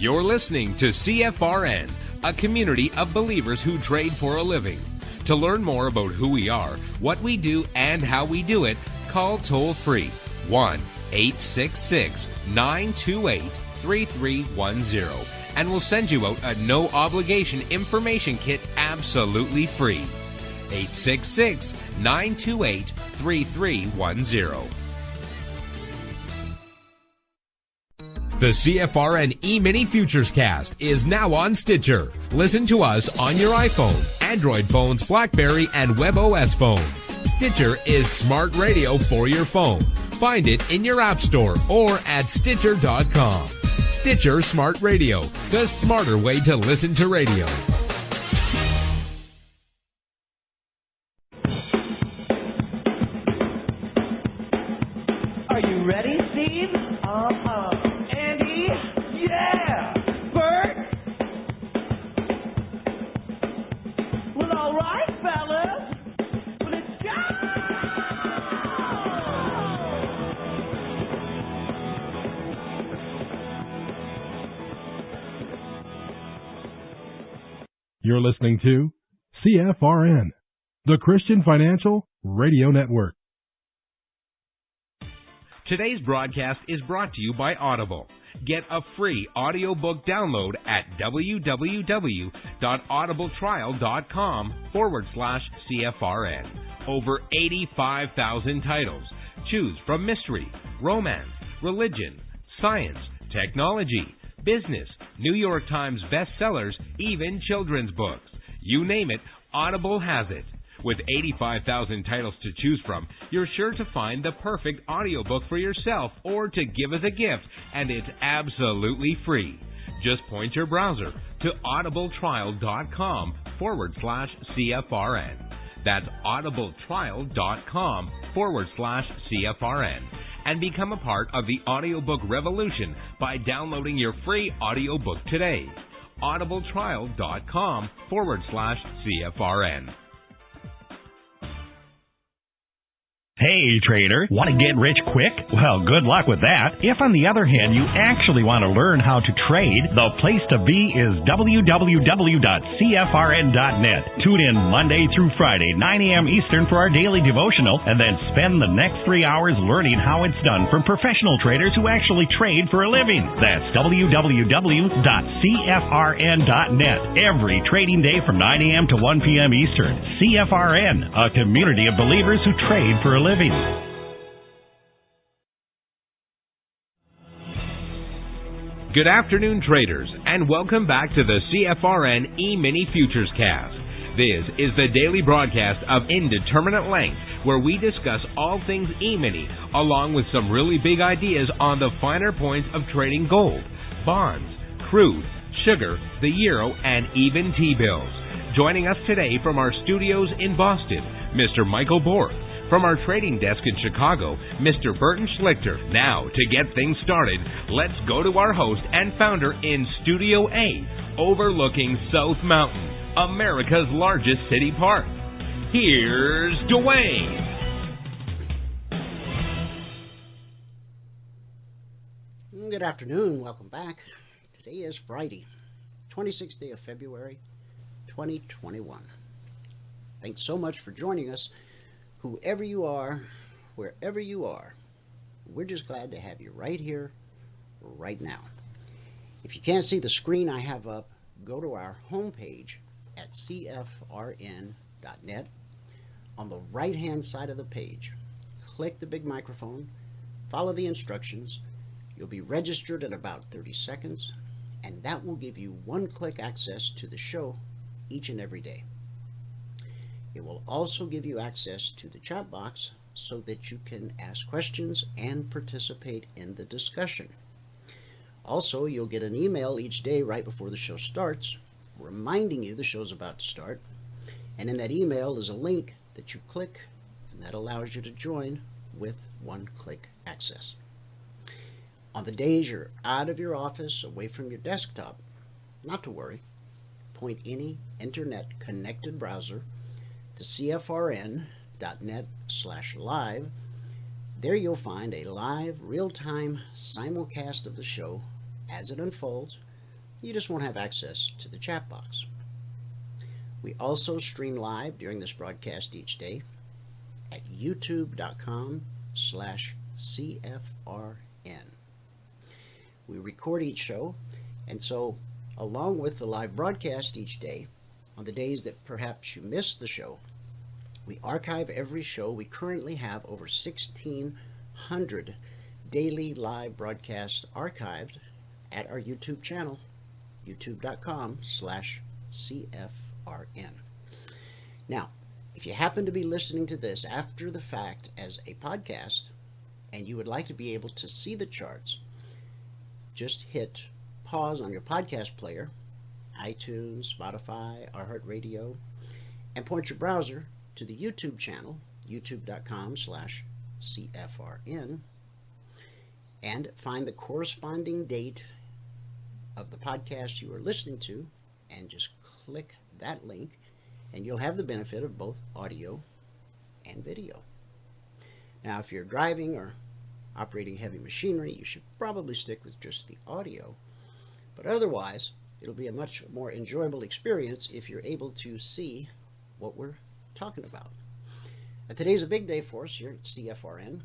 You're listening to CFRN, a community of believers who trade for a living. To learn more about who we are, what we do, and how we do it, call toll free 1 866 928 3310 and we'll send you out a no obligation information kit absolutely free. 866 928 3310. The CFRN E-Mini Futures Cast is now on Stitcher. Listen to us on your iPhone, Android phones, BlackBerry, and WebOS phones. Stitcher is smart radio for your phone. Find it in your app store or at Stitcher.com. Stitcher Smart Radio, the smarter way to listen to radio. CFRN, the Christian Financial Radio Network. Today's broadcast is brought to you by Audible. Get a free audiobook download at www.audibletrial.com forward slash CFRN. Over 85,000 titles. Choose from mystery, romance, religion, science, technology, business, New York Times bestsellers, even children's books. You name it, Audible has it. With 85,000 titles to choose from, you're sure to find the perfect audiobook for yourself or to give as a gift, and it's absolutely free. Just point your browser to audibletrial.com forward slash CFRN. That's audibletrial.com forward slash CFRN. And become a part of the audiobook revolution by downloading your free audiobook today. audibletrial.com forward slash CFRN. Hey, trader, want to get rich quick? Well, good luck with that. If, on the other hand, you actually want to learn how to trade, the place to be is www.cfrn.net. Tune in Monday through Friday, 9 a.m. Eastern for our daily devotional, and then spend the next three hours learning how it's done from professional traders who actually trade for a living. That's www.cfrn.net. Every trading day from 9 a.m. to 1 p.m. Eastern. CFRN, a community of believers who trade for a living. Good afternoon, traders, and welcome back to the CFRN E-Mini Futures Cast. This is the daily broadcast of Indeterminate Length, where we discuss all things E-Mini, along with some really big ideas on the finer points of trading gold, bonds, crude, sugar, the euro, and even T-bills. Joining us today from our studios in Boston, Mr. Michael Borth. From our trading desk in Chicago, Mr. Burton Schlichter. Now, to get things started, let's go to our host and founder in Studio A, overlooking South Mountain, America's largest city park. Here's Dwayne. Good afternoon. Welcome back. Today is Friday, 26th day of February, 2021. Thanks so much for joining us. Whoever you are, wherever you are, we're just glad to have you right here, right now. If you can't see the screen I have up, go to our homepage at cfrn.net. On the right hand side of the page, click the big microphone, follow the instructions. You'll be registered in about 30 seconds, and that will give you one click access to the show each and every day. It will also give you access to the chat box so that you can ask questions and participate in the discussion. Also, you'll get an email each day right before the show starts reminding you the show's about to start. And in that email is a link that you click, and that allows you to join with one click access. On the days you're out of your office, away from your desktop, not to worry, point any internet connected browser to cfrn.net slash live. There you'll find a live, real-time simulcast of the show as it unfolds, You just won't have access to the chat box. We also stream live during this broadcast each day at youtube.com slash CFRN. We record each show, and so along with the live broadcast each day, on the days that perhaps you missed the show, we archive every show. We currently have over 1,600 daily live broadcasts archived at our YouTube channel, youtube.com slash CFRN. Now, if you happen to be listening to this after the fact as a podcast and you would like to be able to see the charts, just hit pause on your podcast player, iTunes, Spotify, iHeartRadio, and point your browser to the YouTube channel, youtube.com slash CFRN, and find the corresponding date of the podcast you are listening to, and just click that link, and you'll have the benefit of both audio and video. Now, if you're driving or operating heavy machinery, you should probably stick with just the audio. But otherwise, it'll be a much more enjoyable experience if you're able to see what we're talking about. Now, today's a big day for us here at CFRN.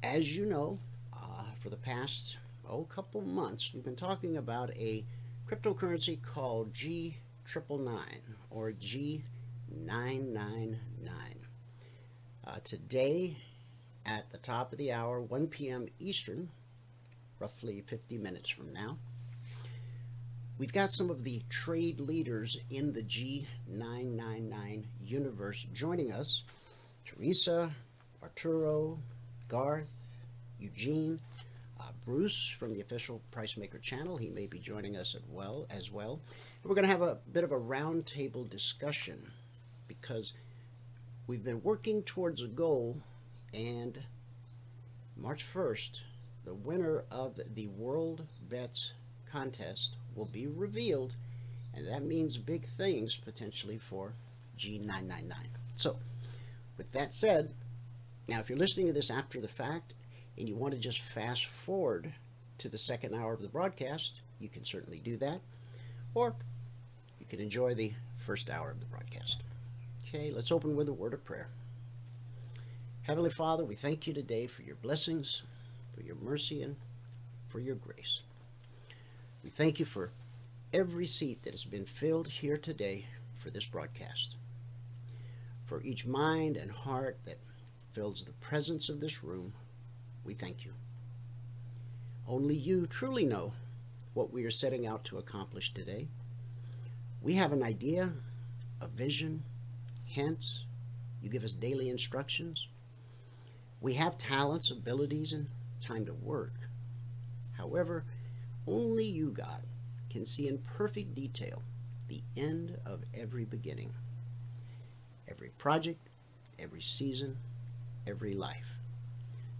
As you know, uh, for the past oh couple months, we've been talking about a cryptocurrency called G999 or G999. Uh, today, at the top of the hour, 1 p.m. Eastern, roughly 50 minutes from now, We've got some of the trade leaders in the G999 universe joining us. Teresa, Arturo, Garth, Eugene, uh, Bruce from the official Price Maker channel. He may be joining us as well. As well. we're going to have a bit of a roundtable discussion because we've been working towards a goal and March 1st, the winner of the World Bets contest will be revealed, and that means big things potentially for G999. So, with that said, now if you're listening to this after the fact and you want to just fast forward to the second hour of the broadcast, you can certainly do that, or you can enjoy the first hour of the broadcast. Okay, let's open with a word of prayer. Heavenly Father, we thank you today for your blessings, for your mercy, and for your grace. We thank you for every seat that has been filled here today for this broadcast, for each mind and heart that fills the presence of this room. We thank you. Only you truly know what we are setting out to accomplish today. We have an idea, a vision, hence, you give us daily instructions. We have talents, abilities, and time to work. However, only you, God, can see in perfect detail the end of every beginning, every project, every season, every life.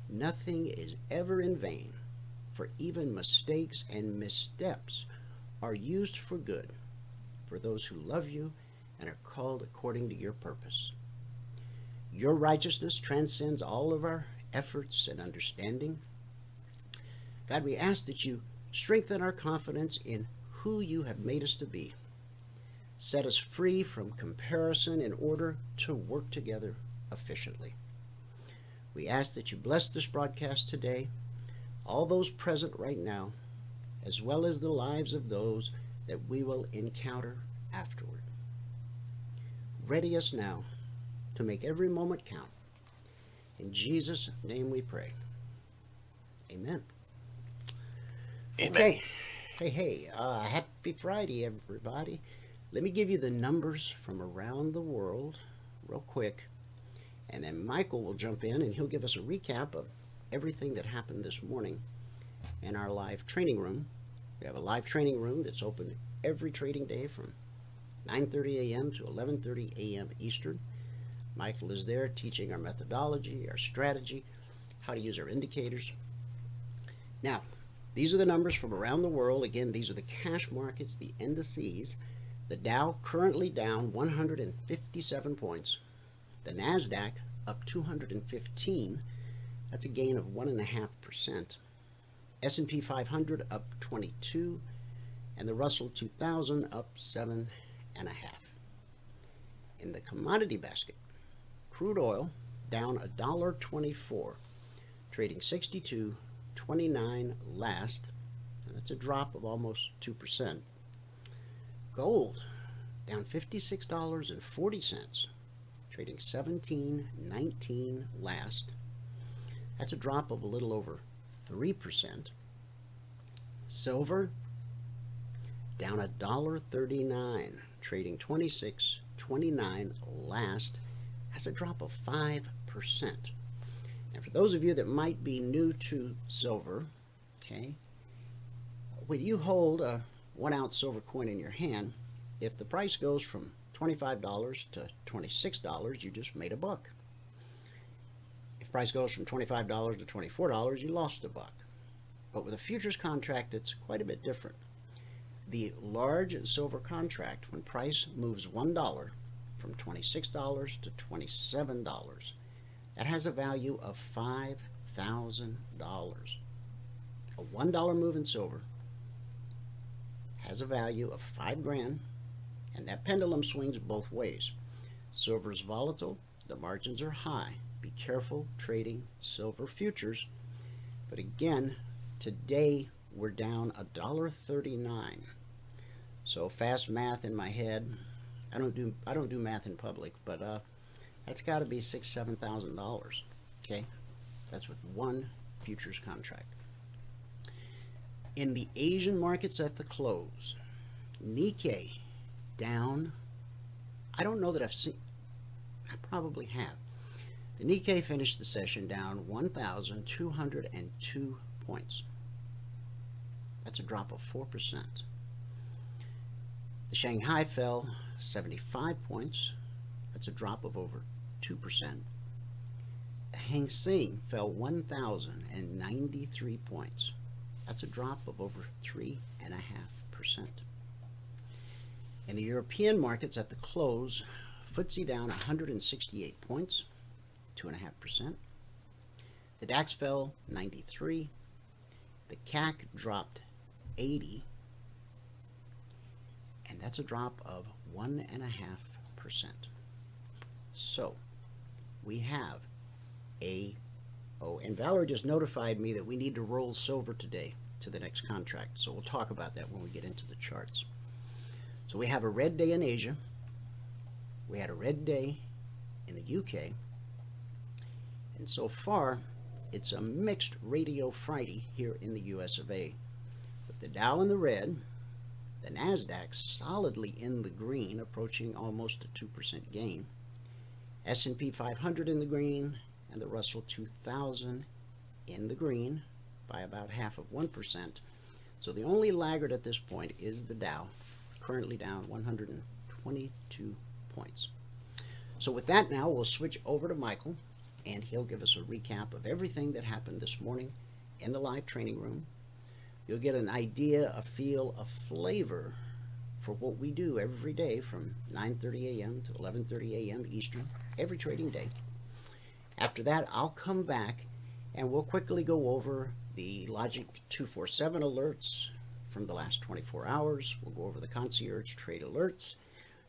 Nothing is ever in vain, for even mistakes and missteps are used for good for those who love you and are called according to your purpose. Your righteousness transcends all of our efforts and understanding. God, we ask that you Strengthen our confidence in who you have made us to be. Set us free from comparison in order to work together efficiently. We ask that you bless this broadcast today, all those present right now, as well as the lives of those that we will encounter afterward. Ready us now to make every moment count. In Jesus' name we pray. Amen. Amen. Okay. Hey, hey. Uh, happy Friday, everybody. Let me give you the numbers from around the world real quick. And then Michael will jump in and he'll give us a recap of everything that happened this morning in our live training room. We have a live training room that's open every trading day from 9.30 a.m. to 11.30 a.m. Eastern. Michael is there teaching our methodology, our strategy, how to use our indicators. Now, these are the numbers from around the world. Again, these are the cash markets, the indices. The Dow currently down 157 points. The NASDAQ up 215. That's a gain of 1.5%. S&P 500 up 22 and the Russell 2000 up 7.5. In the commodity basket, crude oil down $1.24, trading 62 29 last. that's a drop of almost 2%. Gold down $56.40, trading 17.19 last. That's a drop of a little over 3%. Silver down $1.39, trading 26 trading 26.29 last. That's a drop of 5%. Those of you that might be new to silver, okay, when you hold a one ounce silver coin in your hand, if the price goes from $25 to $26, you just made a buck. If price goes from $25 to $24, you lost a buck. But with a futures contract, it's quite a bit different. The large silver contract, when price moves $1 from $26 to $27, that has a value of $5,000. A $1 move in silver has a value of 5 grand and that pendulum swings both ways. Silver is volatile, the margins are high. Be careful trading silver futures. But again, today we're down a dollar 39. So fast math in my head. I don't do I don't do math in public, but uh, that's got to be six seven thousand dollars. Okay, that's with one futures contract. In the Asian markets at the close, Nikkei down. I don't know that I've seen, I probably have. The Nikkei finished the session down 1,202 points. That's a drop of 4%. The Shanghai fell 75 points. That's a drop of over 2%. The Hang Seng fell 1,093 points. That's a drop of over 3.5%. In the European markets at the close, FTSE down 168 points, 2.5%. The DAX fell 93. The CAC dropped 80. And that's a drop of 1.5%. So, we have a, oh, and Valerie just notified me that we need to roll silver today to the next contract. So we'll talk about that when we get into the charts. So we have a red day in Asia. We had a red day in the UK. And so far, it's a mixed radio Friday here in the US of A. With the Dow in the red, the NASDAQ solidly in the green, approaching almost a 2% gain. S&P 500 in the green, and the Russell 2000 in the green by about half of 1%. So the only laggard at this point is the Dow currently down 122 points. So with that now, we'll switch over to Michael, and he'll give us a recap of everything that happened this morning in the live training room. You'll get an idea, a feel, a flavor for what we do every day from 9.30 a.m. to 11.30 a.m. Eastern, every trading day. After that, I'll come back and we'll quickly go over the Logic 247 alerts, from the last 24 hours. We'll go over the concierge trade alerts.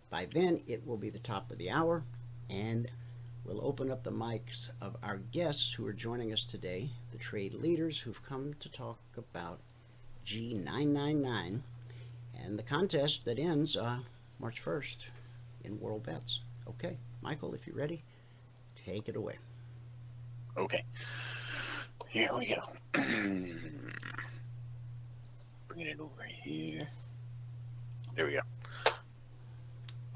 By then, it will be the top of the hour, and we'll open up the mics of our guests who are joining us today, the trade leaders who've come to talk about G999 and the contest that ends uh, March 1st in World Bets. Okay, Michael, if you're ready, take it away. Okay. Here we go. bringing it over here. There we go.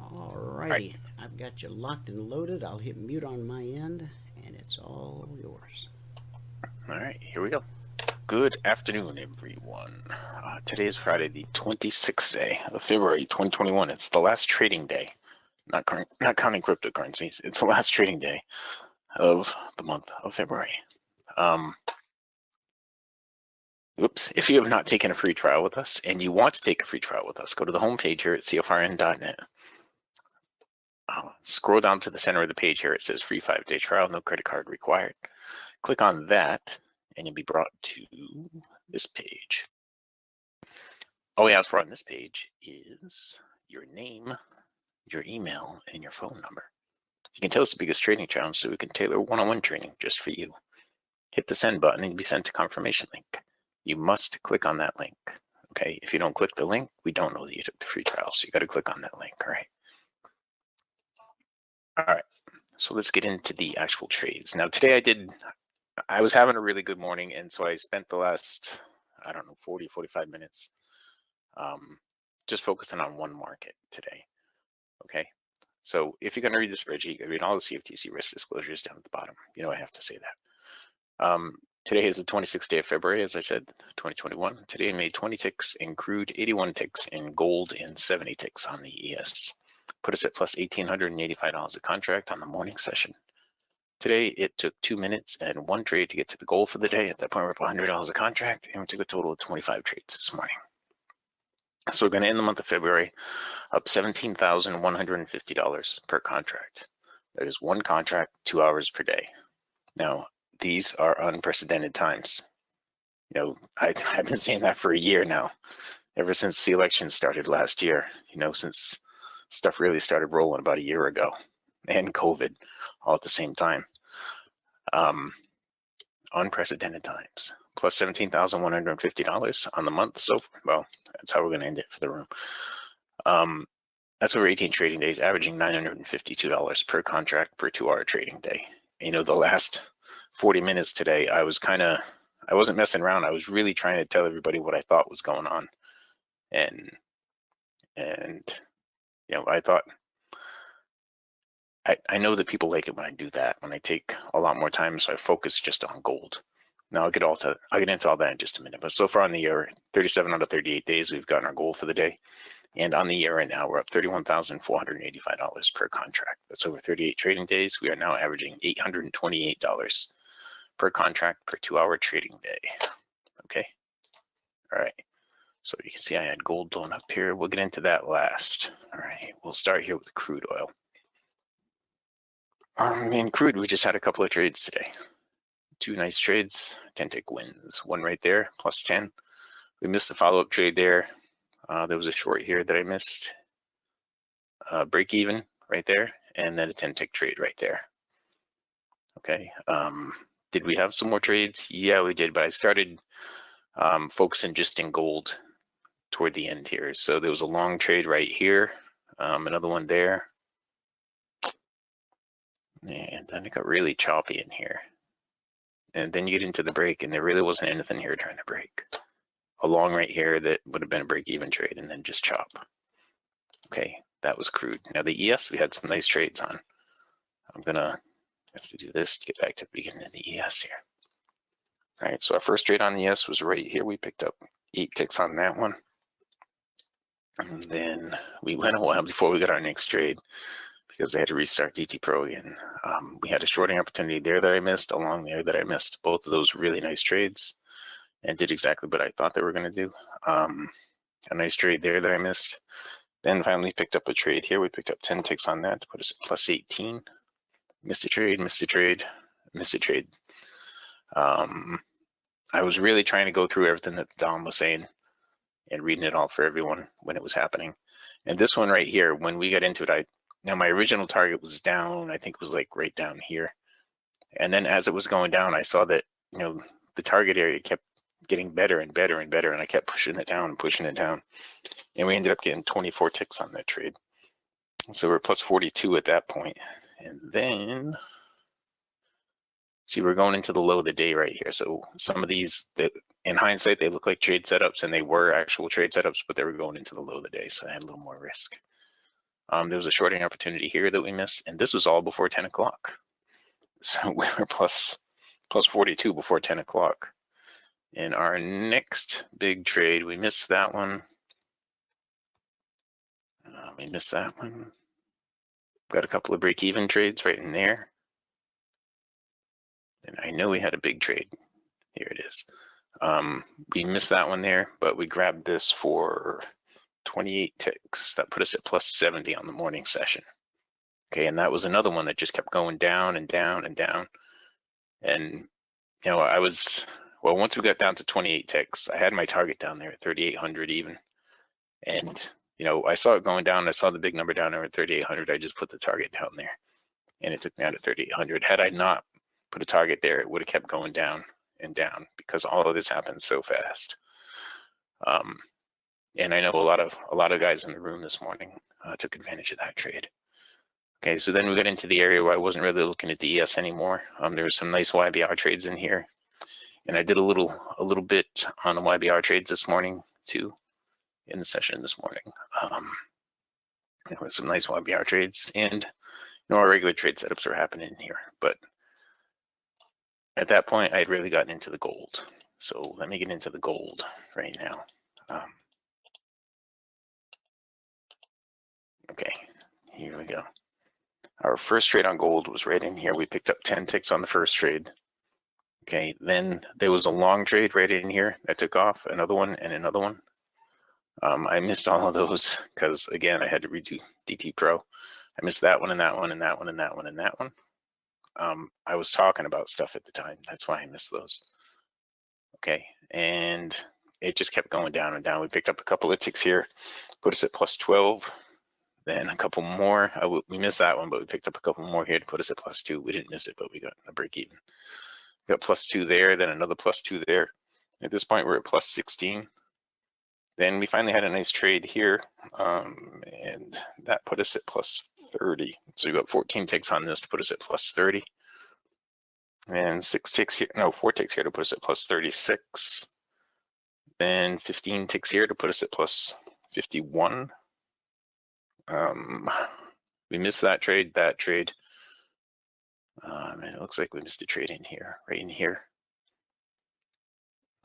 Alrighty, right. I've got you locked and loaded. I'll hit mute on my end, and it's all yours. All right, here we go. Good afternoon, everyone. Uh, today is Friday, the 26th day of February 2021. It's the last trading day, not, not counting cryptocurrencies. It's the last trading day of the month of February. Um, Oops. If you have not taken a free trial with us and you want to take a free trial with us, go to the homepage here at CFRN.net. Uh, scroll down to the center of the page here. It says free five day trial, no credit card required. Click on that and you'll be brought to this page. all we ask for on this page is your name, your email, and your phone number. You can tell us the biggest training challenge so we can tailor one-on-one training just for you. Hit the send button and you'll be sent a confirmation link. You must click on that link. Okay, if you don't click the link, we don't know that you took the free trial, so you got to click on that link. All right. All right. So let's get into the actual trades. Now today I did. I was having a really good morning, and so I spent the last I don't know 40 45 minutes um, just focusing on one market today. Okay. So if you're going to read the spreadsheet, you read all the CFTC risk disclosures down at the bottom. You know I have to say that. Um, today is the 26th day of February, as I said, 2021. Today I made 20 ticks in crude, 81 ticks in gold, and 70 ticks on the ES. Put us at plus $1,885 a contract on the morning session. Today it took two minutes and one trade to get to the goal for the day. At that point, we're up $100 a contract, and we took a total of 25 trades this morning. So we're going to end the month of February up $17,150 per contract. That is one contract, two hours per day. Now, these are unprecedented times. You know, I, I've been saying that for a year now, ever since the election started last year, you know, since stuff really started rolling about a year ago and COVID all at the same time. Um, unprecedented times plus $17,150 on the month. So, well, that's how we're going to end it for the room. Um, that's over 18 trading days, averaging $952 per contract per two hour trading day. You know, the last 40 minutes today, I was kind of, I wasn't messing around. I was really trying to tell everybody what I thought was going on. And, and, you know, I thought, I, I know that people like it when I do that, when I take a lot more time. So I focus just on gold. Now I'll get all to I'll get into all that in just a minute. But so far on the year, 37 out of 38 days, we've gotten our goal for the day. And on the year right now, we're up $31,485 per contract. That's over 38 trading days. We are now averaging $828 per contract per two hour trading day. Okay. All right. So you can see I had gold blown up here. We'll get into that last. All right. We'll start here with crude oil. Um, in crude, we just had a couple of trades today two nice trades. 10 tick wins. One right there, plus 10. We missed the follow up trade there. Uh, there was a short here that I missed. Uh, break even right there, and then a 10 tick trade right there. Okay. Um, did we have some more trades? Yeah, we did, but I started um, focusing just in gold toward the end here. So there was a long trade right here, um, another one there. And then it got really choppy in here and then you get into the break, and there really wasn't anything here trying to break. A long right here that would have been a break even trade, and then just chop. Okay, that was crude. Now the ES, we had some nice trades on. I'm gonna have to do this to get back to the beginning of the ES here. All right, so our first trade on the ES was right here. We picked up eight ticks on that one. And then we went a while before we got our next trade because they had to restart DT Pro again. Um, we had a shorting opportunity there that I missed, along there that I missed. Both of those really nice trades and did exactly what I thought they were going to do. Um, a nice trade there that I missed. Then finally picked up a trade here. We picked up 10 ticks on that to put us at plus 18. Missed a trade, missed a trade, missed a trade. Um, I was really trying to go through everything that Dom was saying and reading it all for everyone when it was happening. And this one right here, when we got into it, I now my original target was down, I think it was like right down here. And then as it was going down, I saw that, you know, the target area kept getting better and better and better. And I kept pushing it down and pushing it down. And we ended up getting 24 ticks on that trade. So we're plus 42 at that point. And then see, we're going into the low of the day right here. So some of these that in hindsight, they look like trade setups and they were actual trade setups, but they were going into the low of the day. So I had a little more risk. Um, there was a shorting opportunity here that we missed, and this was all before 10 o'clock. So we were plus plus 42 before 10 o'clock. In our next big trade, we missed that one. Uh, we missed that one. Got a couple of break-even trades right in there. And I know we had a big trade. Here it is. Um, we missed that one there, but we grabbed this for 28 ticks. That put us at plus 70 on the morning session. Okay, and that was another one that just kept going down and down and down. And, you know, I was, well, once we got down to 28 ticks, I had my target down there at 3,800 even. And you know, I saw it going down. I saw the big number down there at 3,800. I just put the target down there, and it took me out at 3,800. Had I not put a target there, it would have kept going down and down because all of this happened so fast. Um, and I know a lot of a lot of guys in the room this morning uh, took advantage of that trade. Okay, so then we got into the area where I wasn't really looking at the ES anymore. Um, there was some nice YBR trades in here, and I did a little a little bit on the YBR trades this morning too, in the session this morning. Um, there was some nice YBR trades, and you know our regular trade setups are happening here. But at that point, I had really gotten into the gold. So let me get into the gold right now. Um, okay, here we go. Our first trade on gold was right in here. We picked up 10 ticks on the first trade. Okay, then there was a long trade right in here that took off, another one and another one. Um, I missed all of those because again, I had to redo DT Pro. I missed that one and that one and that one and that one and that one. Um, I was talking about stuff at the time. That's why I missed those. Okay, and it just kept going down and down. We picked up a couple of ticks here, put us at plus 12 then a couple more. we missed that one, but we picked up a couple more here to put us at plus two. We didn't miss it, but we got a break even. We got plus two there, then another plus two there. At this point, we're at plus 16. Then we finally had a nice trade here, um, and that put us at plus 30. So we got 14 ticks on this to put us at plus 30. And six ticks here, no, four ticks here to put us at plus 36. Then 15 ticks here to put us at plus 51. Um, we missed that trade, that trade. Um, and it looks like we missed a trade in here, right in here.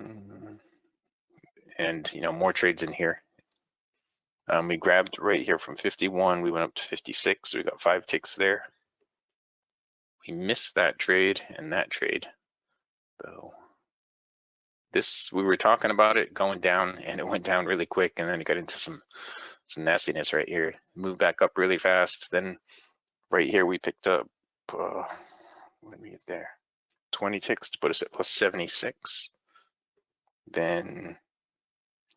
Mm. And, you know, more trades in here. Um, we grabbed right here from 51, we went up to 56, so we got five ticks there. We missed that trade and that trade. So this, we were talking about it going down and it went down really quick and then it got into some some nastiness right here. Move back up really fast. Then right here we picked up, uh, let me get there, 20 ticks to put us at plus 76. Then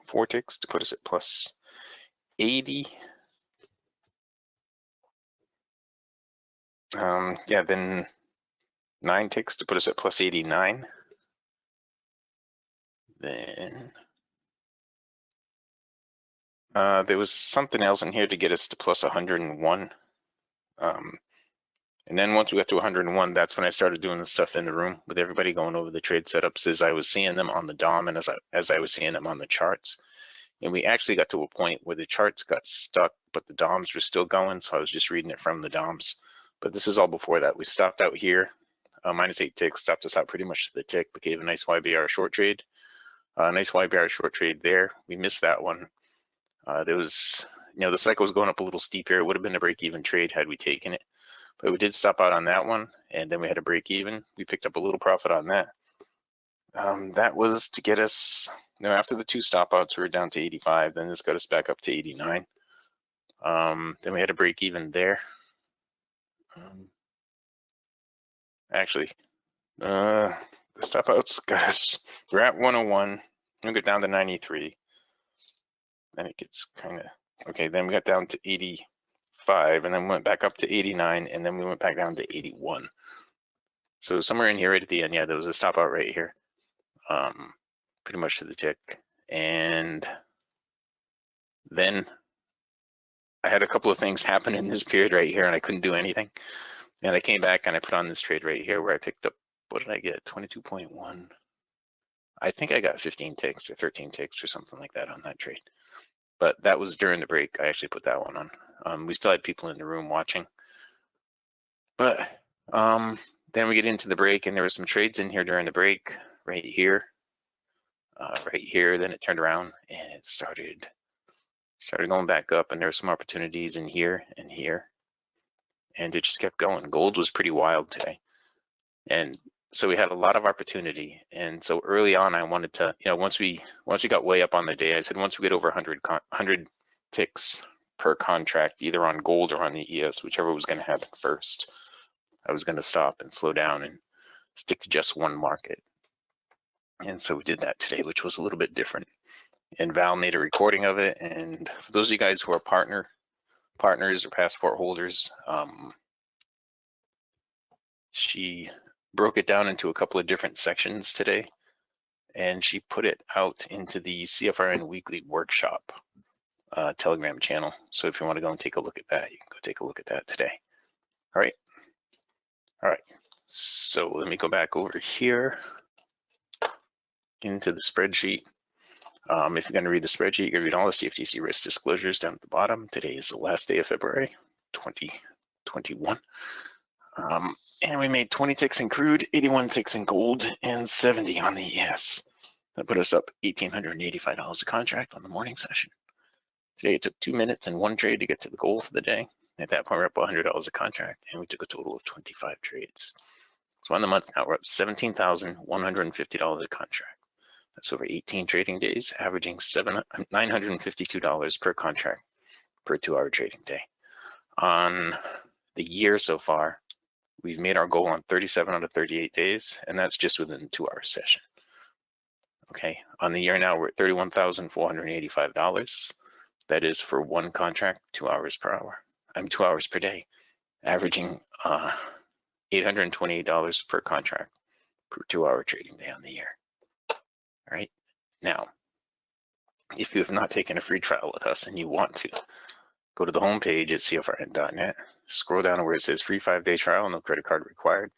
four ticks to put us at plus 80. Um, yeah, then nine ticks to put us at plus 89. Then uh, there was something else in here to get us to plus 101. Um, and then once we got to 101, that's when I started doing the stuff in the room with everybody going over the trade setups as I was seeing them on the DOM and as I, as I was seeing them on the charts. And we actually got to a point where the charts got stuck, but the DOMs were still going. So I was just reading it from the DOMs. But this is all before that. We stopped out here, uh, minus eight ticks, stopped us out pretty much to the tick, but gave a nice YBR short trade. Uh, nice YBR short trade there. We missed that one. Uh, there was, you know, the cycle was going up a little steep here. It would have been a break even trade had we taken it, but we did stop out on that one, and then we had a break even. We picked up a little profit on that. Um, that was to get us, you know, after the two stop outs, we were down to 85. Then this got us back up to 89. Um, then we had a break even there. Um, actually, uh, the stop outs got us, we're at 101. We get down to 93 then it gets kind of okay. Then we got down to 85, and then went back up to 89, and then we went back down to 81. So somewhere in here, right at the end, yeah, there was a stop out right here, um, pretty much to the tick, and then I had a couple of things happen in this period right here, and I couldn't do anything. And I came back and I put on this trade right here where I picked up what did I get? 22.1. I think I got 15 ticks or 13 ticks or something like that on that trade but that was during the break. I actually put that one on. Um, we still had people in the room watching, but um, then we get into the break, and there was some trades in here during the break, right here, uh, right here. Then it turned around and it started started going back up, and there were some opportunities in here and here, and it just kept going. Gold was pretty wild today, and so we had a lot of opportunity and so early on i wanted to you know once we once we got way up on the day i said once we get over 100 100 ticks per contract either on gold or on the es whichever was going to happen first i was going to stop and slow down and stick to just one market and so we did that today which was a little bit different and Val made a recording of it. And for those of you guys who are partner partners or passport holders, um, she broke it down into a couple of different sections today, and she put it out into the CFRN weekly workshop uh, Telegram channel. So if you want to go and take a look at that, you can go take a look at that today. All right. All right. So let me go back over here into the spreadsheet. Um, if you're going to read the spreadsheet, you're read all the CFTC risk disclosures down at the bottom. Today is the last day of February 2021. Um, and we made 20 ticks in crude, 81 ticks in gold, and 70 on the ES. That put us up $1,885 a contract on the morning session. Today it took two minutes and one trade to get to the goal for the day. At that point, we're up $100 a contract, and we took a total of 25 trades. So on the month now, we're up $17,150 a contract. That's over 18 trading days, averaging seven, $952 per contract per two hour trading day. On the year so far, we've made our goal on 37 out of 38 days, and that's just within two hour session. Okay, on the year now, we're at $31,485. That is for one contract, two hours per hour. I'm two hours per day, averaging uh, $828 per contract per two hour trading day on the year. All right. Now, if you have not taken a free trial with us and you want to, go to the homepage at CFRN.net, scroll down to where it says free five day trial, no credit card required.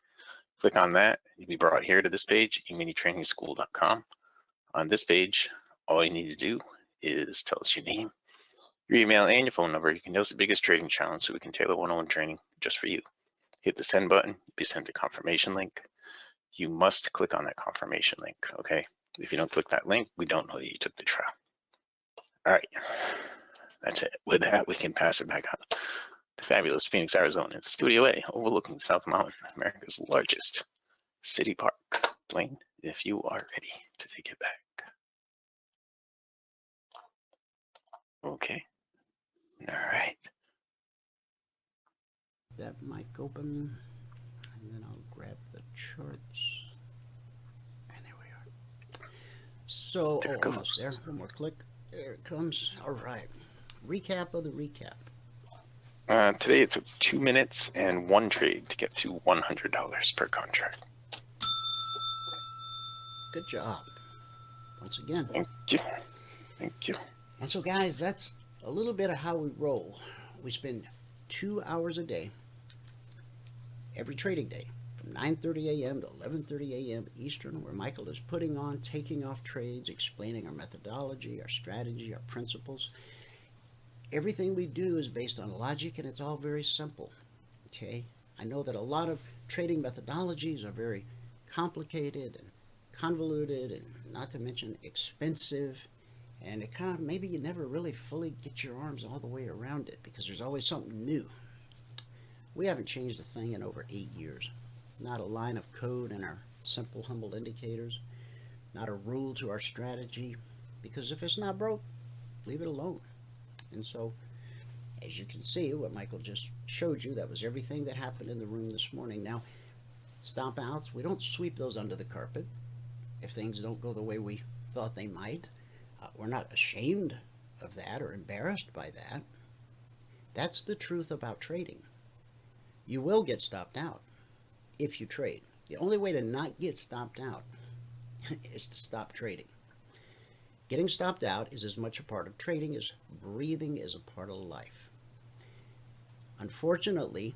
Click on that. You'll be brought here to this page, eminitrainingschool.com. On this page, all you need to do is tell us your name, your email, and your phone number. You can tell us the biggest trading challenge so we can tailor one on one training just for you. Hit the send button, You'll be sent a confirmation link. You must click on that confirmation link, okay? If you don't click that link, we don't know that you took the trial. All right, that's it. With that, we can pass it back on fabulous Phoenix, Arizona, in Studio A, overlooking South Mountain, America's largest city park. Blaine, if you are ready to take it back. Okay. All right. That mic open, and then I'll grab the charts. And there we are. So, There oh, almost there. One more click. There it comes. All right. Recap of the recap. Uh, today it took two minutes and one trade to get to $100 per contract. Good job. Once again. Thank you. Thank you. And so, guys, that's a little bit of how we roll. We spend two hours a day, every trading day, from 9:30 a.m. to 11:30 a.m. Eastern, where Michael is putting on, taking off trades, explaining our methodology, our strategy, our principles. Everything we do is based on logic, and it's all very simple. Okay, I know that a lot of trading methodologies are very complicated and convoluted, and not to mention expensive and it kind of maybe you never really fully get your arms all the way around it because there's always something new. We haven't changed a thing in over eight years. Not a line of code in our simple, humble indicators, not a rule to our strategy, because if it's not broke, leave it alone. And so, as you can see, what Michael just showed you, that was everything that happened in the room this morning. Now, stop outs, we don't sweep those under the carpet if things don't go the way we thought they might. Uh, we're not ashamed of that or embarrassed by that. That's the truth about trading. You will get stopped out if you trade. The only way to not get stopped out is to stop trading. Getting stopped out is as much a part of trading as breathing is a part of life. Unfortunately,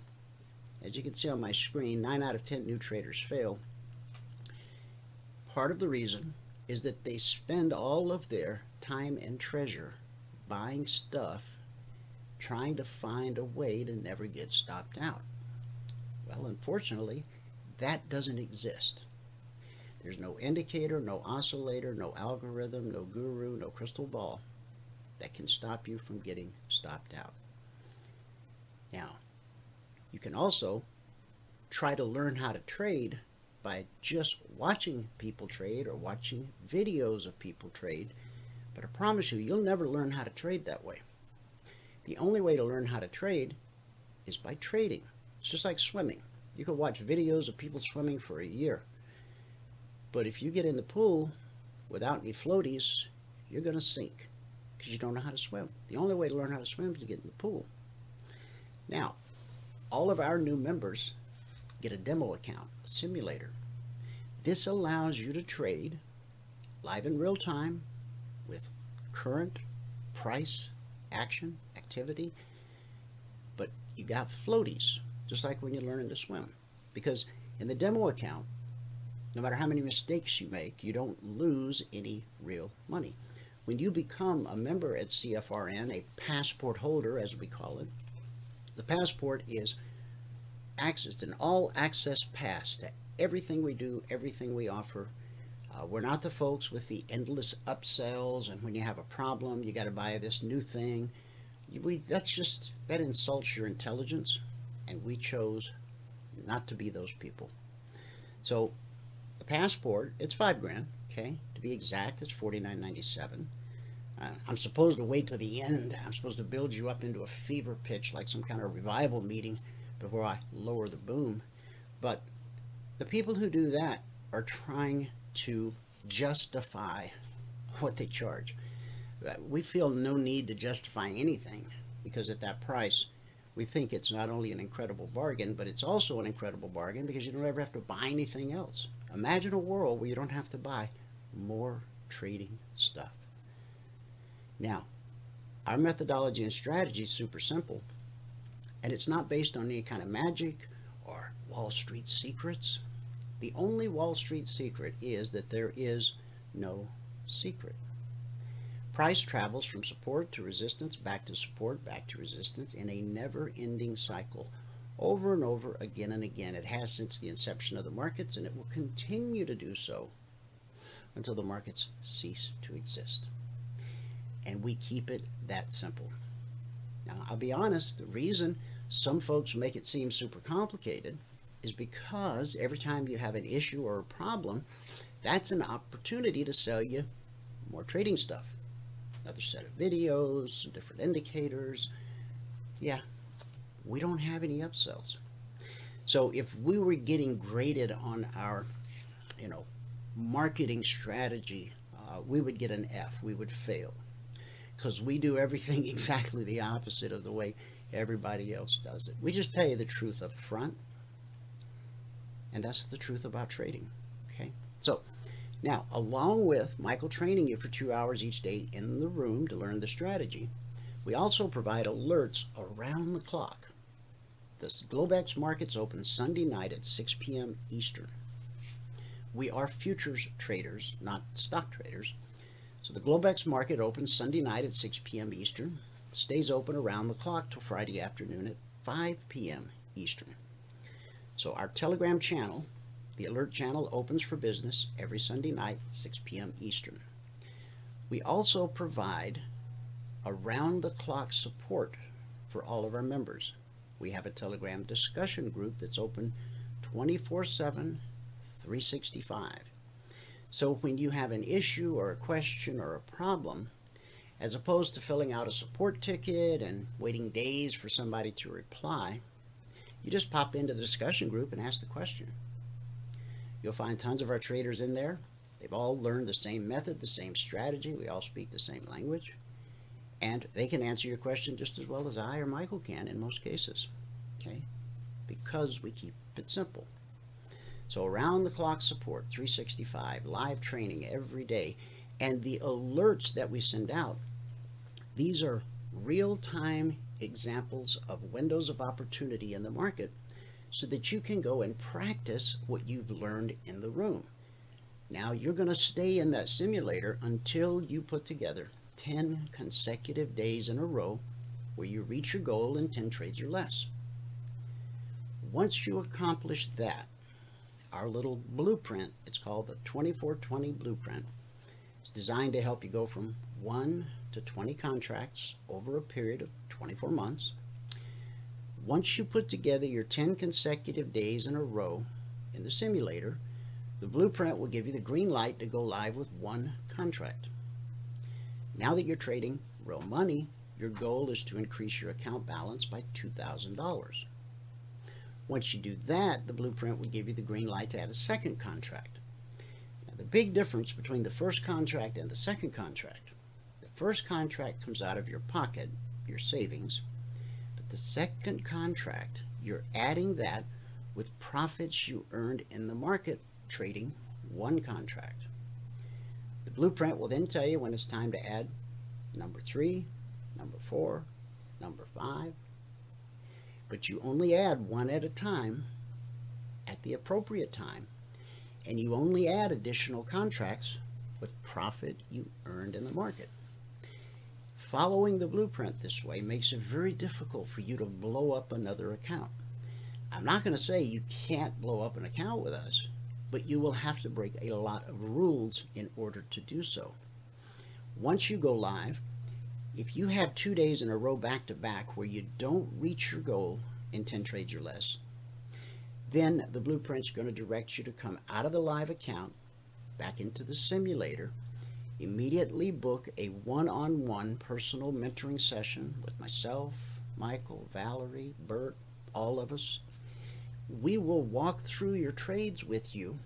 as you can see on my screen, 9 out of 10 new traders fail. Part of the reason is that they spend all of their time and treasure buying stuff, trying to find a way to never get stopped out. Well, unfortunately, that doesn't exist. There's no indicator, no oscillator, no algorithm, no guru, no crystal ball that can stop you from getting stopped out. Now, you can also try to learn how to trade by just watching people trade or watching videos of people trade. But I promise you, you'll never learn how to trade that way. The only way to learn how to trade is by trading. It's just like swimming. You can watch videos of people swimming for a year. But if you get in the pool without any floaties you're going to sink because you don't know how to swim. The only way to learn how to swim is to get in the pool. Now, all of our new members get a demo account, a simulator. This allows you to trade live in real time with current price, action, activity, but you got floaties, just like when you're learning to swim. Because in the demo account, no matter how many mistakes you make, you don't lose any real money. When you become a member at CFRN, a passport holder, as we call it, the passport is access, an all access pass to everything we do, everything we offer. Uh, we're not the folks with the endless upsells, and when you have a problem, you got to buy this new thing. We, that's just, that insults your intelligence, and we chose not to be those people. So, passport, it's five grand, okay? To be exact, it's forty nine ninety seven. Uh, I'm supposed to wait to the end. I'm supposed to build you up into a fever pitch like some kind of revival meeting before I lower the boom. But the people who do that are trying to justify what they charge. Uh, We feel no need to justify anything because at that price, we think it's not only an incredible bargain, but it's also an incredible bargain because you don't ever have to buy anything else. Imagine a world where you don't have to buy more trading stuff. Now, our methodology and strategy is super simple, and it's not based on any kind of magic or Wall Street secrets. The only Wall Street secret is that there is no secret. Price travels from support to resistance, back to support, back to resistance in a never ending cycle over and over again and again. It has since the inception of the markets and it will continue to do so until the markets cease to exist. And we keep it that simple. Now, I'll be honest, the reason some folks make it seem super complicated is because every time you have an issue or a problem, that's an opportunity to sell you more trading stuff. Another set of videos, different indicators. Yeah, we don't have any upsells. So if we were getting graded on our, you know, marketing strategy, uh, we would get an F. We would fail because we do everything exactly the opposite of the way everybody else does it. We just tell you the truth up front, and that's the truth about trading. Okay, so now along with Michael training you for two hours each day in the room to learn the strategy, we also provide alerts around the clock. The Globex markets open Sunday night at 6 p.m. Eastern. We are futures traders, not stock traders. So the Globex market opens Sunday night at 6 p.m. Eastern, stays open around the clock till Friday afternoon at 5 p.m. Eastern. So our Telegram channel, the alert channel, opens for business every Sunday night, 6 p.m. Eastern. We also provide around the clock support for all of our members. We have a Telegram discussion group that's open 24 7, 365. So when you have an issue or a question or a problem, as opposed to filling out a support ticket and waiting days for somebody to reply, you just pop into the discussion group and ask the question. You'll find tons of our traders in there. They've all learned the same method, the same strategy. We all speak the same language. And they can answer your question just as well as I or Michael can in most cases. Okay? Because we keep it simple. So around the clock support, 365, live training every day, and the alerts that we send out, these are real-time examples of windows of opportunity in the market so that you can go and practice what you've learned in the room. Now you're going to stay in that simulator until you put together 10 consecutive days in a row where you reach your goal in 10 trades or less. Once you accomplish that, our little blueprint, it's called the 2420 Blueprint, it's designed to help you go from 1 to 20 contracts over a period of 24 months. Once you put together your 10 consecutive days in a row in the simulator, the blueprint will give you the green light to go live with one contract. Now that you're trading real money, your goal is to increase your account balance by $2,000. Once you do that, the blueprint will give you the green light to add a second contract. Now, the big difference between the first contract and the second contract the first contract comes out of your pocket, your savings, but the second contract, you're adding that with profits you earned in the market trading one contract. Blueprint will then tell you when it's time to add number three, number four, number five, but you only add one at a time at the appropriate time, and you only add additional contracts with profit you earned in the market. Following the blueprint this way makes it very difficult for you to blow up another account. I'm not going to say you can't blow up an account with us, but you will have to break a lot of rules in order to do so. Once you go live, if you have two days in a row back to back where you don't reach your goal in 10 trades or less, then the blueprint's going to direct you to come out of the live account back into the simulator, immediately book a one-on-one personal mentoring session with myself, Michael, Valerie, Bert, all of us. We will walk through your trades with you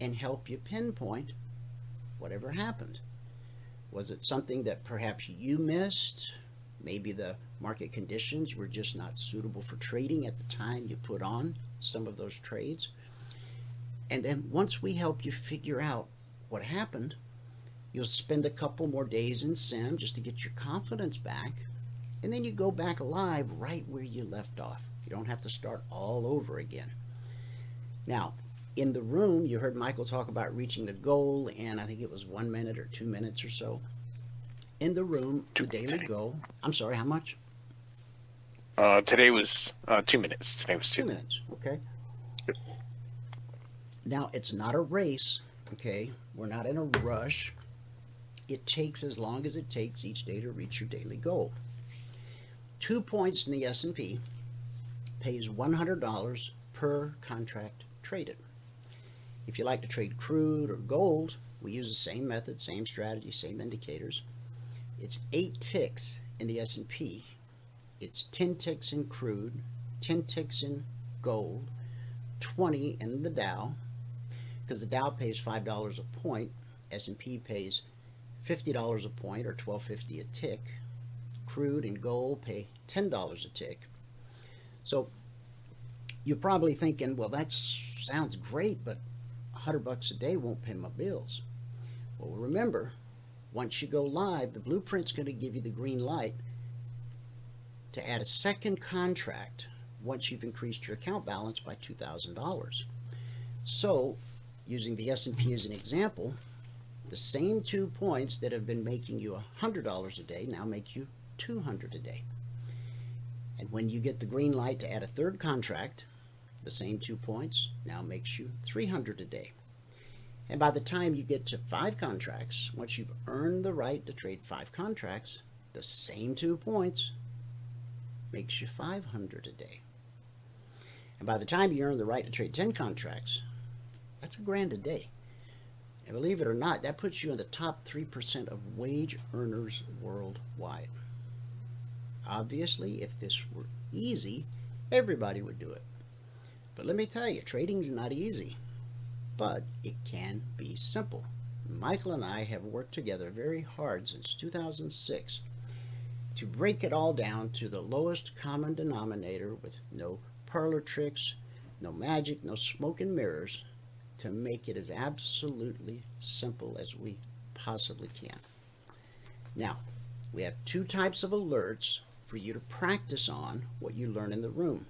and help you pinpoint whatever happened. Was it something that perhaps you missed? Maybe the market conditions were just not suitable for trading at the time you put on some of those trades. And then once we help you figure out what happened, you'll spend a couple more days in sim just to get your confidence back. And then you go back live right where you left off. You don't have to start all over again. Now, in the room, you heard Michael talk about reaching the goal and I think it was one minute or two minutes or so. In the room, the daily goal. I'm sorry, how much? Uh, today was uh, two minutes. Today was two. Two minutes, okay. Now, it's not a race, okay? We're not in a rush. It takes as long as it takes each day to reach your daily goal. Two points in the S&P pays $100 per contract traded. If you like to trade crude or gold, we use the same method, same strategy, same indicators. It's eight ticks in the S&P. It's 10 ticks in crude, 10 ticks in gold, 20 in the Dow, because the Dow pays $5 a point, S&P pays $50 a point or 12.50 a tick. Crude and gold pay $10 a tick. So you're probably thinking, well, that sounds great, but 100 bucks a day won't pay my bills. Well, remember, once you go live, the blueprint's going to give you the green light to add a second contract once you've increased your account balance by $2,000. So, using the S&P as an example, the same two points that have been making you $100 a day now make you 200 a day. And when you get the green light to add a third contract, the same two points now makes you 300 a day. And by the time you get to five contracts, once you've earned the right to trade five contracts, the same two points makes you 500 a day. And by the time you earn the right to trade 10 contracts, that's a grand a day. And believe it or not, that puts you in the top 3% of wage earners worldwide. Obviously, if this were easy, everybody would do it. But let me tell you, trading's not easy, but it can be simple. Michael and I have worked together very hard since 2006 to break it all down to the lowest common denominator with no parlor tricks, no magic, no smoke and mirrors to make it as absolutely simple as we possibly can. Now, we have two types of alerts for you to practice on what you learn in the room.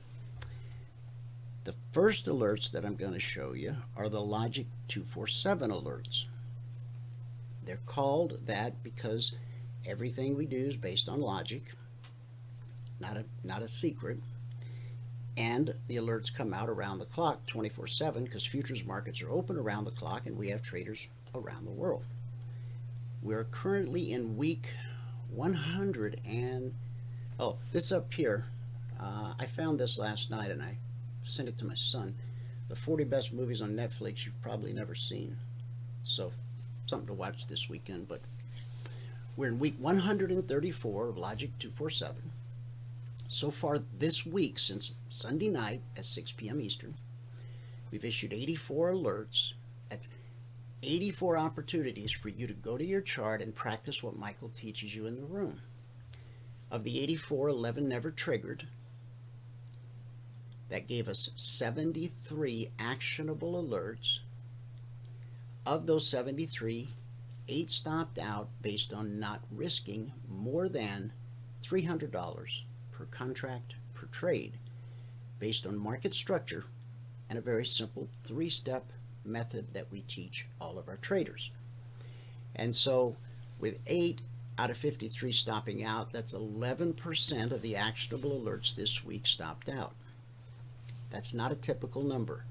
The first alerts that I'm going to show you are the Logic 247 alerts. They're called that because everything we do is based on logic, not a, not a secret. And the alerts come out around the clock 24 7 because futures markets are open around the clock and we have traders around the world. We're currently in week 100 and oh, this up here, uh, I found this last night and I sent it to my son. The 40 best movies on Netflix you've probably never seen. So, something to watch this weekend. But we're in week 134 of Logic 247. So far this week, since Sunday night at 6 p.m. Eastern, we've issued 84 alerts. That's 84 opportunities for you to go to your chart and practice what Michael teaches you in the room. Of the 84, 11 never triggered. That gave us 73 actionable alerts. Of those 73, 8 stopped out based on not risking more than $300 per contract per trade based on market structure and a very simple three-step method that we teach all of our traders. And so with 8 out of 53 stopping out, that's 11% of the actionable alerts this week stopped out. That's not a typical number.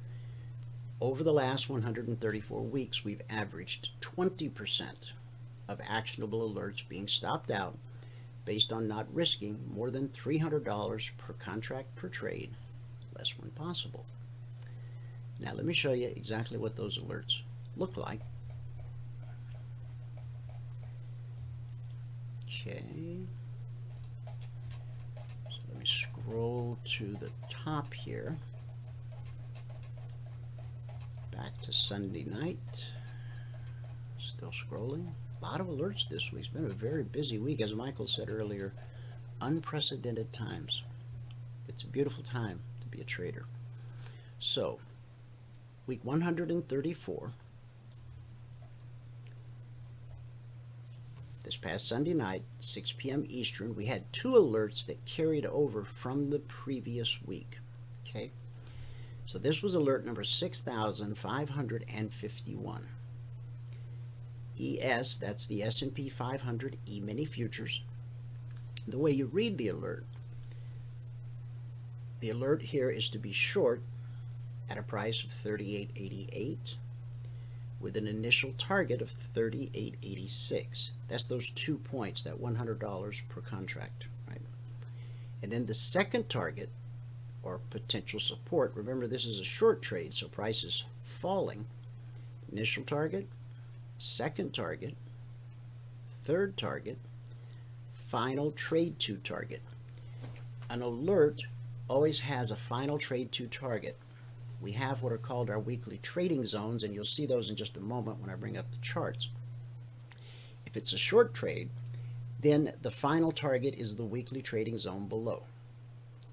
Over the last 134 weeks, we've averaged 20% of actionable alerts being stopped out based on not risking more than $300 per contract per trade, less when possible. Now let me show you exactly what those alerts look like. Okay. So let me scroll to the top here. Back to Sunday night. Still scrolling. A lot of alerts this week. It's been a very busy week, as Michael said earlier. Unprecedented times. It's a beautiful time to be a trader. So, week 134. This past Sunday night, 6 p.m. Eastern, we had two alerts that carried over from the previous week. Okay, so this was alert number 6,551. ES, that's the S&P 500 E-mini futures. The way you read the alert, the alert here is to be short at a price of 38.88 with an initial target of 38.86. That's those two points, that $100 per contract, right? And then the second target or potential support, remember this is a short trade, so price is falling. Initial target second target, third target, final trade to target. An alert always has a final trade to target. We have what are called our weekly trading zones, and you'll see those in just a moment when I bring up the charts. If it's a short trade, then the final target is the weekly trading zone below.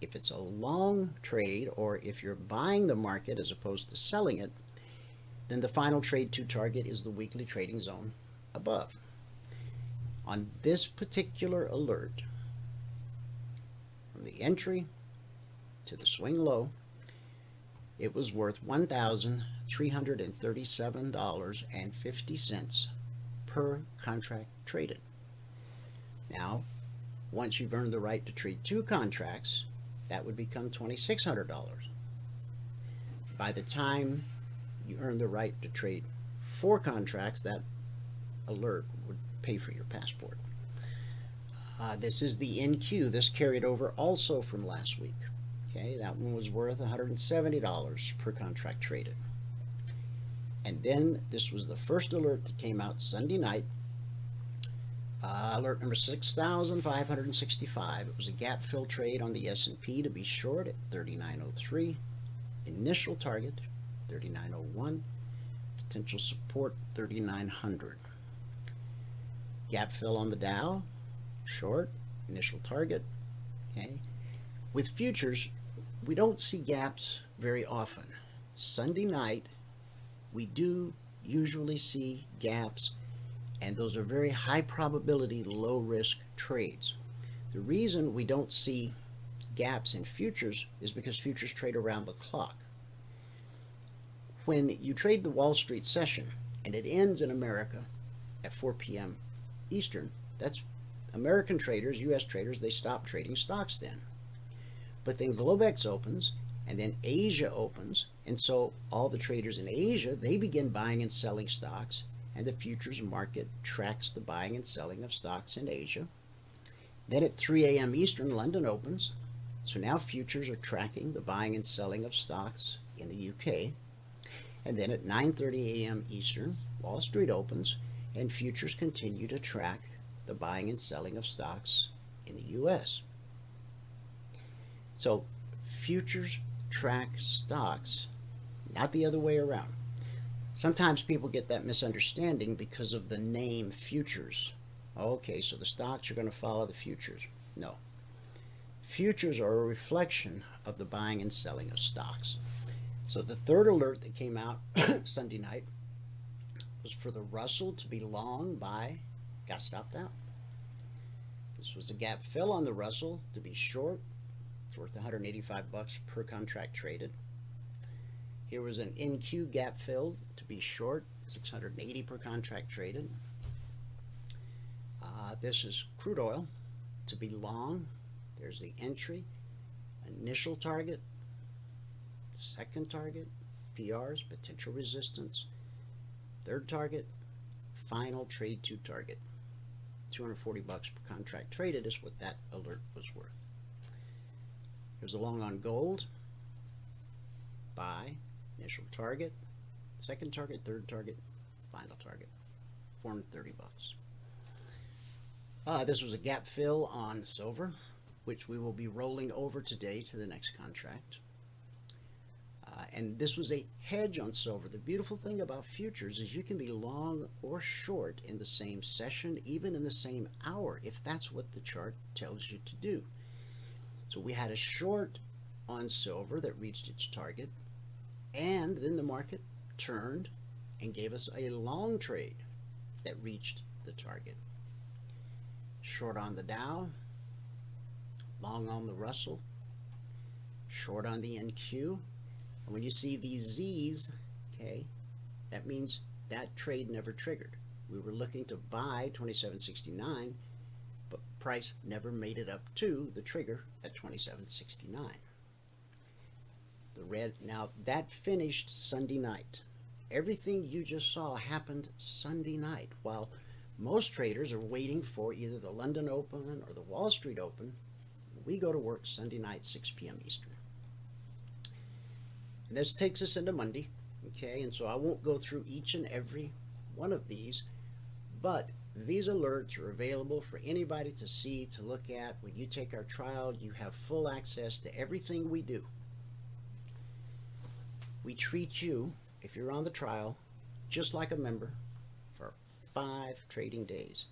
If it's a long trade, or if you're buying the market as opposed to selling it, then the final trade to target is the weekly trading zone above. On this particular alert, from the entry to the swing low, it was worth $1,337.50 per contract traded. Now, once you've earned the right to trade two contracts, that would become $2,600. By the time you earn the right to trade four contracts, that alert would pay for your passport. Uh, this is the NQ. This carried over also from last week. Okay, that one was worth $170 per contract traded. And then this was the first alert that came out Sunday night. Uh, alert number 6,565. It was a gap fill trade on the S&P to be short at 3903. Initial target 3901. Potential support 3900. Gap fill on the Dow, short, initial target. Okay. With futures, we don't see gaps very often. Sunday night, we do usually see gaps, and those are very high probability, low risk trades. The reason we don't see gaps in futures is because futures trade around the clock when you trade the Wall Street session and it ends in America at 4 p.m. Eastern, that's American traders, U.S. traders, they stop trading stocks then. But then Globex opens and then Asia opens. And so all the traders in Asia, they begin buying and selling stocks and the futures market tracks the buying and selling of stocks in Asia. Then at 3 a.m. Eastern, London opens. So now futures are tracking the buying and selling of stocks in the UK. And then at 9.30 a.m. Eastern, Wall Street opens and futures continue to track the buying and selling of stocks in the U.S. So futures track stocks, not the other way around. Sometimes people get that misunderstanding because of the name futures. Okay, so the stocks are going to follow the futures. No. Futures are a reflection of the buying and selling of stocks. So the third alert that came out Sunday night was for the Russell to be long by got stopped out. This was a gap fill on the Russell to be short. Worth 185 bucks per contract traded. Here was an NQ gap filled to be short, 680 per contract traded. Uh, this is crude oil to be long. There's the entry, initial target, second target, PRs, potential resistance, third target, final trade to target. 240 bucks per contract traded is what that alert was worth. Here's a long on gold. Buy, initial target, second target, third target, final target. 430 bucks. Uh, this was a gap fill on silver, which we will be rolling over today to the next contract. Uh, and this was a hedge on silver. The beautiful thing about futures is you can be long or short in the same session, even in the same hour, if that's what the chart tells you to do. So we had a short on silver that reached its target, and then the market turned and gave us a long trade that reached the target. Short on the Dow, long on the Russell, short on the NQ, and when you see these Z's, okay, that means that trade never triggered. We were looking to buy 2769, but price never made it up to the trigger at 2769. The red, now that finished Sunday night. Everything you just saw happened Sunday night, while most traders are waiting for either the London Open or the Wall Street Open. We go to work Sunday night, 6 p.m. Eastern. And this takes us into Monday, okay? And so I won't go through each and every one of these, but these alerts are available for anybody to see, to look at. When you take our trial, you have full access to everything we do. We treat you, if you're on the trial, just like a member for five trading days.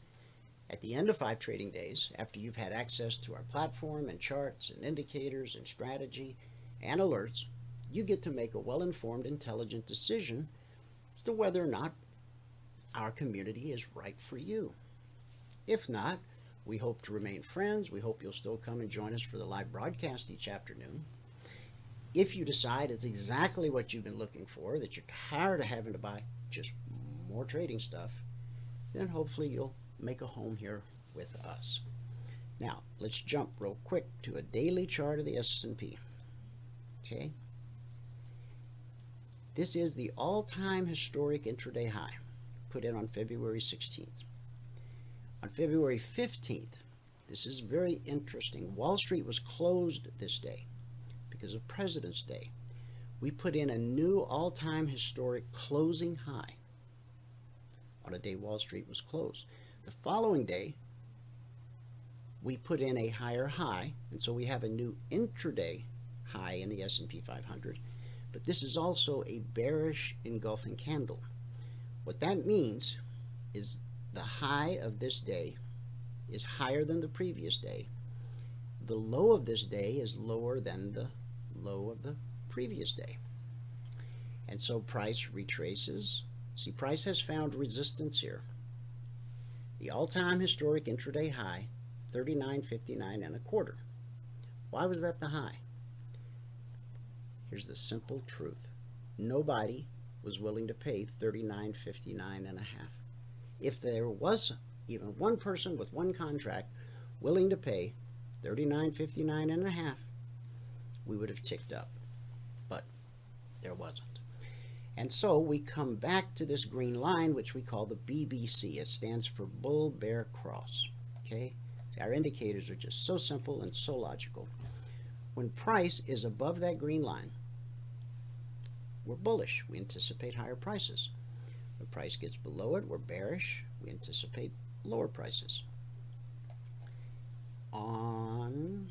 At the end of five trading days, after you've had access to our platform and charts and indicators and strategy and alerts, you get to make a well-informed, intelligent decision as to whether or not our community is right for you. If not, we hope to remain friends. We hope you'll still come and join us for the live broadcast each afternoon. If you decide it's exactly what you've been looking for, that you're tired of having to buy just more trading stuff, then hopefully you'll make a home here with us. Now, let's jump real quick to a daily chart of the S&P. Okay? This is the all-time historic intraday high put in on February 16th. On February 15th, this is very interesting. Wall Street was closed this day because of President's Day. We put in a new all-time historic closing high on a day Wall Street was closed. The following day, we put in a higher high, and so we have a new intraday high in the S&P 500 but this is also a bearish engulfing candle. What that means is the high of this day is higher than the previous day. The low of this day is lower than the low of the previous day. And so price retraces. See, price has found resistance here. The all-time historic intraday high, 39.59 and a quarter. Why was that the high? Here's the simple truth. Nobody was willing to pay $39.59 and a half. If there was even one person with one contract willing to pay $39.59 and a half, we would have ticked up. But there wasn't. And so we come back to this green line, which we call the BBC. It stands for Bull Bear Cross. Okay? Our indicators are just so simple and so logical. When price is above that green line, we're bullish. We anticipate higher prices. When price gets below it, we're bearish. We anticipate lower prices. On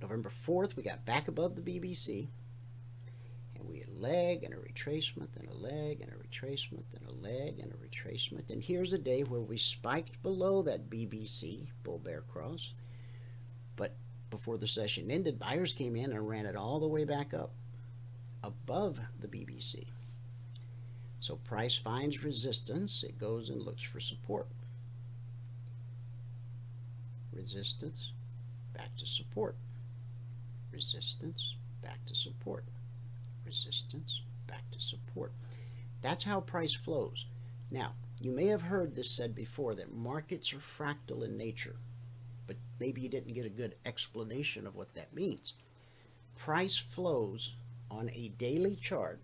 November 4th, we got back above the BBC. And we had a leg and a retracement and a leg and a retracement and a leg and a retracement. And here's a day where we spiked below that BBC, Bull Bear Cross. But before the session ended, buyers came in and ran it all the way back up above the BBC. So price finds resistance, it goes and looks for support. Resistance, back to support. Resistance, back to support. Resistance, back to support. That's how price flows. Now, you may have heard this said before that markets are fractal in nature, but maybe you didn't get a good explanation of what that means. Price flows on a daily chart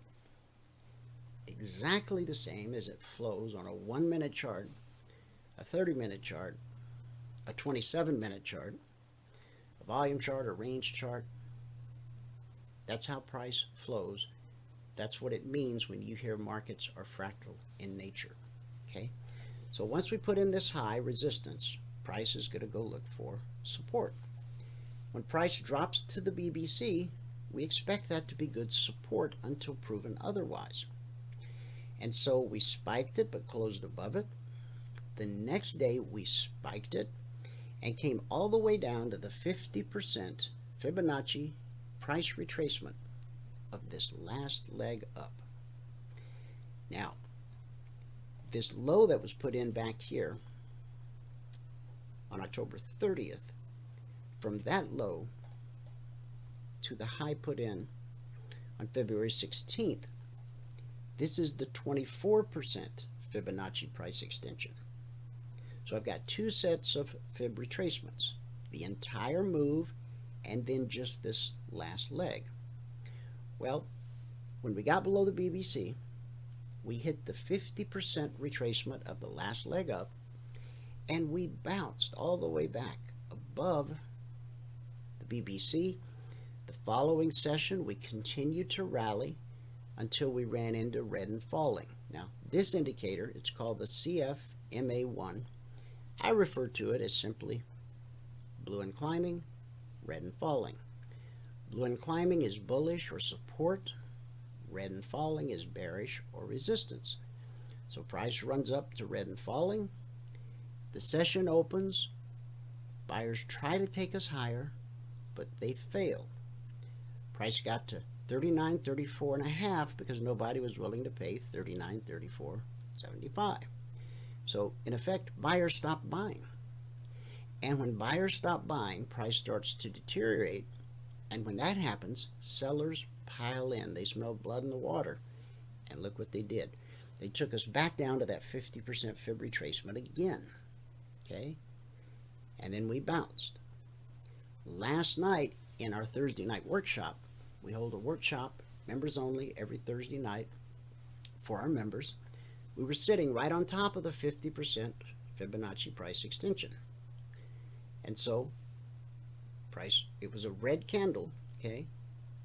exactly the same as it flows on a one minute chart, a 30 minute chart, a 27 minute chart, a volume chart, a range chart. That's how price flows. That's what it means when you hear markets are fractal in nature. Okay? So once we put in this high resistance, price is going to go look for support. When price drops to the BBC, we expect that to be good support until proven otherwise. And so we spiked it but closed above it. The next day we spiked it and came all the way down to the 50% Fibonacci price retracement of this last leg up. Now, this low that was put in back here on October 30th, from that low to the high put in on February 16th, this is the 24% Fibonacci price extension. So I've got two sets of fib retracements, the entire move and then just this last leg. Well, when we got below the BBC, we hit the 50% retracement of the last leg up and we bounced all the way back above the BBC. Following session, we continued to rally until we ran into red and falling. Now, this indicator, it's called the CFMA1. I refer to it as simply blue and climbing, red and falling. Blue and climbing is bullish or support. Red and falling is bearish or resistance. So price runs up to red and falling. The session opens. Buyers try to take us higher, but they fail. Price got to 39 34 and a half because nobody was willing to pay 39 34 75 so in effect buyers stopped buying. And when buyers stop buying price starts to deteriorate. And when that happens sellers pile in. They smell blood in the water. And look what they did. They took us back down to that 50% fib retracement again okay? And then we bounced. Last night in our Thursday night workshop we hold a workshop, members only, every Thursday night for our members. We were sitting right on top of the 50% Fibonacci price extension. And so, price, it was a red candle, okay,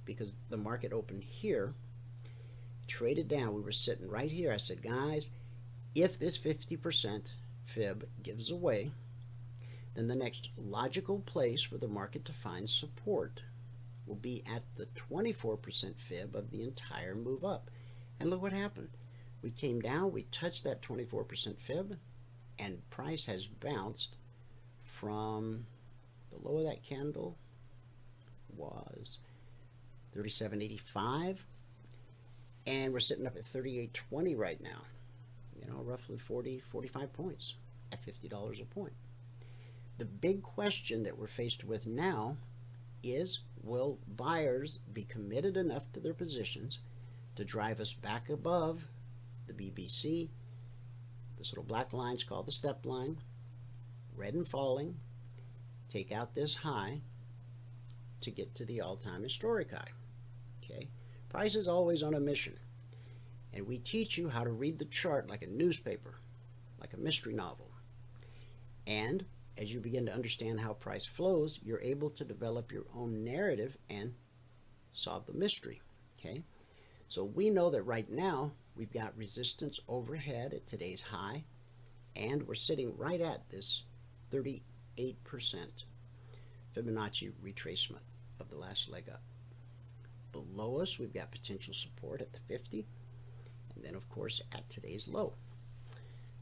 because the market opened here, traded down. We were sitting right here. I said, guys, if this 50% fib gives away, then the next logical place for the market to find support will be at the 24% fib of the entire move up. And look what happened. We came down, we touched that 24% fib, and price has bounced from the low of that candle was 37.85 and we're sitting up at 38.20 right now you know roughly 40 45 points at $50 a point the big question that we're faced with now is will buyers be committed enough to their positions to drive us back above the BBC? This little black line is called the step line. Red and falling. Take out this high to get to the all-time historic high. Okay? Price is always on a mission. And we teach you how to read the chart like a newspaper, like a mystery novel. And as you begin to understand how price flows, you're able to develop your own narrative and solve the mystery. Okay, so we know that right now we've got resistance overhead at today's high, and we're sitting right at this 38% Fibonacci retracement of the last leg up. Below us, we've got potential support at the 50. And then, of course, at today's low.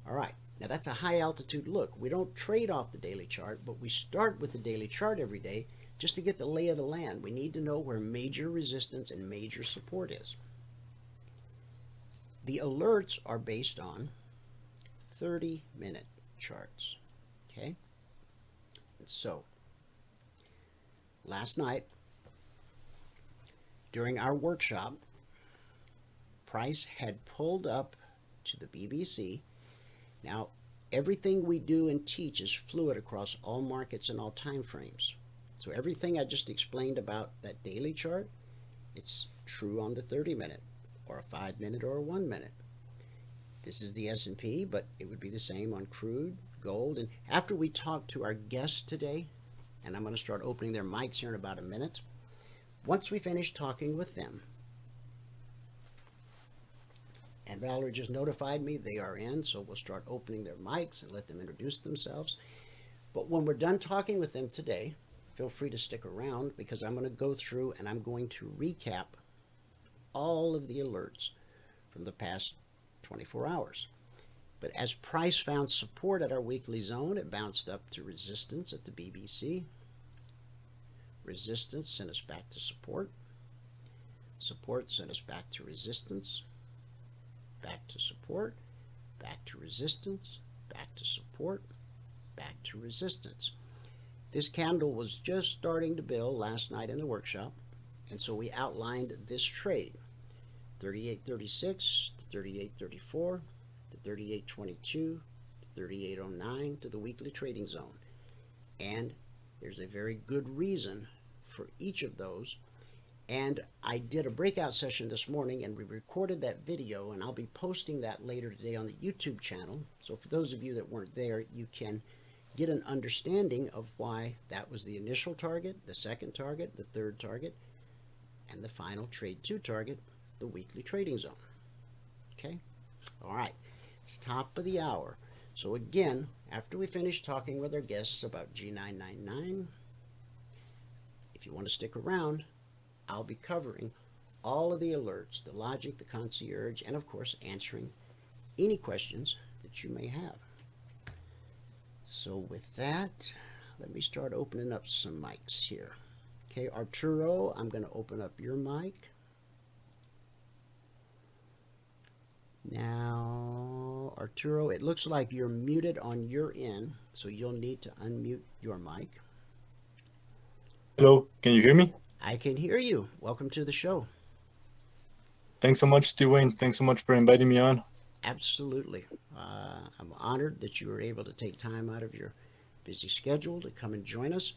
All right. Now, that's a high altitude look. We don't trade off the daily chart, but we start with the daily chart every day just to get the lay of the land. We need to know where major resistance and major support is. The alerts are based on 30 minute charts. Okay? And so, last night, during our workshop, price had pulled up to the BBC. Now, everything we do and teach is fluid across all markets and all time frames. So everything I just explained about that daily chart, it's true on the 30 minute or a 5 minute or a 1 minute. This is the S&P, but it would be the same on crude, gold, and after we talk to our guests today, and I'm going to start opening their mics here in about a minute, once we finish talking with them, and Valerie just notified me they are in, so we'll start opening their mics and let them introduce themselves. But when we're done talking with them today, feel free to stick around because I'm going to go through and I'm going to recap all of the alerts from the past 24 hours. But as price found support at our weekly zone, it bounced up to resistance at the BBC. Resistance sent us back to support. Support sent us back to resistance. Back to support. Back to resistance. Back to support. Back to resistance. This candle was just starting to build last night in the workshop, and so we outlined this trade 3836 to 3834 to 3822 to 3809 to the weekly trading zone. And there's a very good reason for each of those. And I did a breakout session this morning and we recorded that video, and I'll be posting that later today on the YouTube channel. So for those of you that weren't there, you can get an understanding of why that was the initial target, the second target, the third target, and the final trade two target, the weekly trading zone. Okay? All right. It's top of the hour. So again, after we finish talking with our guests about G999, if you want to stick around, I'll be covering all of the alerts, the logic, the concierge, and of course answering any questions that you may have. So with that, let me start opening up some mics here. Okay, Arturo, I'm going to open up your mic. Now, Arturo, it looks like you're muted on your end, so you'll need to unmute your mic. Hello, can you hear me? I can hear you. Welcome to the show. Thanks so much, Dwayne. Thanks so much for inviting me on. Absolutely. Uh, I'm honored that you were able to take time out of your busy schedule to come and join us.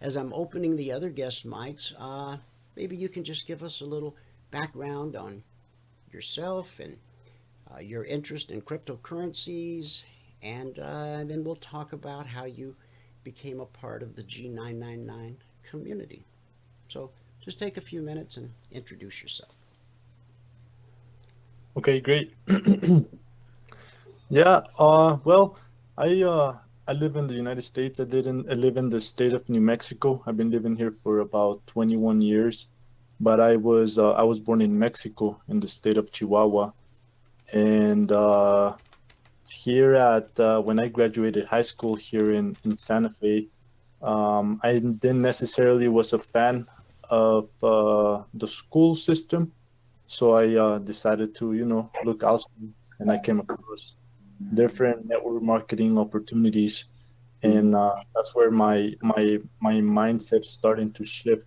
As I'm opening the other guest mics, uh, maybe you can just give us a little background on yourself and uh, your interest in cryptocurrencies, and uh, then we'll talk about how you became a part of the G999 community. So just take a few minutes and introduce yourself. Okay, great. yeah, uh, well, I uh, I live in the United States. I in I live in the state of New Mexico. I've been living here for about 21 years, but I was uh, I was born in Mexico in the state of Chihuahua, and uh, here at uh, when I graduated high school here in in Santa Fe, um, I didn't necessarily was a fan of uh, the school system so I uh, decided to, you know, look elsewhere, and I came across different network marketing opportunities, and uh, that's where my my my mindset starting to shift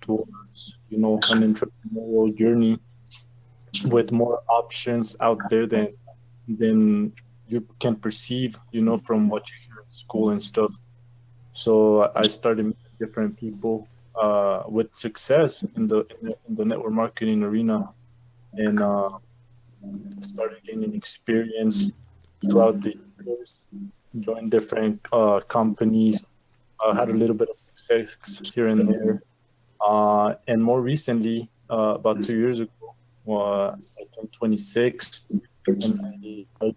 towards, you know, an entrepreneurial journey with more options out there than than you can perceive, you know, from what you hear in school and stuff. So I started meeting different people uh, with success in the, in the, in the network marketing arena and uh, started gaining experience throughout the years joined different uh, companies uh, had a little bit of success here and there. Uh, and more recently uh, about two years ago i turned 26 and I,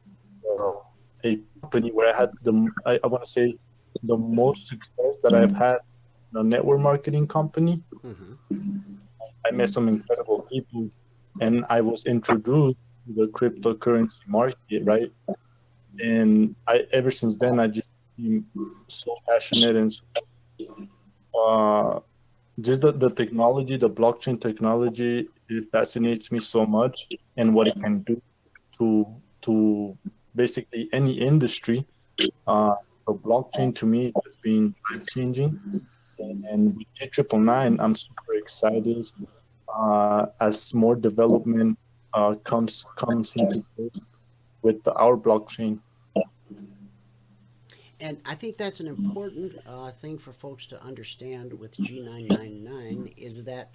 a company where i had the i, I want to say the most success that i've had a network marketing company. Mm-hmm. I met some incredible people, and I was introduced to the cryptocurrency market, right? And I ever since then I just been so passionate and so, uh, just the, the technology, the blockchain technology, it fascinates me so much, and what it can do to to basically any industry. Uh, the blockchain to me has been changing, and, and with G triple nine, I'm super excited uh, as more development uh, comes comes into with our blockchain. And I think that's an important uh, thing for folks to understand with G999 is that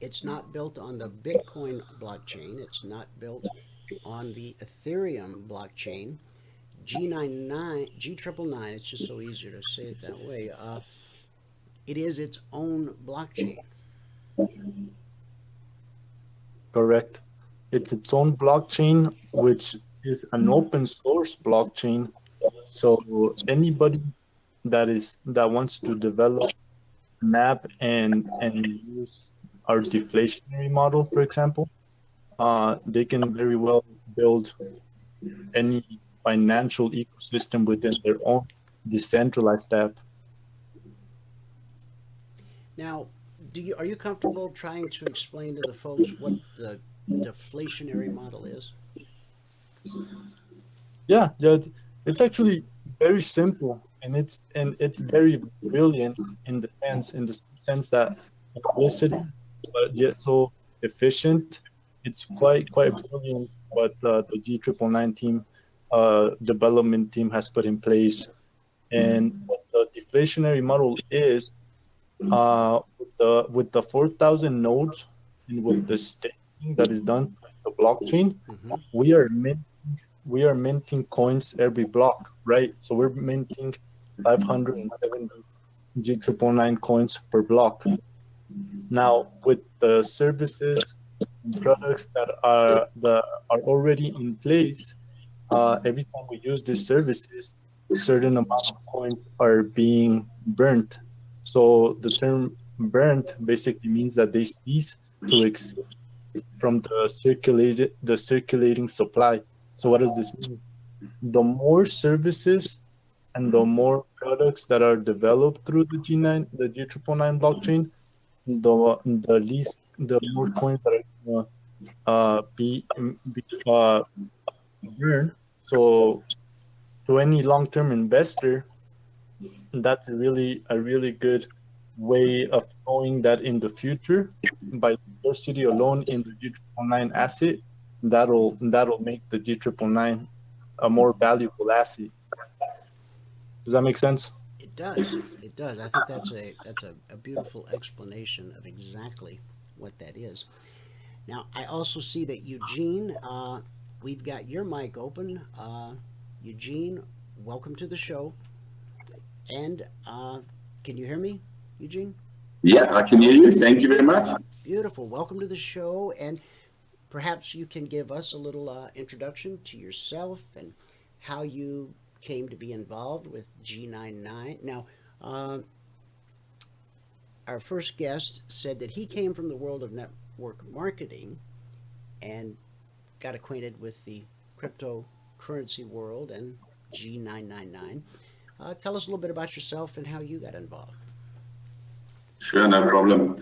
it's not built on the Bitcoin blockchain. It's not built on the Ethereum blockchain. G99, G999, it's just so easier to say it that way. Uh, it is its own blockchain. Correct. It's its own blockchain, which is an open source blockchain. So anybody that is that wants to develop an app and and use our deflationary model, for example, uh, they can very well build any financial ecosystem within their own decentralized app. Now, do you are you comfortable trying to explain to the folks what the deflationary model is? Yeah, yeah, it's, it's actually very simple and it's and it's very brilliant in the sense in the sense that simplicity, but yet so efficient. It's quite quite brilliant what uh, the G triple nine team uh, development team has put in place, and what the deflationary model is uh, with the with the four thousand nodes and with the staking that is done with the blockchain, Mm-hmm. we are minting we are minting coins every block, right? So we're minting 570 G triple nine coins per block. Now with the services and products that are the are already in place, uh, every time we use these services, a certain amount of coins are being burnt. So the term burnt basically means that they cease to exist from the circulated the circulating supply. So what does this mean? The more services and the more products that are developed through the G9 the G triple nine blockchain, the the least the more coins that are uh, be, be uh, burned. So to any long term investor, that's really a really good way of knowing that in the future by diversity alone in the G triple nine asset, that'll that'll make the G triple nine a more valuable asset. Does that make sense? It does. It does. I think that's a that's a, a beautiful explanation of exactly what that is. Now, I also see that Eugene, uh, we've got your mic open. Uh, Eugene, welcome to the show. And uh, can you hear me, Eugene? Yeah, I can hear you. Thank you very much. Beautiful. Welcome to the show. And perhaps you can give us a little uh, introduction to yourself and how you came to be involved with G99. Now, uh, our first guest said that he came from the world of network marketing and got acquainted with the cryptocurrency world and G999. Uh, tell us a little bit about yourself and how you got involved. Sure, no problem.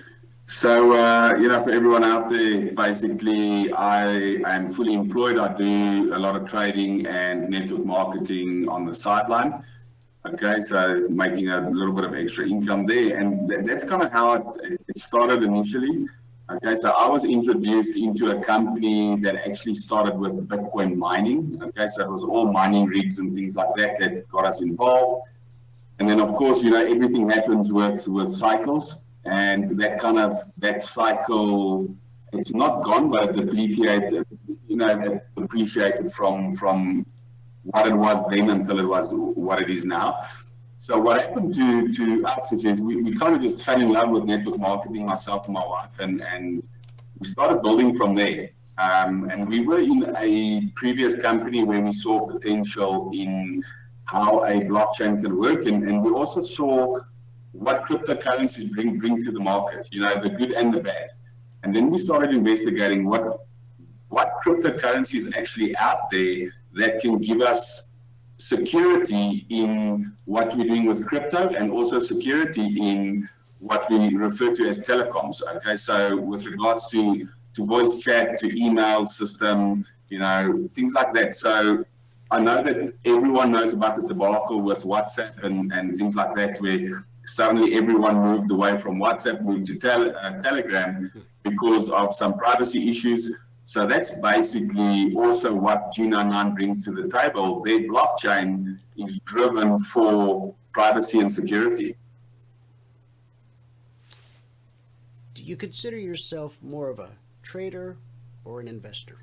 So, uh, you know, for everyone out there, basically, I am fully employed. I do a lot of trading and network marketing on the sideline. Okay, so making a little bit of extra income there. And that, that's kind of how it, it started initially. Okay, so I was introduced into a company that actually started with Bitcoin mining. Okay, so it was all mining rigs and things like that that got us involved. And then, of course, you know, everything happens with, with cycles and that kind of that cycle it's not gone but it depreciated you know it depreciated from from what it was then until it was what it is now so what happened to to us is, is we, we kind of just fell in love with network marketing myself and my wife and and we started building from there um, and we were in a previous company where we saw potential in how a blockchain can work and, and we also saw what cryptocurrencies bring bring to the market, you know, the good and the bad. And then we started investigating what what cryptocurrency is actually out there that can give us security in what we're doing with crypto and also security in what we refer to as telecoms. Okay, so with regards to to voice chat, to email system, you know, things like that. So I know that everyone knows about the debacle with WhatsApp and, and things like that, where suddenly everyone moved away from WhatsApp, moved to tele, uh, Telegram because of some privacy issues. So that's basically also what G99 brings to the table. Their blockchain is driven for privacy and security. Do you consider yourself more of a trader or an investor?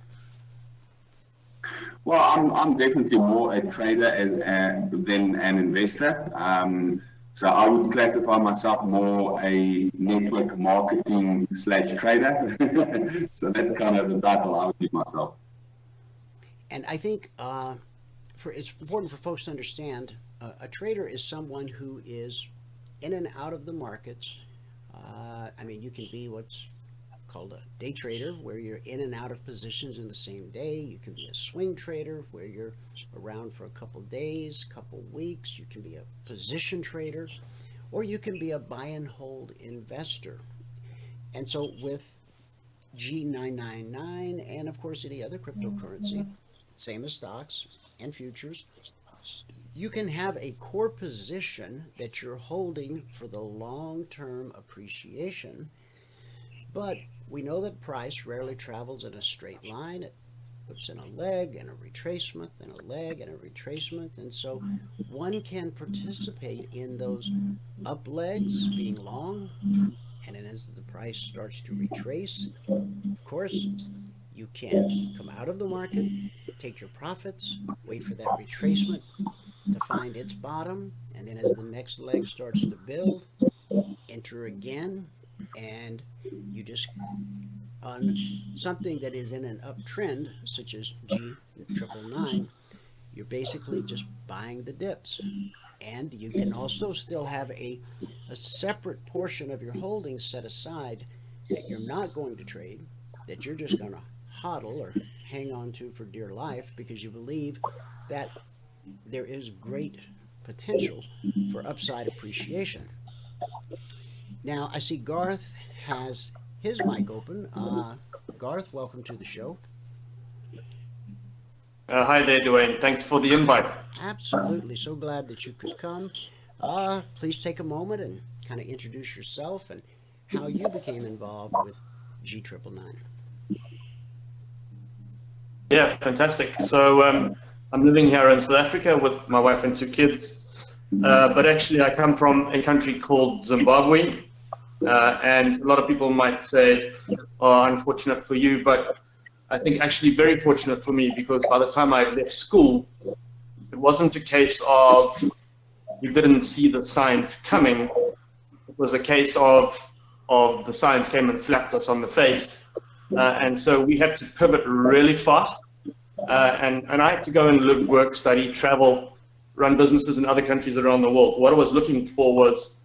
Well, I'm, I'm definitely more a trader as, uh, than an investor. Um, so I would classify myself more a network marketing slash trader. so that's kind of the title I would give myself. And I think uh, for, it's important for folks to understand uh, a trader is someone who is in and out of the markets. Uh, I mean, you can be what's called a day trader, where you're in and out of positions in the same day. You can be a swing trader, where you're around for a couple days, couple weeks. You can be a position trader, or you can be a buy and hold investor. And so with G999 and of course any other cryptocurrency, same as stocks and futures, you can have a core position that you're holding for the long-term appreciation but we know that price rarely travels in a straight line. It puts in a leg and a retracement and a leg and a retracement. And so one can participate in those up legs being long. And then as the price starts to retrace, of course, you can come out of the market, take your profits, wait for that retracement to find its bottom. And then as the next leg starts to build, enter again and you just on something that is in an uptrend, such as G triple nine, you're basically just buying the dips. And you can also still have a, a separate portion of your holdings set aside that you're not going to trade, that you're just going to hodl or hang on to for dear life because you believe that there is great potential for upside appreciation. Now, I see Garth has his mic open. Uh, Garth, welcome to the show. Uh, hi there, Dwayne. Thanks for the invite. Absolutely. So glad that you could come. Uh, please take a moment and kind of introduce yourself and how you became involved with G999. Yeah, fantastic. So um, I'm living here in South Africa with my wife and two kids. Uh, but actually, I come from a country called Zimbabwe, uh, and a lot of people might say, oh, unfortunate for you, but I think actually very fortunate for me because by the time I left school, it wasn't a case of you didn't see the signs coming. It was a case of, of the signs came and slapped us on the face. Uh, and so we had to pivot really fast. Uh, and, and I had to go and live, work, study, travel, run businesses in other countries around the world. What I was looking for was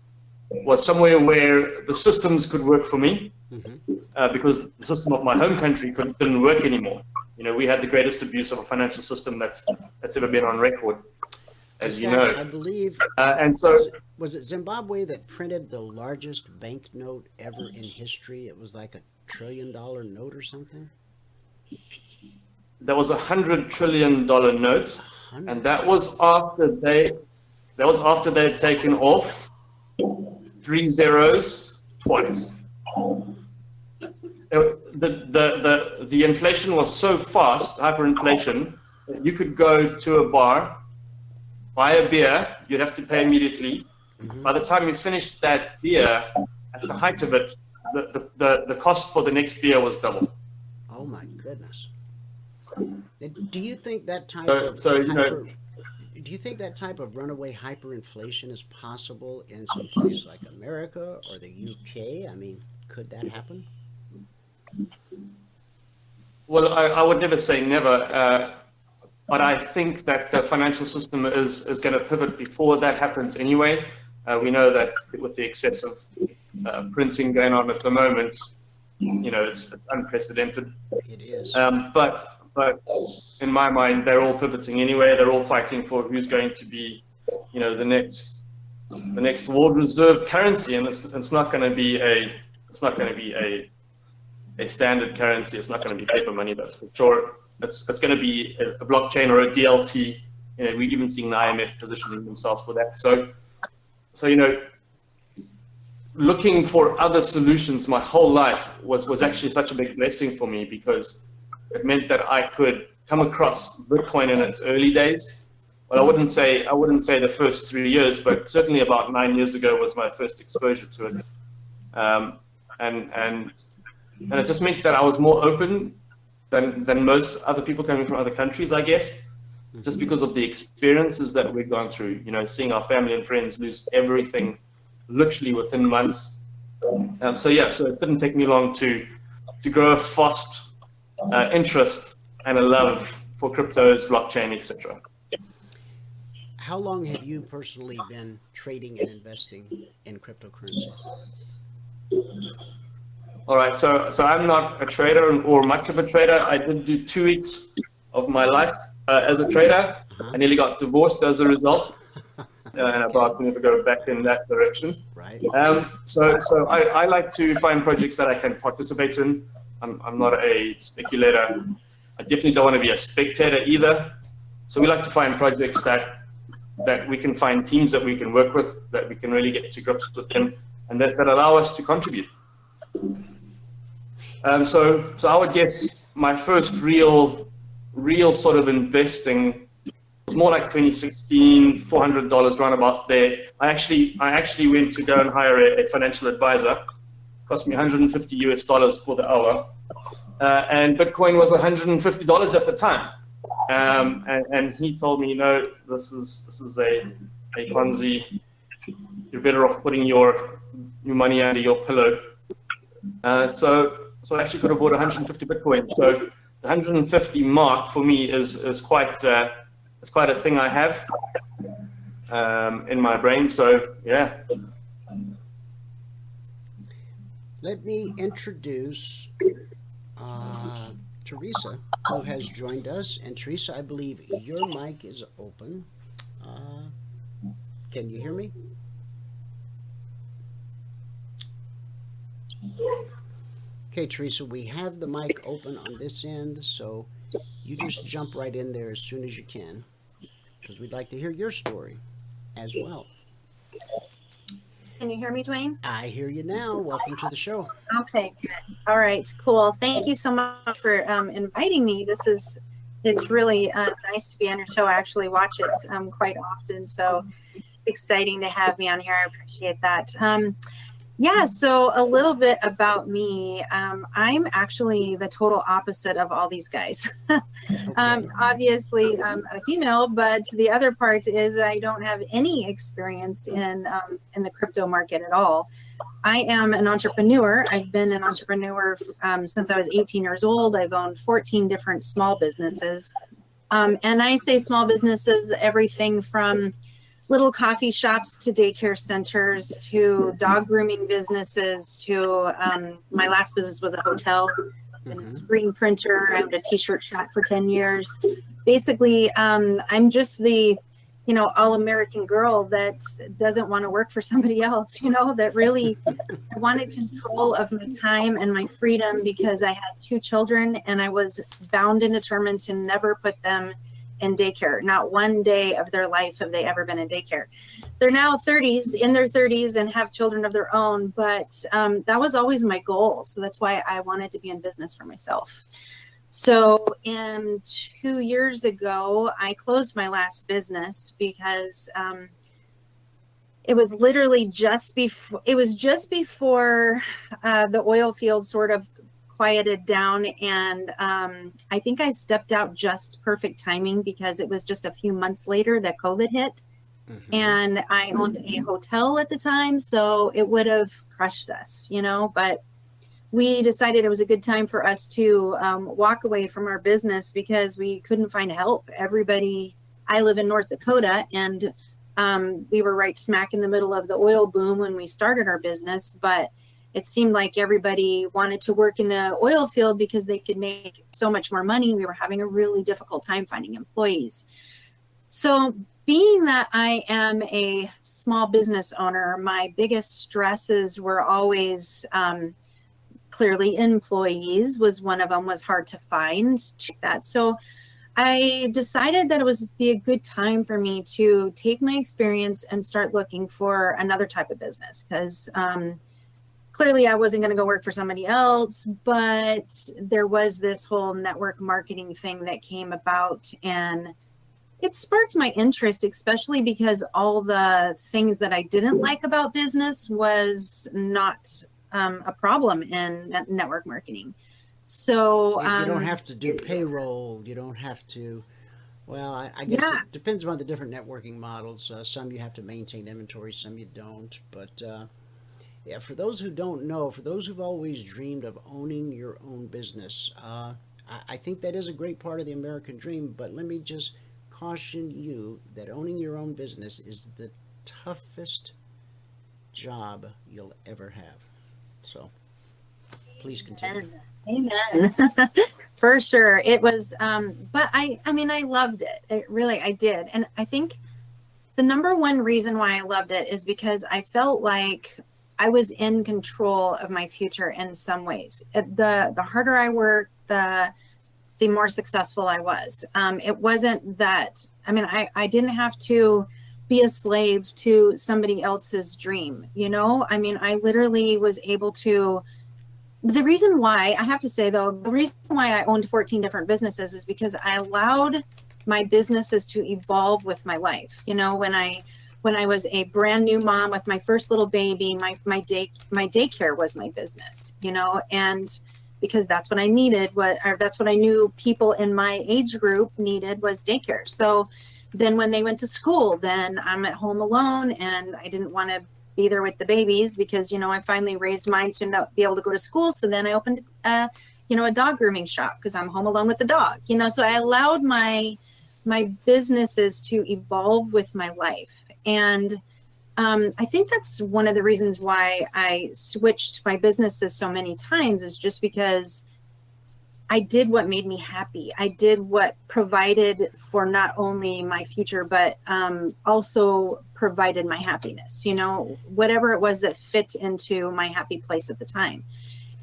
was somewhere where the systems could work for me mm-hmm. uh, because the system of my home country could, didn't work anymore. You know, we had the greatest abuse of a financial system that's that's ever been on record, as In you know. I believe. Uh, and so, was it, was it Zimbabwe that printed the largest banknote ever in history? It was like a trillion dollar note or something. There was a hundred trillion dollar note, and that was after they that was after they had taken off three zeros twice. The, the, the, the inflation was so fast, hyperinflation, that you could go to a bar, buy a beer, you'd have to pay immediately. Mm-hmm. By the time you finished that beer, at the height of it, the, the, the, the cost for the next beer was double. Oh my goodness. Do you think that type so, of so, hyper, you know, do you think that type of runaway hyperinflation is possible in some place like America or the UK? I mean, could that happen? Well, I, I would never say never, uh, but I think that the financial system is, is going to pivot before that happens anyway. Uh, we know that with the excessive uh, printing going on at the moment, you know, it's, it's unprecedented. It is. Um, but but in my mind, they're all pivoting anyway. They're all fighting for who's going to be, you know, the next the next world reserve currency, and it's it's not going to be a it's not going to be a a standard currency. It's not going to be paper money. That's for sure. It's it's going to be a, a blockchain or a DLT. You know, we're even seeing the IMF positioning themselves for that. So so you know looking for other solutions my whole life was, was actually such a big blessing for me because it meant that I could come across Bitcoin in its early days. Well, I wouldn't say I wouldn't say the first three years, but certainly about nine years ago was my first exposure to it, um, and and and it just meant that I was more open than than most other people coming from other countries, I guess, just because of the experiences that we've gone through. You know, seeing our family and friends lose everything literally within months. Um, so yeah, so it didn't take me long to to grow a fast uh, interest and a love for cryptos, blockchain, etc. How long have you personally been trading and investing in cryptocurrency? All right, so so I'm not a trader or much of a trader. I did do two weeks of my life uh, as a trader. Uh-huh. I nearly got divorced as a result, uh, and I'm about to never go back in that direction. Right. Um, so so I, I like to find projects that I can participate in. I'm, I'm not a speculator. I definitely don't want to be a spectator either. So we like to find projects that that we can find teams that we can work with, that we can really get to grips with them, and that, that allow us to contribute. Um, so so I would guess my first real real sort of investing was more like 2016, $400 round about there. I actually I actually went to go and hire a, a financial advisor. Cost me 150 US dollars for the hour, uh, and Bitcoin was 150 dollars at the time. Um, and, and he told me, you know, this is this is a a Ponzi. You're better off putting your your money under your pillow. Uh, so so I actually could have bought 150 Bitcoin. So the 150 mark for me is is quite uh, it's quite a thing I have um, in my brain. So yeah. Let me introduce uh, Teresa, who has joined us. And Teresa, I believe your mic is open. Uh, can you hear me? Okay, Teresa, we have the mic open on this end, so you just jump right in there as soon as you can, because we'd like to hear your story as well. Can you hear me, Dwayne? I hear you now. Welcome to the show. Okay, good. All right, cool. Thank you so much for um, inviting me. This is it's really uh, nice to be on your show. I actually watch it um, quite often, so exciting to have me on here. I appreciate that. Um, yeah, so a little bit about me. Um, I'm actually the total opposite of all these guys. um, obviously, I'm a female, but the other part is I don't have any experience in um, in the crypto market at all. I am an entrepreneur. I've been an entrepreneur um, since I was 18 years old. I've owned 14 different small businesses, um, and I say small businesses, everything from little coffee shops to daycare centers to dog grooming businesses to um, my last business was a hotel and a screen printer i had a t-shirt shop for 10 years. Basically um, i'm just the you know all american girl that doesn't want to work for somebody else you know that really i wanted control of my time and my freedom because i had two children and i was bound and determined to never put them in daycare. Not one day of their life have they ever been in daycare. They're now 30s, in their 30s, and have children of their own. But um, that was always my goal. So that's why I wanted to be in business for myself. So, in two years ago, I closed my last business because um, it was literally just before it was just before uh, the oil field sort of quieted down and um, i think i stepped out just perfect timing because it was just a few months later that covid hit mm-hmm. and i owned a hotel at the time so it would have crushed us you know but we decided it was a good time for us to um, walk away from our business because we couldn't find help everybody i live in north dakota and um, we were right smack in the middle of the oil boom when we started our business but it seemed like everybody wanted to work in the oil field because they could make so much more money. We were having a really difficult time finding employees. So, being that I am a small business owner, my biggest stresses were always um, clearly employees was one of them was hard to find that so I decided that it was be a good time for me to take my experience and start looking for another type of business because um, clearly I wasn't going to go work for somebody else, but there was this whole network marketing thing that came about and it sparked my interest, especially because all the things that I didn't like about business was not um, a problem in network marketing. So you, you don't um, have to do payroll. You don't have to. Well, I, I guess Yeah. it depends on the different networking models. Uh, some you have to maintain inventory, some you don't. But uh, yeah, for those who don't know, for those who've always dreamed of owning your own business, uh, I, think that is a great part of the American dream. But let me just caution you that owning your own business is the toughest job you'll ever have. So please continue. Amen. For sure. It was um but I I mean I loved it. It really I did. And I think the number one reason why I loved it is because I felt like I was in control of my future in some ways. It- The the harder I worked, the the more successful I was. Um, it wasn't that I mean I I didn't have to be a slave to somebody else's dream. You know, I mean I literally was able to the reason why I have to say though, the reason why I owned 14 different businesses is because I allowed my businesses to evolve with my life. You know, when I when I was a brand new mom with my first little baby, my my day my daycare was my business, you know, and because that's what I needed, what or that's what I knew people in my age group needed was daycare. So then when they went to school, then I'm at home alone and I didn't want to be there with the babies because you know I finally raised mine to not be able to go to school. So then I opened uh, you know a dog grooming shop because I'm home alone with the dog. You know, so I allowed my my businesses to evolve with my life, and um, I think that's one of the reasons why I switched my businesses so many times is just because I did what made me happy. I did what provided for not only my future, but um, also provided my happiness, you know, whatever it was that fit into my happy place at the time.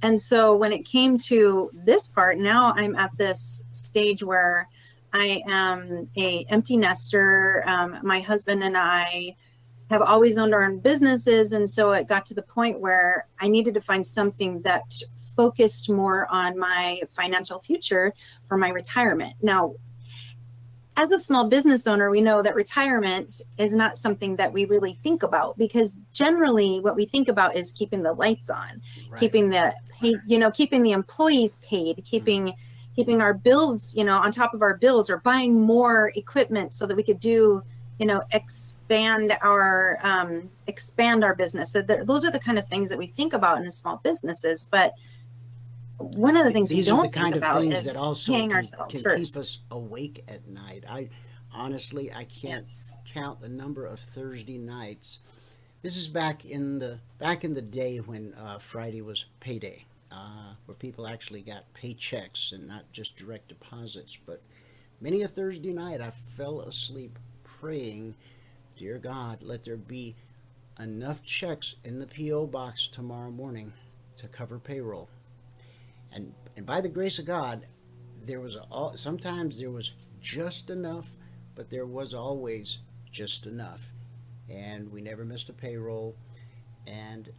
And so when it came to this part, now I'm at this stage where I am a empty nester. Um, my husband and I have always owned our own businesses. And so it got to the point where I needed to find something that focused more on my financial future for my retirement. Now, as a small business owner, we know that retirement is not something that we really think about because generally what we think about is keeping the lights on, Right. keeping the pay, you know, keeping the employees paid, keeping keeping our bills, you know, on top of our bills or buying more equipment so that we could do, you know, expand our um, expand our business. So th- those are the kind of things that we think about in the small businesses, but one of the things These we don't the kind of things is that also paying can, ourselves can first. keep us awake at night. I honestly I can't count the number of Thursday nights. This is back in the back in the day when uh, Friday was payday, uh, where people actually got paychecks and not just direct deposits. But many a Thursday night I fell asleep praying, "Dear God, let there be enough checks in the PO box tomorrow morning to cover payroll." and and by the grace of God, there was all, sometimes there was just enough, but there was always just enough, and we never missed a payroll. And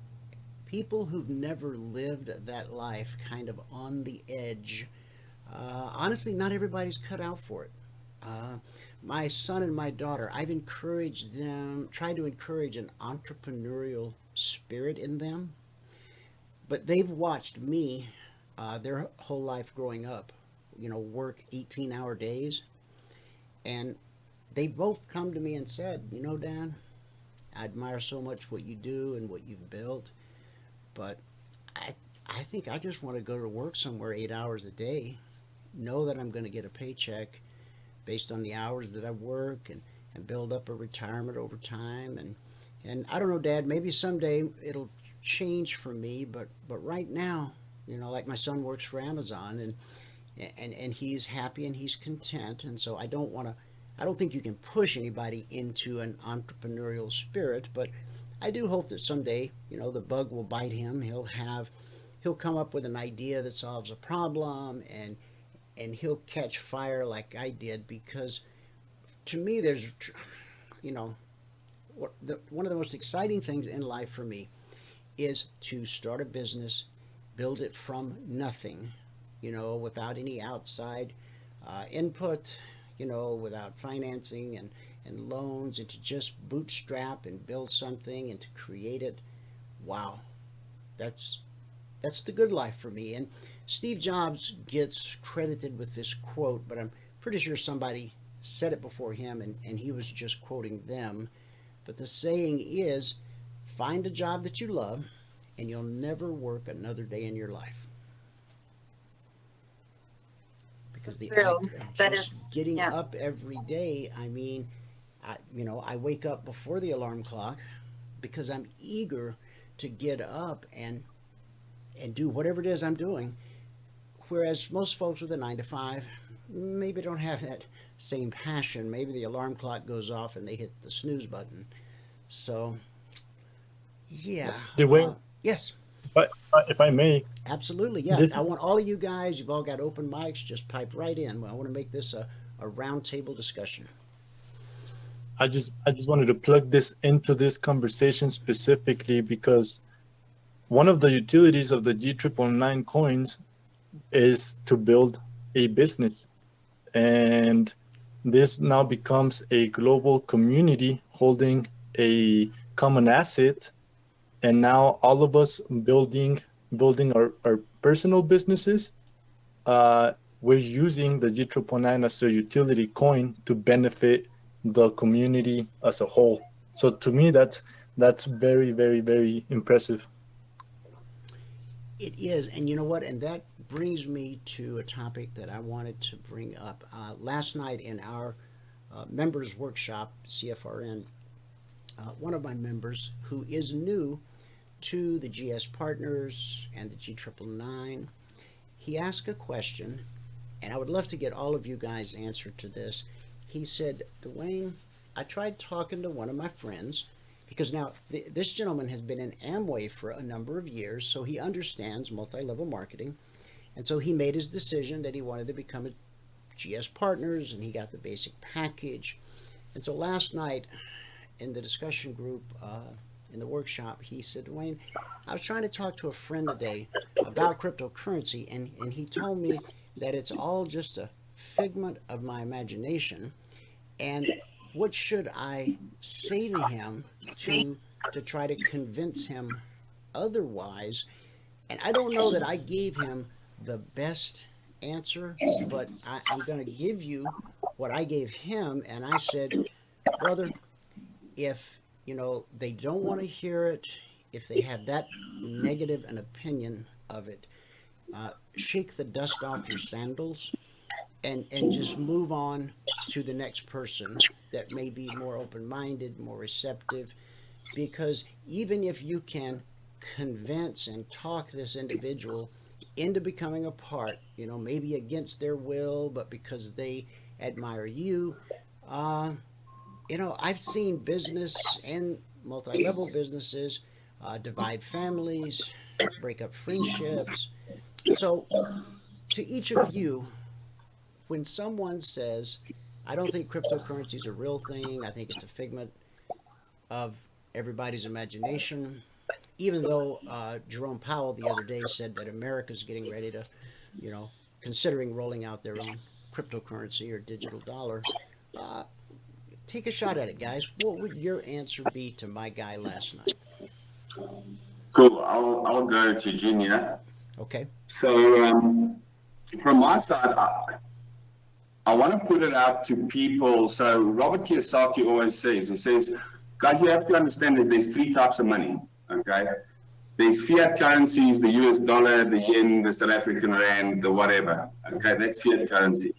people who've never lived that life, kind of on the edge, uh, honestly, not everybody's cut out for it. Uh, my son and my daughter, I've encouraged them, tried to encourage an entrepreneurial spirit in them, but they've watched me uh, their whole life growing up, you know, work 18 hour days. And they both come to me and said, you know, Dan, I admire so much what you do and what you've built, but I, I think I just want to go to work somewhere eight hours a day, know that I'm going to get a paycheck based on the hours that I work and, and build up a retirement over time. And, and I don't know, Dad, maybe someday it'll change for me, but but right now, you know, like my son works for Amazon and and and he's happy and he's content, and so I don't want to. I don't think you can push anybody into an entrepreneurial spirit, but I do hope that someday, you know, the bug will bite him. He'll have, he'll come up with an idea that solves a problem, and and he'll catch fire like I did because, to me, there's, you know, the, one of the most exciting things in life for me is to start a business, build it from nothing, you know, without any outside uh, input, you know, without financing and, and loans, and to just bootstrap and build something and to create it. Wow, that's that's the good life for me. And Steve Jobs gets credited with this quote, but I'm pretty sure somebody said it before him, and, and he was just quoting them. But the saying is find a job that you love, and you'll never work another day in your life. Because the True. act of That is- getting yeah. up every day, I mean, I, you know, I wake up before the alarm clock because I'm eager to get up and and do whatever it is I'm doing. Whereas most folks with a nine to five maybe don't have that same passion. Maybe the alarm clock goes off and they hit the snooze button. So, yeah. Dwayne? uh, yes, But if I may, absolutely. Yeah. This- I want all of you guys, you've all got open mics, just pipe right in. I want to make this a, a roundtable discussion. I just I just wanted to plug this into this conversation specifically because one of the utilities of the G triple nine coins is to build a business, and this now becomes a global community holding a common asset, and now all of us building building our, our personal businesses. Uh, we're using the G triple nine as a utility coin to benefit the community as a whole. So to me, that's that's very, very, very impressive. It is, and you know what? And that brings me to a topic that I wanted to bring up. Uh, last night in our uh, members workshop, CFRN, uh, one of my members who is new to the GS Partners and the G Triple Nine, he asked a question, and I would love to get all of you guys' answer to this. He said, Dwayne, I tried talking to one of my friends because now th- this gentleman has been in Amway for a number of years, so he understands multi-level marketing, and so he made his decision that he wanted to become a GS Partners, and he got the basic package. And so last night, in the discussion group uh, in the workshop, he said, Dwayne, I was trying to talk to a friend today about cryptocurrency, and, and he told me that it's all just a figment of my imagination. And what should I say to him to to try to convince him otherwise? And I don't know that I gave him the best answer, but I, I'm going to give you what I gave him. And I said, brother, if you know they don't want to hear it, if they have that negative an opinion of it, uh, shake the dust off your sandals and and just move on to the next person that may be more open-minded, more receptive, because even if you can convince and talk this individual into becoming a part, you know, maybe against their will, but because they admire you, uh, you know, I've seen business and multi-level businesses uh, divide families, break up friendships. So, to each of you, when someone says, I don't think cryptocurrency is a real thing, I think it's a figment of everybody's imagination, even though uh, Jerome Powell the other day said that America's getting ready to, you know, considering rolling out their own cryptocurrency or digital dollar. Uh, take a shot at it, guys. What would your answer be to my guy last night? Cool. I'll, I'll go to Junior. Okay. So, um, from my side, I, I want to put it out to people. So, Robert Kiyosaki always says, he says, guys, you have to understand that there's three types of money. Okay. There's fiat currencies, the US dollar, the yen, the South African rand, the whatever. Okay. That's fiat currency.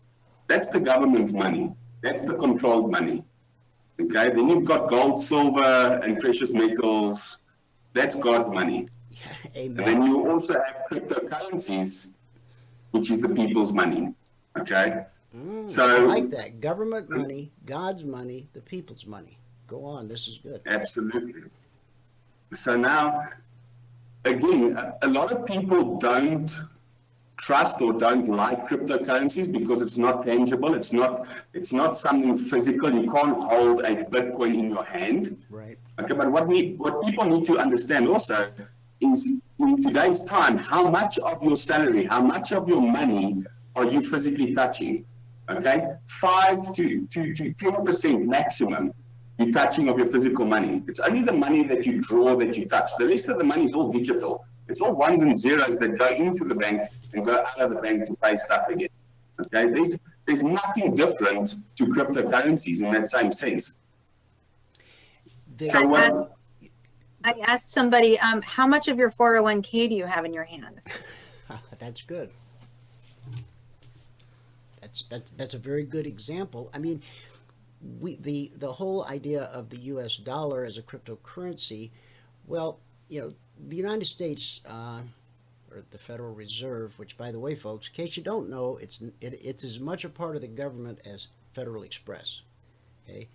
That's the government's money. That's the controlled money. Okay. Then you've got gold, silver, and precious metals. That's God's money. Amen. And then you also have cryptocurrencies, which is the people's money. Okay. Mm, So- I like that. Government money, God's money, the people's money. Go on. This is good. Absolutely. So now, again, a, a lot of people don't trust or don't like cryptocurrencies because it's not tangible. It's not. It's not something physical. You can't hold a Bitcoin in your hand. Right. Okay, but what we what people need to understand also is in today's time, how much of your salary, how much of your money are you physically touching? Okay, five to to to ten percent maximum. You're touching of your physical money. It's only the money that you draw that you touch. The rest of the money is all digital. It's all ones and zeros that go into the bank and go out of the bank to pay stuff again. Okay, there's there's nothing different to cryptocurrencies in that same sense. The- So I what? asked, I asked somebody, um, how much of your 401k do you have in your hand? That's good. That's that's a very good example. I mean, we the the whole idea of the U.S. dollar as a cryptocurrency. Well, you know, the United States uh, or the Federal Reserve, which, by the way, folks, in case you don't know, it's it, it's as much a part of the government as Federal Express. Okay,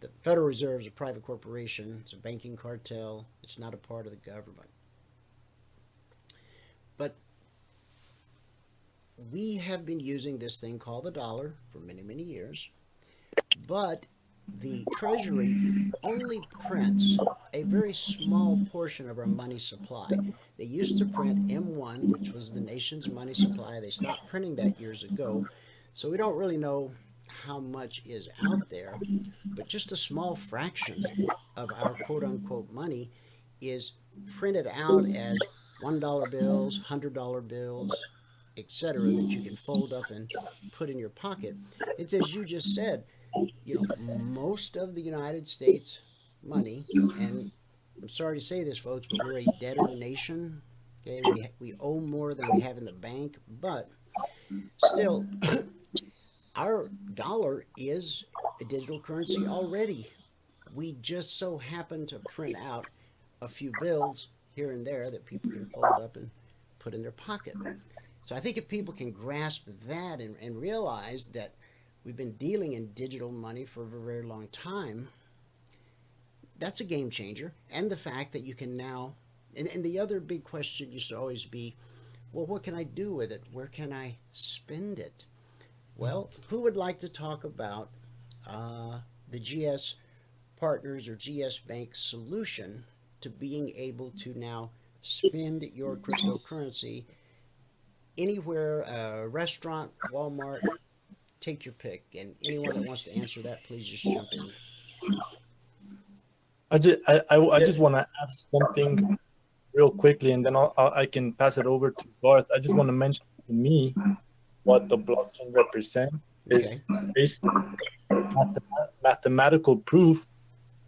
the Federal Reserve is a private corporation. It's a banking cartel. It's not a part of the government. But we have been using this thing called the dollar for many, many years. But the Treasury only prints a very small portion of our money supply. They used to print M1, which was the nation's money supply. They stopped printing that years ago. So we don't really know how much is out there, but just a small fraction of our quote unquote money is printed out as $1 bills, $100 bills, etc., that you can fold up and put in your pocket. It's as you just said, you know, most of the United States money, and I'm sorry to say this, folks, but we're a debtor nation. Okay, we, we owe more than we have in the bank, but still, our dollar is a digital currency already. We just so happen to print out a few bills here and there that people can fold up and put in their pocket. So I think if people can grasp that and, and realize that we've been dealing in digital money for a very, long time, that's a game changer. And the fact that you can now, and, and the other big question used to always be, well, what can I do with it? Where can I spend it? Well, who would like to talk about uh, the GS Partners or GS Bank solution to being able to now spend your cryptocurrency anywhere, uh, restaurant, Walmart, take your pick. And anyone that wants to answer that, please just jump in. I just I, I, I just want to add something real quickly, and then I'll, I'll, can pass it over to Garth. I just want to mention to me what the blockchain represents is basically mathem- mathematical proof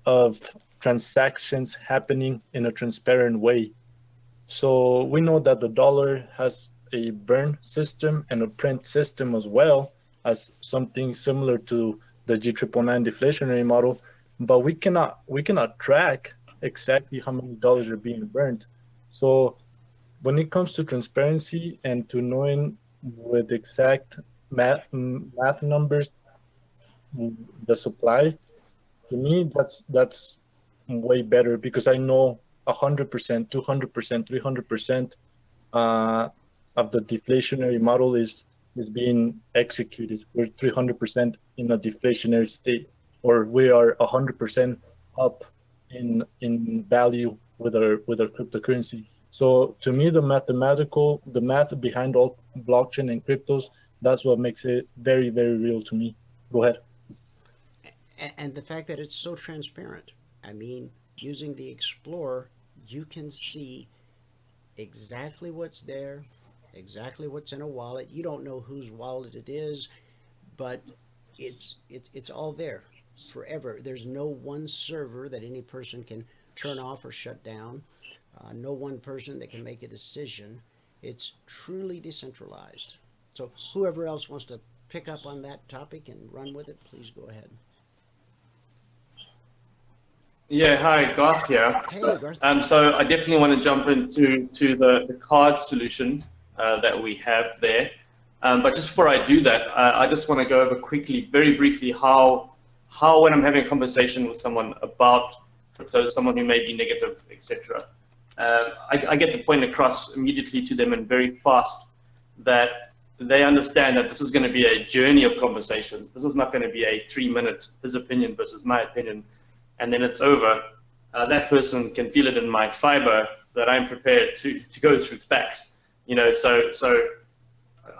of transactions happening in a transparent way. So we know that the dollar has a burn system and a print system as well as something similar to the G999 deflationary model, but we cannot we cannot track exactly how many dollars are being burned. So when it comes to transparency and to knowing with exact math math numbers the supply, to me that's that's way better because I know 100%, 200%, 300% uh, of the deflationary model is is being executed. We're 300% in a deflationary state, or we are 100% up in in value with our with our cryptocurrency. So to me, the mathematical, the math behind all blockchain and cryptos, that's what makes it very very real to me. Go ahead. And the fact that it's so transparent. I mean, using the Explorer, you can see exactly what's there, exactly what's in a wallet. You don't know whose wallet it is, but it's it's it's all there forever. There's no one server that any person can turn off or shut down. Uh, no one person that can make a decision. It's truly decentralized. So whoever else wants to pick up on that topic and run with it, please go ahead. Yeah, hi, Garth here. Hey, Garth. Um, so I definitely want to jump into to the, the card solution uh, that we have there. Um, but just before I do that, uh, I just want to go over quickly, very briefly, how how when I'm having a conversation with someone about crypto, someone who may be negative, etc. Uh, I, I get the point across immediately to them and very fast that they understand that this is going to be a journey of conversations. This is not going to be a three-minute his opinion versus my opinion, and then it's over. Uh, that person can feel it in my fiber that I'm prepared to to go through facts. You know, so so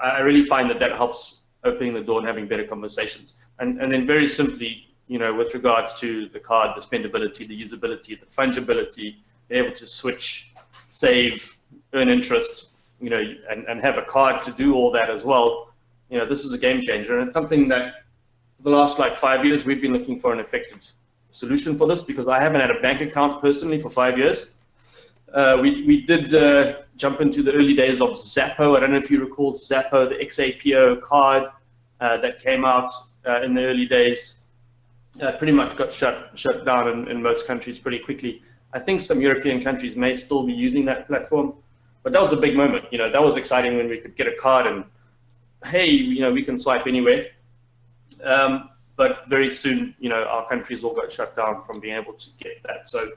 I really find that that helps opening the door and having better conversations. And, and then very simply, you know, with regards to the card, the spendability, the usability, the fungibility, being able to switch, save, earn interest, you know, and, and have a card to do all that as well, you know, this is a game changer. And it's something that for the last like five years, we've been looking for an effective solution for this because I haven't had a bank account personally for five years. Uh, we, we did uh, jump into the early days of Xapo. I don't know if you recall Xapo, the XAPO card uh, that came out uh, in the early days. Uh, pretty much got shut shut down in, in most countries pretty quickly. I think some European countries may still be using that platform, but that was a big moment. You know, that was exciting when we could get a card and hey, you know, we can swipe anywhere. Um, but very soon, you know, our countries all got shut down from being able to get that. So,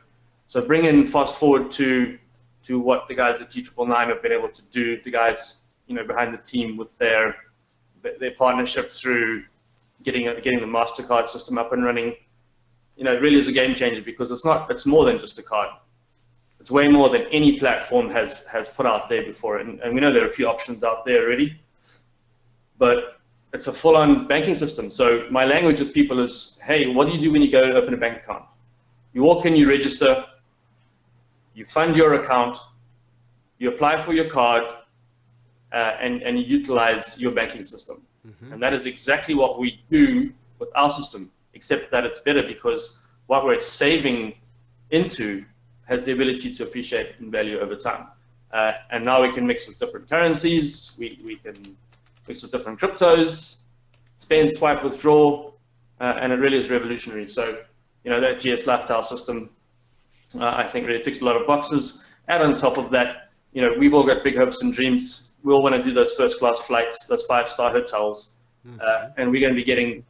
so bring in fast forward to to what the guys at G Triple Nine have been able to do. The guys, you know, behind the team with their their partnership through getting getting the Mastercard system up and running. You know, it really is a game changer because it's not. It's more than just a card. It's way more than any platform has has put out there before. And, and we know there are a few options out there already, but it's a full-on banking system. So my language with people is, hey, what do you do when you go to open a bank account? You walk in, you register, you fund your account, you apply for your card, uh, and, and you utilize your banking system. Mm-hmm. And that is exactly what we do with our system, except that it's better because what we're saving into has the ability to appreciate in value over time. Uh, and now we can mix with different currencies, we, we can mix with different cryptos, spend, swipe, withdraw, uh, and it really is revolutionary. So, you know, that GS Lifestyle system uh, I think really ticks a lot of boxes. And on top of that, you know, we've all got big hopes and dreams. We all want to do those first class flights, those five star hotels, mm-hmm. uh, and we're going to be getting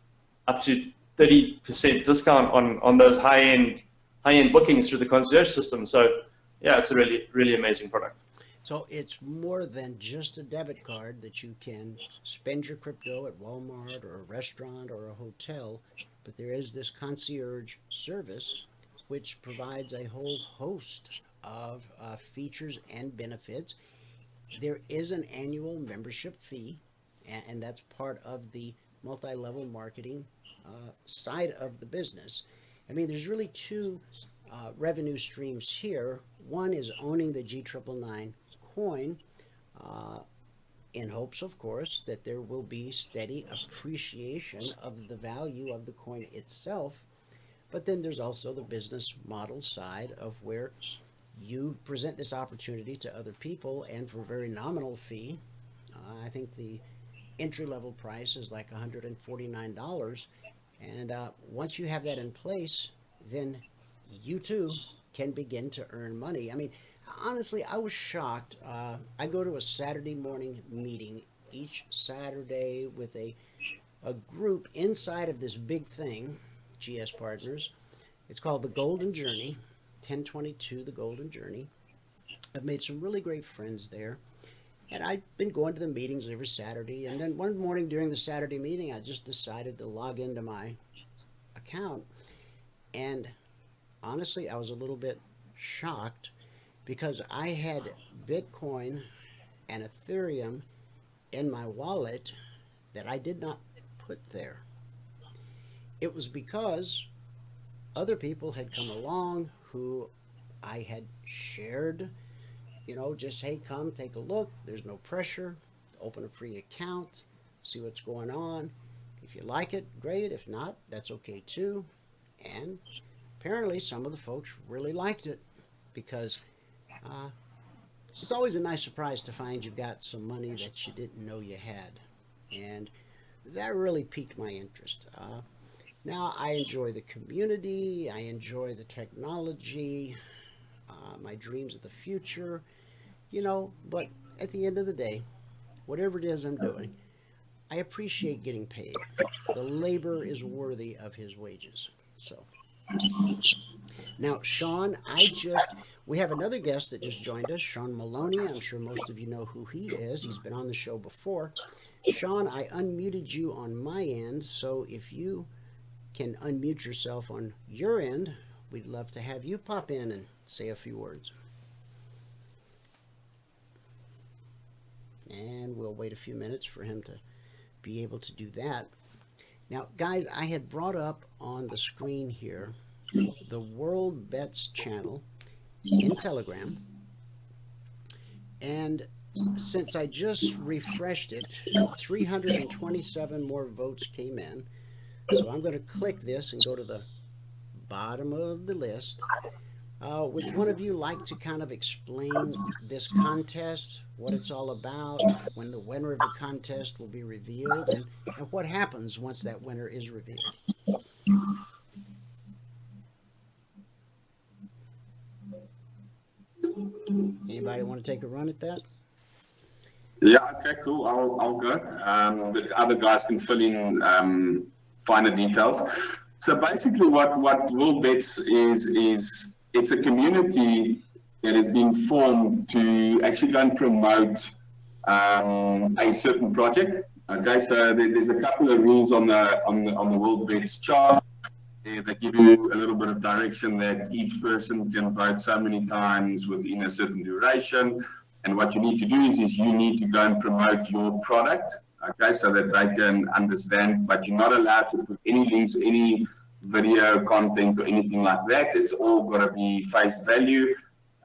up to 30% discount on, on those high end high end bookings through the concierge system. So, yeah, it's a really really amazing product. So it's more than just a debit card that you can spend your crypto at Walmart or a restaurant or a hotel, but there is this concierge service which provides a whole host of uh, features and benefits. There is an annual membership fee, and, and that's part of the multi level marketing uh, side of the business. I mean, there's really two uh, revenue streams here. One is owning the G999 coin. Uh, in hopes, of course, that there will be steady appreciation of the value of the coin itself but then there's also the business model side of where you present this opportunity to other people and for a very nominal fee. Uh, I think the entry level price is like $149. And uh, once you have that in place, then you too can begin to earn money. I mean, honestly, I was shocked. Uh, I go to a Saturday morning meeting each Saturday with a, a group inside of this big thing GS Partners. It's called The Golden Journey, 1022 The Golden Journey. I've made some really great friends there. And I've been going to the meetings every Saturday. And then one morning during the Saturday meeting, I just decided to log into my account. And honestly, I was a little bit shocked because I had Bitcoin and Ethereum in my wallet that I did not put there. It was because other people had come along who I had shared, you know, just hey, come take a look. There's no pressure. Open a free account, see what's going on. If you like it, great. If not, that's okay too. And apparently, some of the folks really liked it because uh, it's always a nice surprise to find you've got some money that you didn't know you had. And that really piqued my interest. Uh, Now, I enjoy the community, I enjoy the technology, uh, my dreams of the future, you know, but at the end of the day, whatever it is I'm doing, I appreciate getting paid. The labor is worthy of his wages. So, now, Sean, I just, we have another guest that just joined us, Sean Maloney. I'm sure most of you know who he is. He's been on the show before. Sean, I unmuted you on my end, so if you can unmute yourself on your end, we'd love to have you pop in and say a few words. And we'll wait a few minutes for him to be able to do that. Now, guys, I had brought up on the screen here the World Bets channel in Telegram. And since I just refreshed it, 327 more votes came in. So I'm going to click this and go to the bottom of the list. Uh, would one of you like to kind of explain this contest, what it's all about, when the winner of the contest will be revealed, and, and what happens once that winner is revealed? Anybody want to take a run at that? Yeah, okay, cool. I'll, I'll go. Um, the other guys can fill in um, finer details. So basically, what what World Bets is is it's a community that has been formed to actually go and promote um, a certain project. Okay, so there, there's a couple of rules on the on the on the World Bets chart. They, they give you a little bit of direction that each person can vote so many times within a certain duration. And what you need to do is, is you need to go and promote your product, okay, so that they can understand. But you're not allowed to put any links, any video content or anything like that. It's all got to be face value.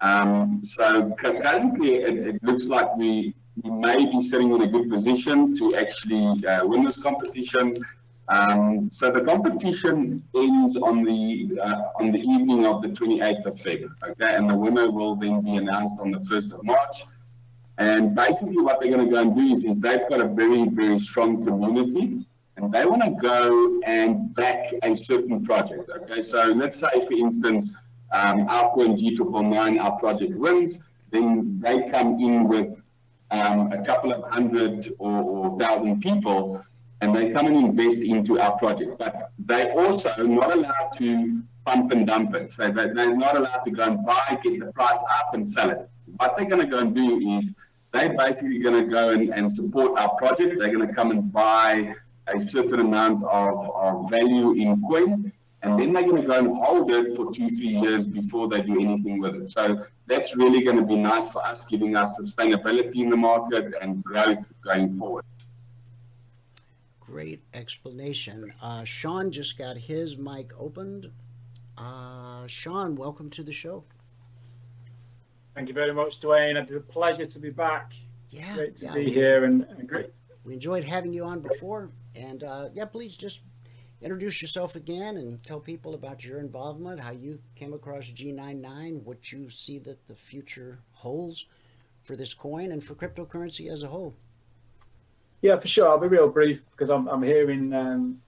Um, so currently, it, it, looks like we, we may be sitting in a good position to actually uh, win this competition. Um, so the competition ends on the uh, on the evening of the 28th of February, okay, and the winner will then be announced on the 1st of March. And basically, what they're going to go and do is, is they've got a very very strong community, and they want to go and back a certain project. Okay, so let's say, for instance, um, our coin G triple nine, our project wins, then they come in with um, a couple of hundred or, or thousand people and they come and invest into our project. But they also not allowed to pump and dump it. So they, they're not allowed to go and buy, get the price up and sell it. What they're going to go and do is they're basically going to go and, and support our project. They're going to come and buy a certain amount of, of value in coin. And then they're going to go and hold it for two, three years before they do anything with it. So that's really going to be nice for us, giving us sustainability in the market and growth going forward great explanation. Uh, Sean just got his mic opened. Uh, Sean, welcome to the show. Thank you very much, Dwayne. It's a pleasure to be back. Yeah, great to yeah, be we, here and, and, great. We enjoyed having you on before, and uh, yeah, please just introduce yourself again and tell people about your involvement, how you came across G99, what you see that the future holds for this coin and for cryptocurrency as a whole. Yeah, for sure. I'll be real brief because I'm, I'm here in um,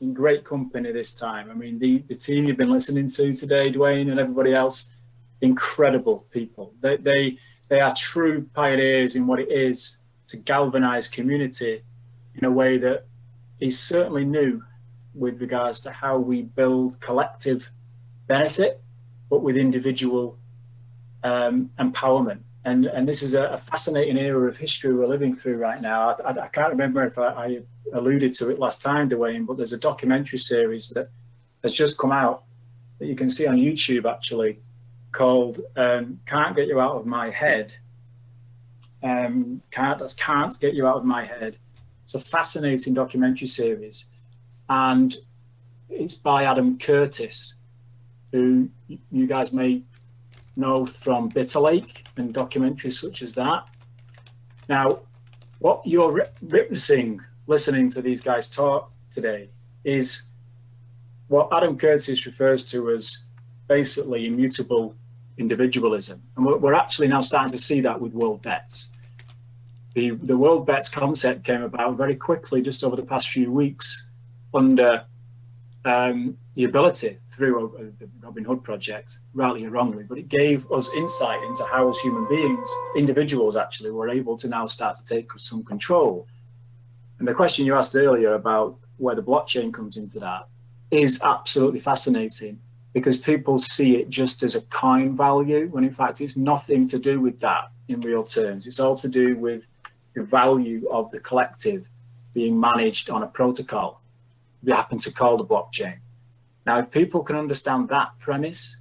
in great company this time. I mean, the, the team you've been listening to today, Dwayne, and everybody else, incredible people. They, they, they are true pioneers in what it is to galvanize community in a way that is certainly new with regards to how we build collective benefit, but with individual um, empowerment and and this is a, a, fascinating era of history we're living through right now. I, I, I can't remember if I, I, alluded to it last time, Dwayne, but there's a documentary series that has just come out that you can see on YouTube actually called um, "Can't Get You Out of My Head." Um, can't that's can't get you out of my head. It's a fascinating documentary series, and it's by Adam Curtis, who you guys may know from Bitter Lake and documentaries such as that. Now, what you're witnessing listening to these guys talk today is what Adam Curtis refers to as basically immutable individualism. And we're actually now starting to see that with world bets. The, the world bets concept came about very quickly just over the past few weeks under um, the ability through uh, the Robinhood project, rightly or wrongly, but it gave us insight into how, as human beings, individuals actually were able to now start to take some control. And the question you asked earlier about where the blockchain comes into that is absolutely fascinating because people see it just as a coin value when in fact it's nothing to do with that in real terms. It's all to do with the value of the collective being managed on a protocol we happen to call the blockchain. Now, if people can understand that premise,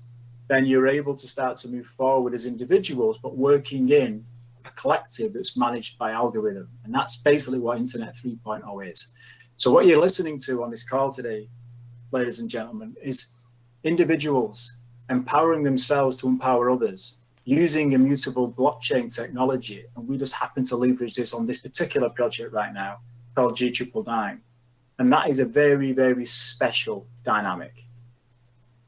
then you're able to start to move forward as individuals, but working in a collective that's managed by algorithm. And that's basically what Internet 3.0 is. So what you're listening to on this call today, ladies and gentlemen, is individuals empowering themselves to empower others using immutable blockchain technology. And we just happen to leverage this on this particular project right now called G Triple Nine. And that is a very, very special dynamic.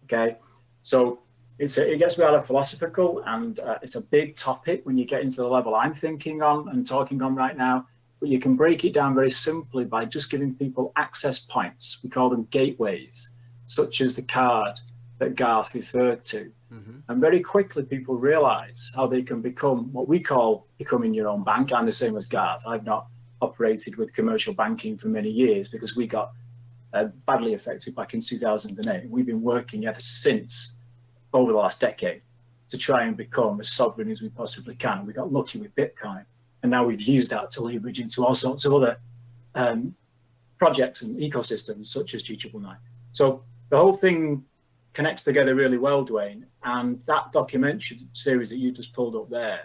Okay. So it's a, it gets rather philosophical and uh, it's a big topic when you get into the level I'm thinking on and talking on right now. But you can break it down very simply by just giving people access points. We call them gateways, such as the card that Garth referred to. Mm-hmm. And very quickly, people realize how they can become what we call becoming your own bank. I'm the same as Garth. I've not operated with commercial banking for many years because we got uh, badly affected back in 2008. We've been working ever since over the last decade to try and become as sovereign as we possibly can. We got lucky with Bitcoin, and now we've used that to leverage into all sorts of other um, projects and ecosystems such as G999. So the whole thing connects together really well, Dwayne. And that documentary series that you just pulled up there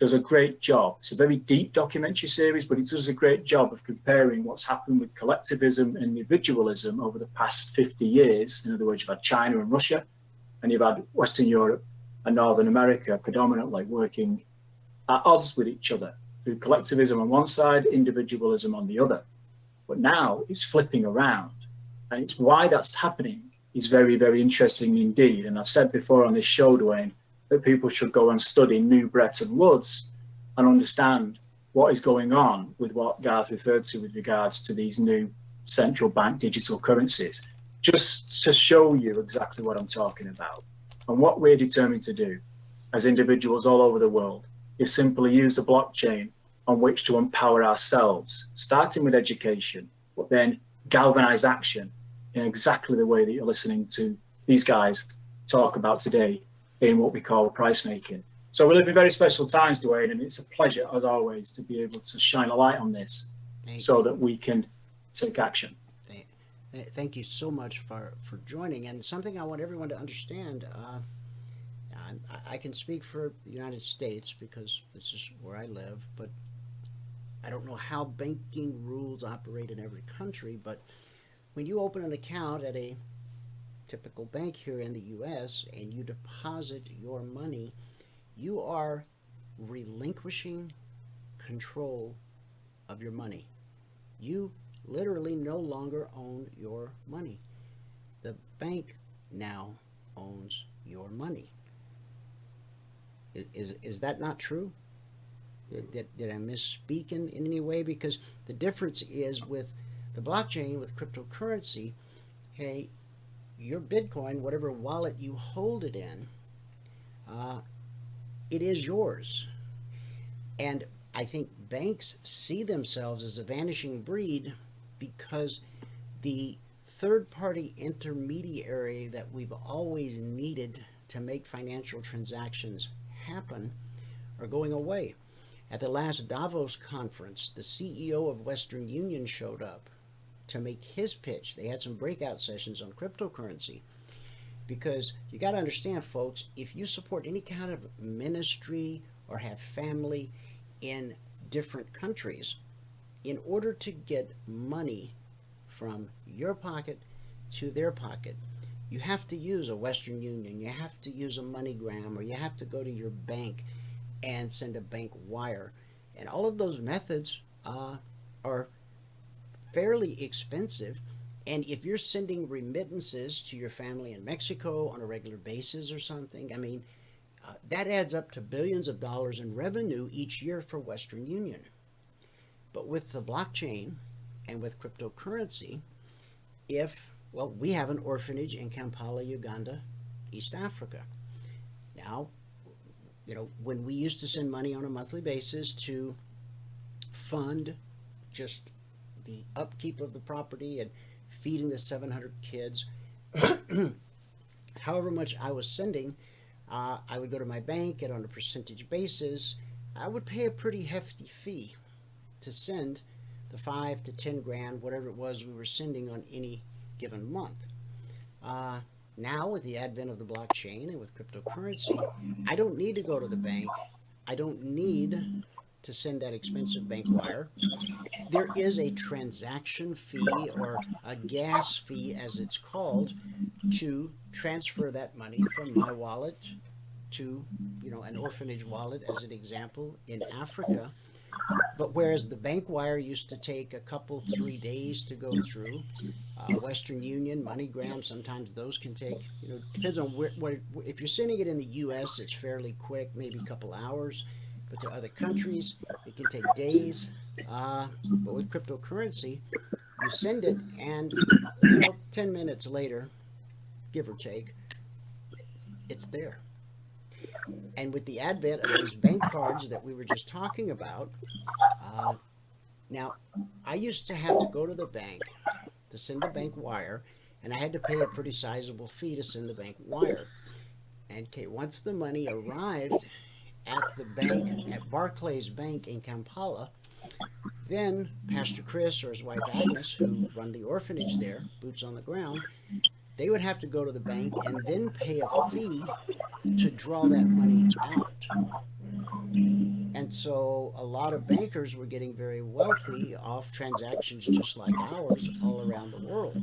does a great job. It's a very deep documentary series, but it does a great job of comparing what's happened with collectivism and individualism over the past 50 years. In other words, you've had China and Russia, and you've had Western Europe and Northern America predominantly working at odds with each other through collectivism on one side, individualism on the other. But now it's flipping around. And it's why that's happening is very, very interesting indeed. And I've said before on this show, Dwayne, that people should go and study New Bretton Woods and understand what is going on with what Garth referred to with regards to these new central bank digital currencies, just to show you exactly what I'm talking about. And what we're determined to do as individuals all over the world is simply use the blockchain on which to empower ourselves, starting with education, but then galvanize action in exactly the way that you're listening to these guys talk about today in what we call price making. So we live in very special times, Dwayne, and it's a pleasure, as always, to be able to shine a light on this thank so you. that we can take action. Thank, you so much for, for joining. And something I want everyone to understand uh, I, I can speak for the United States because this is where I live, but I don't know how banking rules operate in every country. But when you open an account at a typical bank here in the US and you deposit your money, you are relinquishing control of your money. You literally no longer own your money. The bank now owns your money. Is, is that not true? Did, did, did I misspeak in, in any way? Because the difference is with the blockchain, with cryptocurrency, hey, your Bitcoin, whatever wallet you hold it in, uh, it is yours. And I think banks see themselves as a vanishing breed because the third party intermediary that we've always needed to make financial transactions happen are going away. At the last Davos conference, the CEO of Western Union showed up to make his pitch. They had some breakout sessions on cryptocurrency. Because you got to understand, folks, if you support any kind of ministry or have family in different countries, in order to get money from your pocket to their pocket, you have to use a Western Union, you have to use a MoneyGram, or you have to go to your bank and send a bank wire. And all of those methods uh, are fairly expensive. And if you're sending remittances to your family in Mexico on a regular basis or something, I mean, uh, that adds up to billions of dollars in revenue each year for Western Union. But with the blockchain and with cryptocurrency, if well, we have an orphanage in Kampala, Uganda, East Africa. Now, you know, when we used to send money on a monthly basis to fund just the upkeep of the property and feeding the 700 kids, however much I was sending, uh, I would go to my bank and on a percentage basis, I would pay a pretty hefty fee to send the five to 10 grand, whatever it was we were sending on any given month. Uh, now, with the advent of the blockchain and with cryptocurrency, I don't need to go to the bank. I don't need to send that expensive bank wire. There is a transaction fee or a gas fee, as it's called, to transfer that money from my wallet to, you know, an orphanage wallet, as an example, in Africa. But whereas the bank wire used to take a couple, three days to go through, uh, Western Union, MoneyGram, sometimes those can take, you know, depends on where, what, if you're sending it in the U.S., it's fairly quick, maybe a couple hours. But to other countries, it can take days. Uh, but with cryptocurrency, you send it, and you know, 10 minutes later, give or take, it's there. And with the advent of these bank cards that we were just talking about, uh, now I used to have to go to the bank to send the bank wire, and I had to pay a pretty sizable fee to send the bank wire. And okay, once the money arrived at the bank, at Barclays Bank in Kampala, then Pastor Chris or his wife Agnes, who run the orphanage there, boots on the ground, they would have to go to the bank and then pay a fee to draw that money out. And so a lot of bankers were getting very wealthy off transactions just like ours all around the world.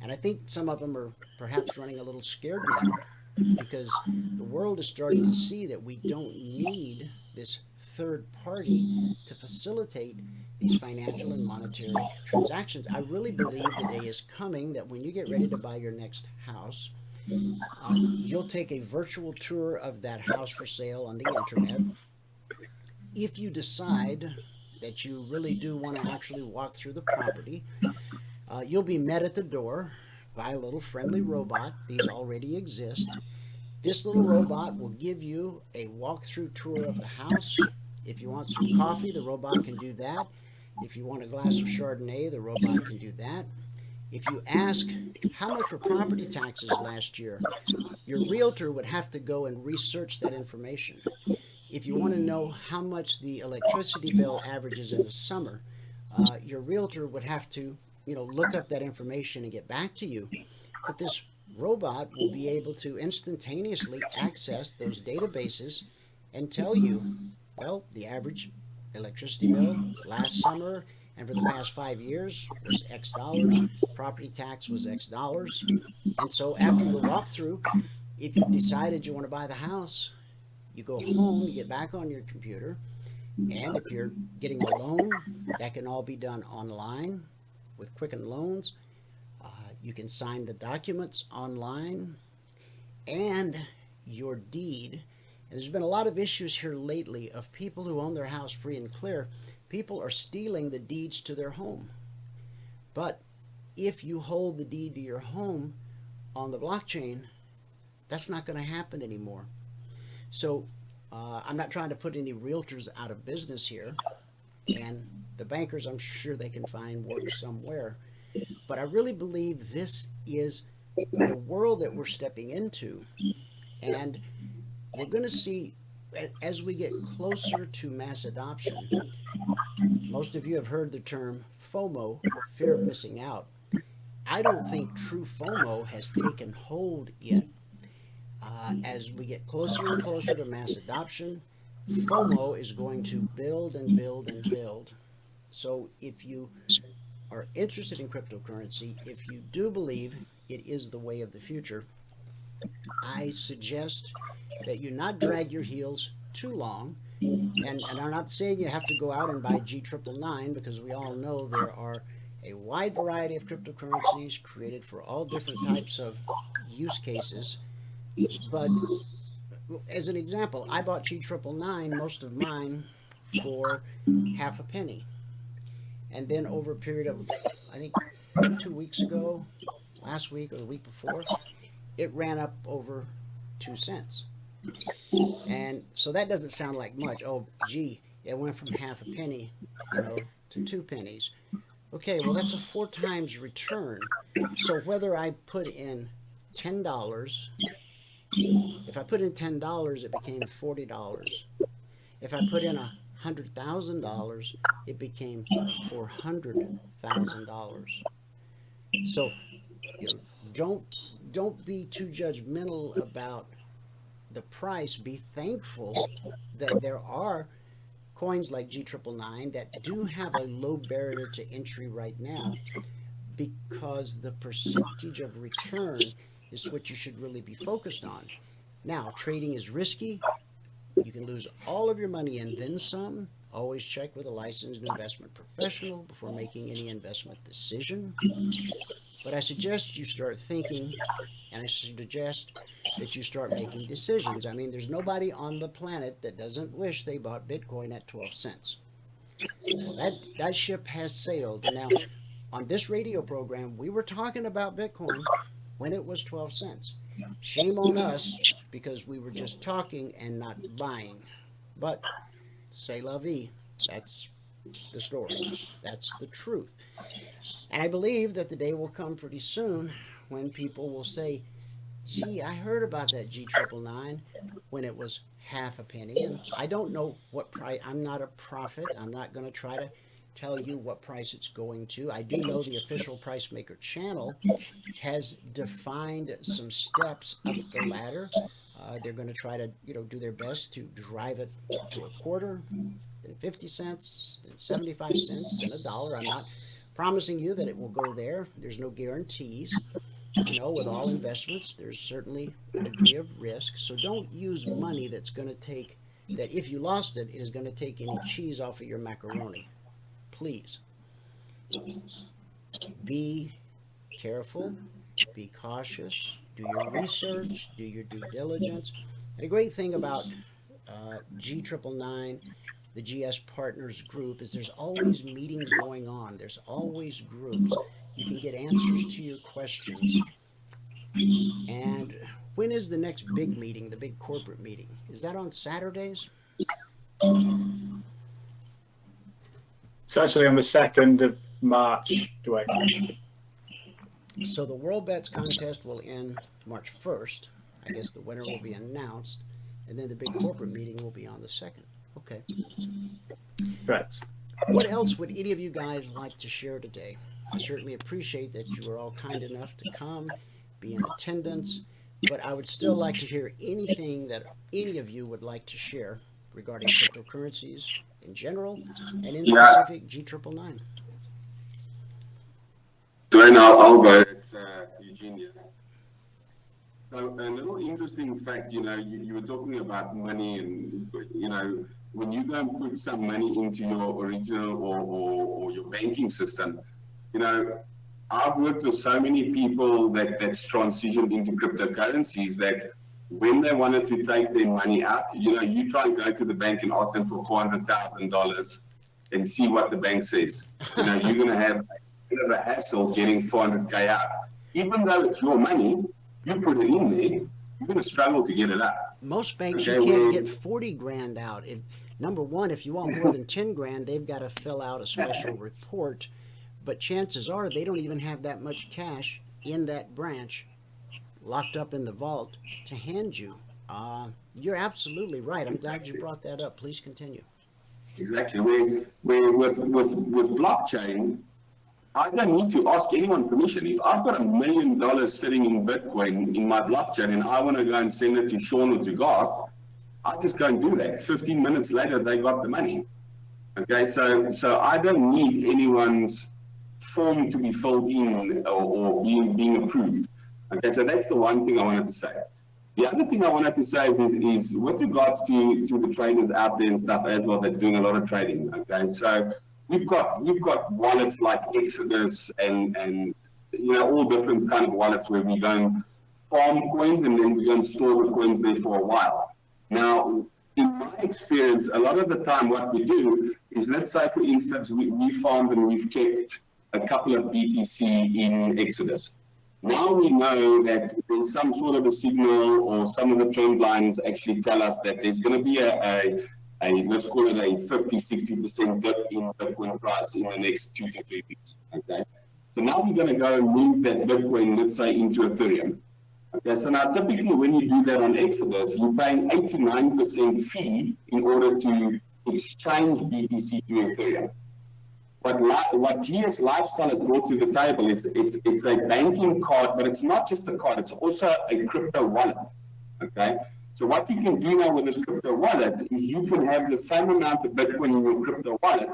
And I think some of them are perhaps running a little scared now because the world is starting to see that we don't need this third party to facilitate these financial and monetary transactions. I really believe the day is coming that when you get ready to buy your next house, um, you'll take a virtual tour of that house for sale on the internet. If you decide that you really do want to actually walk through the property, uh, you'll be met at the door by a little friendly robot. These already exist. This little robot will give you a walkthrough tour of the house. If you want some coffee, the robot can do that. If you want a glass of Chardonnay, the robot can do that. If you ask how much were property taxes last year, your realtor would have to go and research that information. If you want to know how much the electricity bill averages in the summer, uh, your realtor would have to, you know, look up that information and get back to you. But this robot will be able to instantaneously access those databases and tell you, well, the average electricity bill last summer and for the past five years was X dollars. Property tax was X dollars. And so after the walkthrough, if you've decided you want to buy the house, you go home, you get back on your computer, and if you're getting a loan, that can all be done online with Quicken Loans. Uh, you can sign the documents online and your deed. And there's been a lot of issues here lately of people who own their house free and clear people are stealing the deeds to their home. But if you hold the deed to your home on the blockchain, that's not going to happen anymore. So uh, I'm not trying to put any realtors out of business here. And the bankers, I'm sure they can find work somewhere. But I really believe this is the world that we're stepping into. And we're going to see as we get closer to mass adoption, most of you have heard the term FOMO, fear of missing out. I don't think true FOMO has taken hold yet. Uh, as we get closer and closer to mass adoption, FOMO is going to build and build and build. So if you are interested in cryptocurrency, if you do believe it is the way of the future, I suggest that you not drag your heels too long. And, and I'm not saying you have to go out and buy G triple nine because we all know there are a wide variety of cryptocurrencies created for all different types of use cases. But as an example, I bought G triple nine, most of mine, for half a penny. And then over a period of, I think, two weeks ago, last week or the week before, it ran up over two cents. And so that doesn't sound like much. Oh, gee, it went from half a penny, you know, to two pennies. Okay, well, that's a four times return. So whether I put in $10, if I put in $10, it became $40. If I put in a hundred thousand dollars, it became four hundred thousand dollars. So you know, don't don't be too judgmental about the price. Be thankful that there are coins like G triple nine that do have a low barrier to entry right now, because the percentage of return is what you should really be focused on. Now, trading is risky. You can lose all of your money and then some. Always check with a licensed investment professional before making any investment decision. But I suggest you start thinking, and I suggest that you start making decisions. I mean, there's nobody on the planet that doesn't wish they bought Bitcoin at 12 cents. Well, that, that ship has sailed. Now, on this radio program, we were talking about Bitcoin when it was 12 cents. Shame on us because we were just talking and not buying. But say la vie. That's the story. That's the truth. And I believe that the day will come pretty soon when people will say, gee, I heard about that G triple nine when it was half a penny. And I don't know what price, I'm not a prophet. I'm not going to try to tell you what price it's going to. I do know the official price maker channel has defined some steps up the ladder. Uh, they're going to try to, you know, do their best to drive it to a quarter, then 50 cents, then 75 cents, then a dollar. I'm not promising you that it will go there. There's no guarantees. You know, with all investments, there's certainly a degree of risk. So don't use money that's going to take, that if you lost it, it is going to take any cheese off of your macaroni please be careful, be cautious, do your research, do your due diligence. And a great thing about uh, G triple nine, the GS Partners Group, is there's always meetings going on. There's always groups. You can get answers to your questions. And when is the next big meeting, the big corporate meeting? Is that on Saturdays? It's actually on the 2nd of March, Dwayne. So the World Bets contest will end March 1st. I guess the winner will be announced. And then the big corporate meeting will be on the 2nd. Okay. Right. What else would any of you guys like to share today? I certainly appreciate that you were all kind enough to come, be in attendance, but I would still like to hear anything that any of you would like to share regarding cryptocurrencies in general and in Yeah. specific G triple nine. Dwayne, I'll, I'll go. It's uh, Eugenia. So a little interesting fact, you know, you, you were talking about money and, you know, when you go and put some money into your original or, or, or your banking system, you know, I've worked with so many people that, that's transitioned into cryptocurrencies that when they wanted to take their money out, you know, you try and go to the bank and ask them for four hundred thousand dollars and see what the bank says. You know, you're gonna have a bit of a hassle getting four hundred K out. Even though it's your money, you put it in there, you're gonna struggle to get it out. Most banks Okay, you can't well- get forty grand out. If number one, if you want more than ten grand, they've got to fill out a special report. But chances are they don't even have that much cash in that branch, locked up in the vault to hand you. Uh, you're absolutely right. I'm glad you brought that up. Please continue. Exactly. Where, where with, with, with blockchain, I don't need to ask anyone permission. If I've got a million dollars sitting in Bitcoin in my blockchain and I want to go and send it to Sean or to Garth, I just go and do that. 15 minutes later, they got the money. Okay, so so I don't need anyone's form to be filled in or, or being being approved. Okay, so that's the one thing I wanted to say. The other thing I wanted to say is, is, is with regards to, to the traders out there and stuff as well that's doing a lot of trading. Okay, so we've got we've got wallets like Exodus and and you know all different kind of wallets where we go and farm coins and then we go and store the coins there for a while. Now, in my experience, a lot of the time what we do is let's say for instance we, we farmed and we've kept a couple of BTC in Exodus. Now we know that there's some sort of a signal or some of the trend lines actually tell us that there's going to be a, a, a let's call it a 50, 60% dip in Bitcoin price in the next two to three weeks. Okay. So now we're going to go and move that Bitcoin, let's say, into Ethereum. Okay, so now typically when you do that on Exodus, you're paying 89% fee in order to exchange BTC to Ethereum. What, what GS Lifestyle has brought to the table is it's, it's a banking card, but it's not just a card, it's also a crypto wallet. Okay. So what you can do now with a crypto wallet is you can have the same amount of Bitcoin in your crypto wallet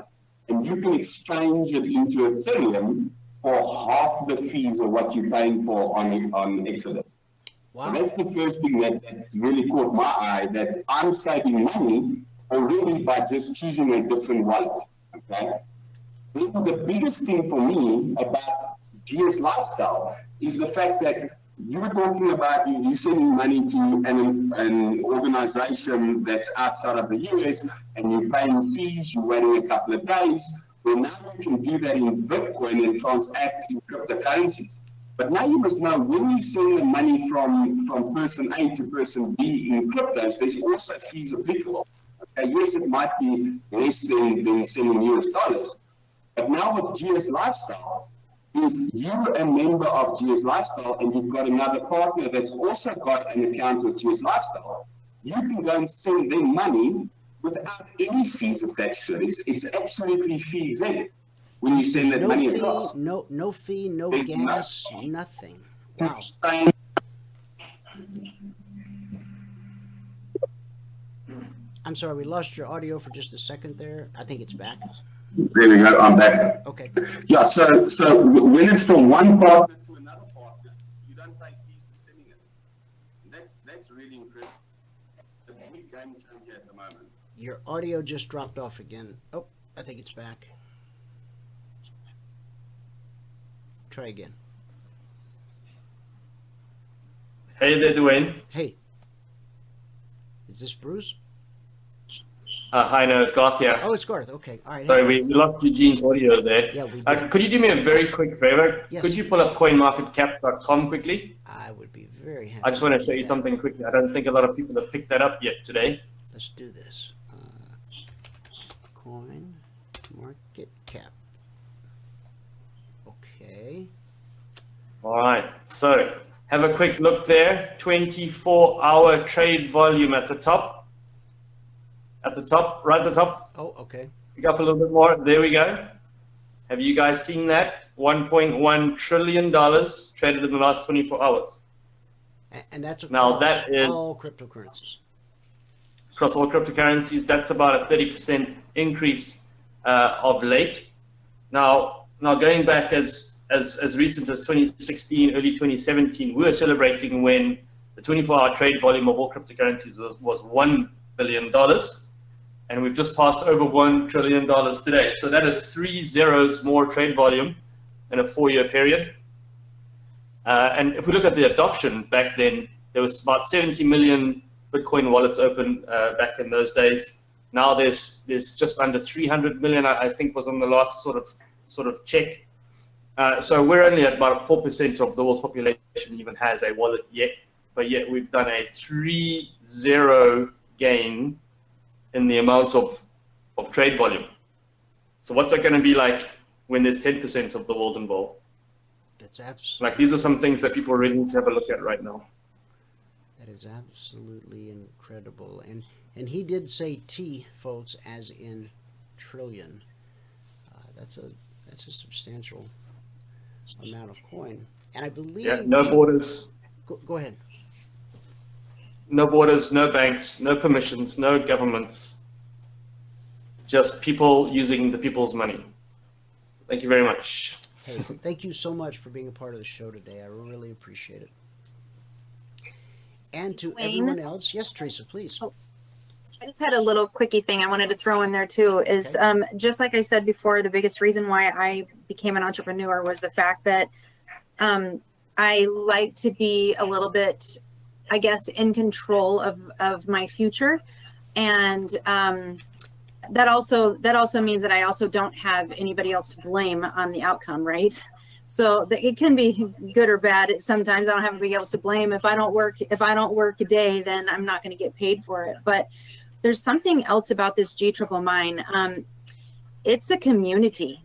and you can exchange it into Ethereum for half the fees of what you're paying for on, on Exodus. Wow. That's the first thing that, that really caught my eye that I'm saving money already by just choosing a different wallet. Okay. The biggest thing for me about GS Lifestyle is the fact that you were talking about you, you sending money to an, an organization that's outside of the US and you're paying fees, you're waiting a couple of days. Well, now you can do that in Bitcoin and transact in cryptocurrencies. But now you must know when you send the money from, from person A to person B in cryptos, there's also fees applicable. Okay, yes, it might be less than, than sending US dollars. But now with GS Lifestyle, if you're a member of GS Lifestyle and you've got another partner that's also got an account with GS Lifestyle, you can go and send them money without any fees attached to it. It's, it's absolutely fee exempt when you send that no money fee, across. No, no fee, no There's gas, nothing. Wow. I'm sorry, we lost your audio for just a second there. I think it's back. There we go. I'm back. Okay. Yeah. So, so when it's from one partner to another partner, you don't pay fees for sending it. That's that's really incredible. It's a big game changer at the moment. Your audio just dropped off again. Oh, I think it's back. Try again. Hey there, Dwayne. Hey. Is this Bruce? Uh, hi, no, it's Garth here. Oh, it's Garth. Okay. All right. Sorry, we lost Eugene's audio there. Yeah, we Uh, could you do me a very quick favor? Yes. Could you pull up coinmarketcap.com quickly? I would be very happy. I just want to show you something quickly. I don't think a lot of people have picked that up yet today. Let's do this. Uh, coin market cap. Okay. All right. So have a quick look there. 24 hour trade volume at the top. At the top, right at the top. Oh, okay. Pick up a little bit more. There we go. Have you guys seen that? $1.1 trillion traded in the last 24 hours. And, that's Now, across that is- all cryptocurrencies. across all cryptocurrencies. That's about a 30% increase uh, of late. Now, now going back as, as, as recent as 2016, early 2017, we were celebrating when the 24-hour trade volume of all cryptocurrencies was, was $1 billion. And we've just passed over $1 trillion today. So that is three zeros more trade volume in a four-year period. Uh, and if we look at the adoption back then, there was about 70 million Bitcoin wallets open uh, back in those days. Now there's there's just under 300 million. I, I think was on the last sort of sort of check. Uh, so we're only at about four percent of the world's population even has a wallet yet, but yet we've done a three zero gain in the amount of of trade volume. So what's that going to be like when there's 10% of the world involved? That's absolutely. Like these are some things that people really need to have a look at right now. That is absolutely incredible. And and he did say T, folks, as in trillion. Uh, that's a that's a substantial amount of coin. And I believe. Yeah, no borders, Go, go ahead. no borders, no banks, no permissions, no governments. Just people using the people's money. Thank you very much. Hey, thank you so much for being a part of the show today. I really appreciate it. And to Wayne? everyone else, yes, Teresa, please. Oh, I just had a little quickie thing I wanted to throw in there too. Is Okay. um, just like I said before, the biggest reason why I became an entrepreneur was the fact that um, I like to be a little bit, I guess, in control of of my future, and um, that also that also means that I also don't have anybody else to blame on the outcome, right? So the, it can be good or bad. It, sometimes I don't have anybody else to blame. If I don't work, if I don't work a day, then I'm not going to get paid for it. But there's something else about this G triple nine. Um, it's a community.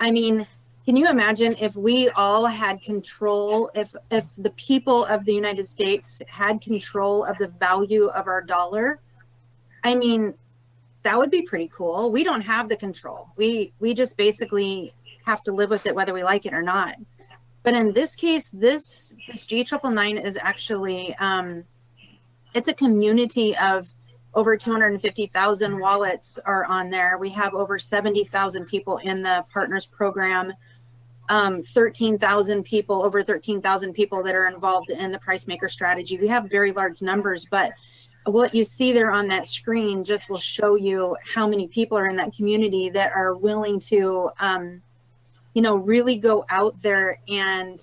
I mean, can you imagine if we all had control, if if the people of the United States had control of the value of our dollar? I mean, that would be pretty cool. We don't have the control. We we just basically have to live with it whether we like it or not. But in this case, this this G triple nine is actually um, it's a community of over 250,000 wallets are on there. We have over 70,000 people in the partners program. Um, 13,000 people, over 13,000 people that are involved in the price maker strategy. We have very large numbers, but what you see there on that screen just will show you how many people are in that community that are willing to um, you know, really go out there and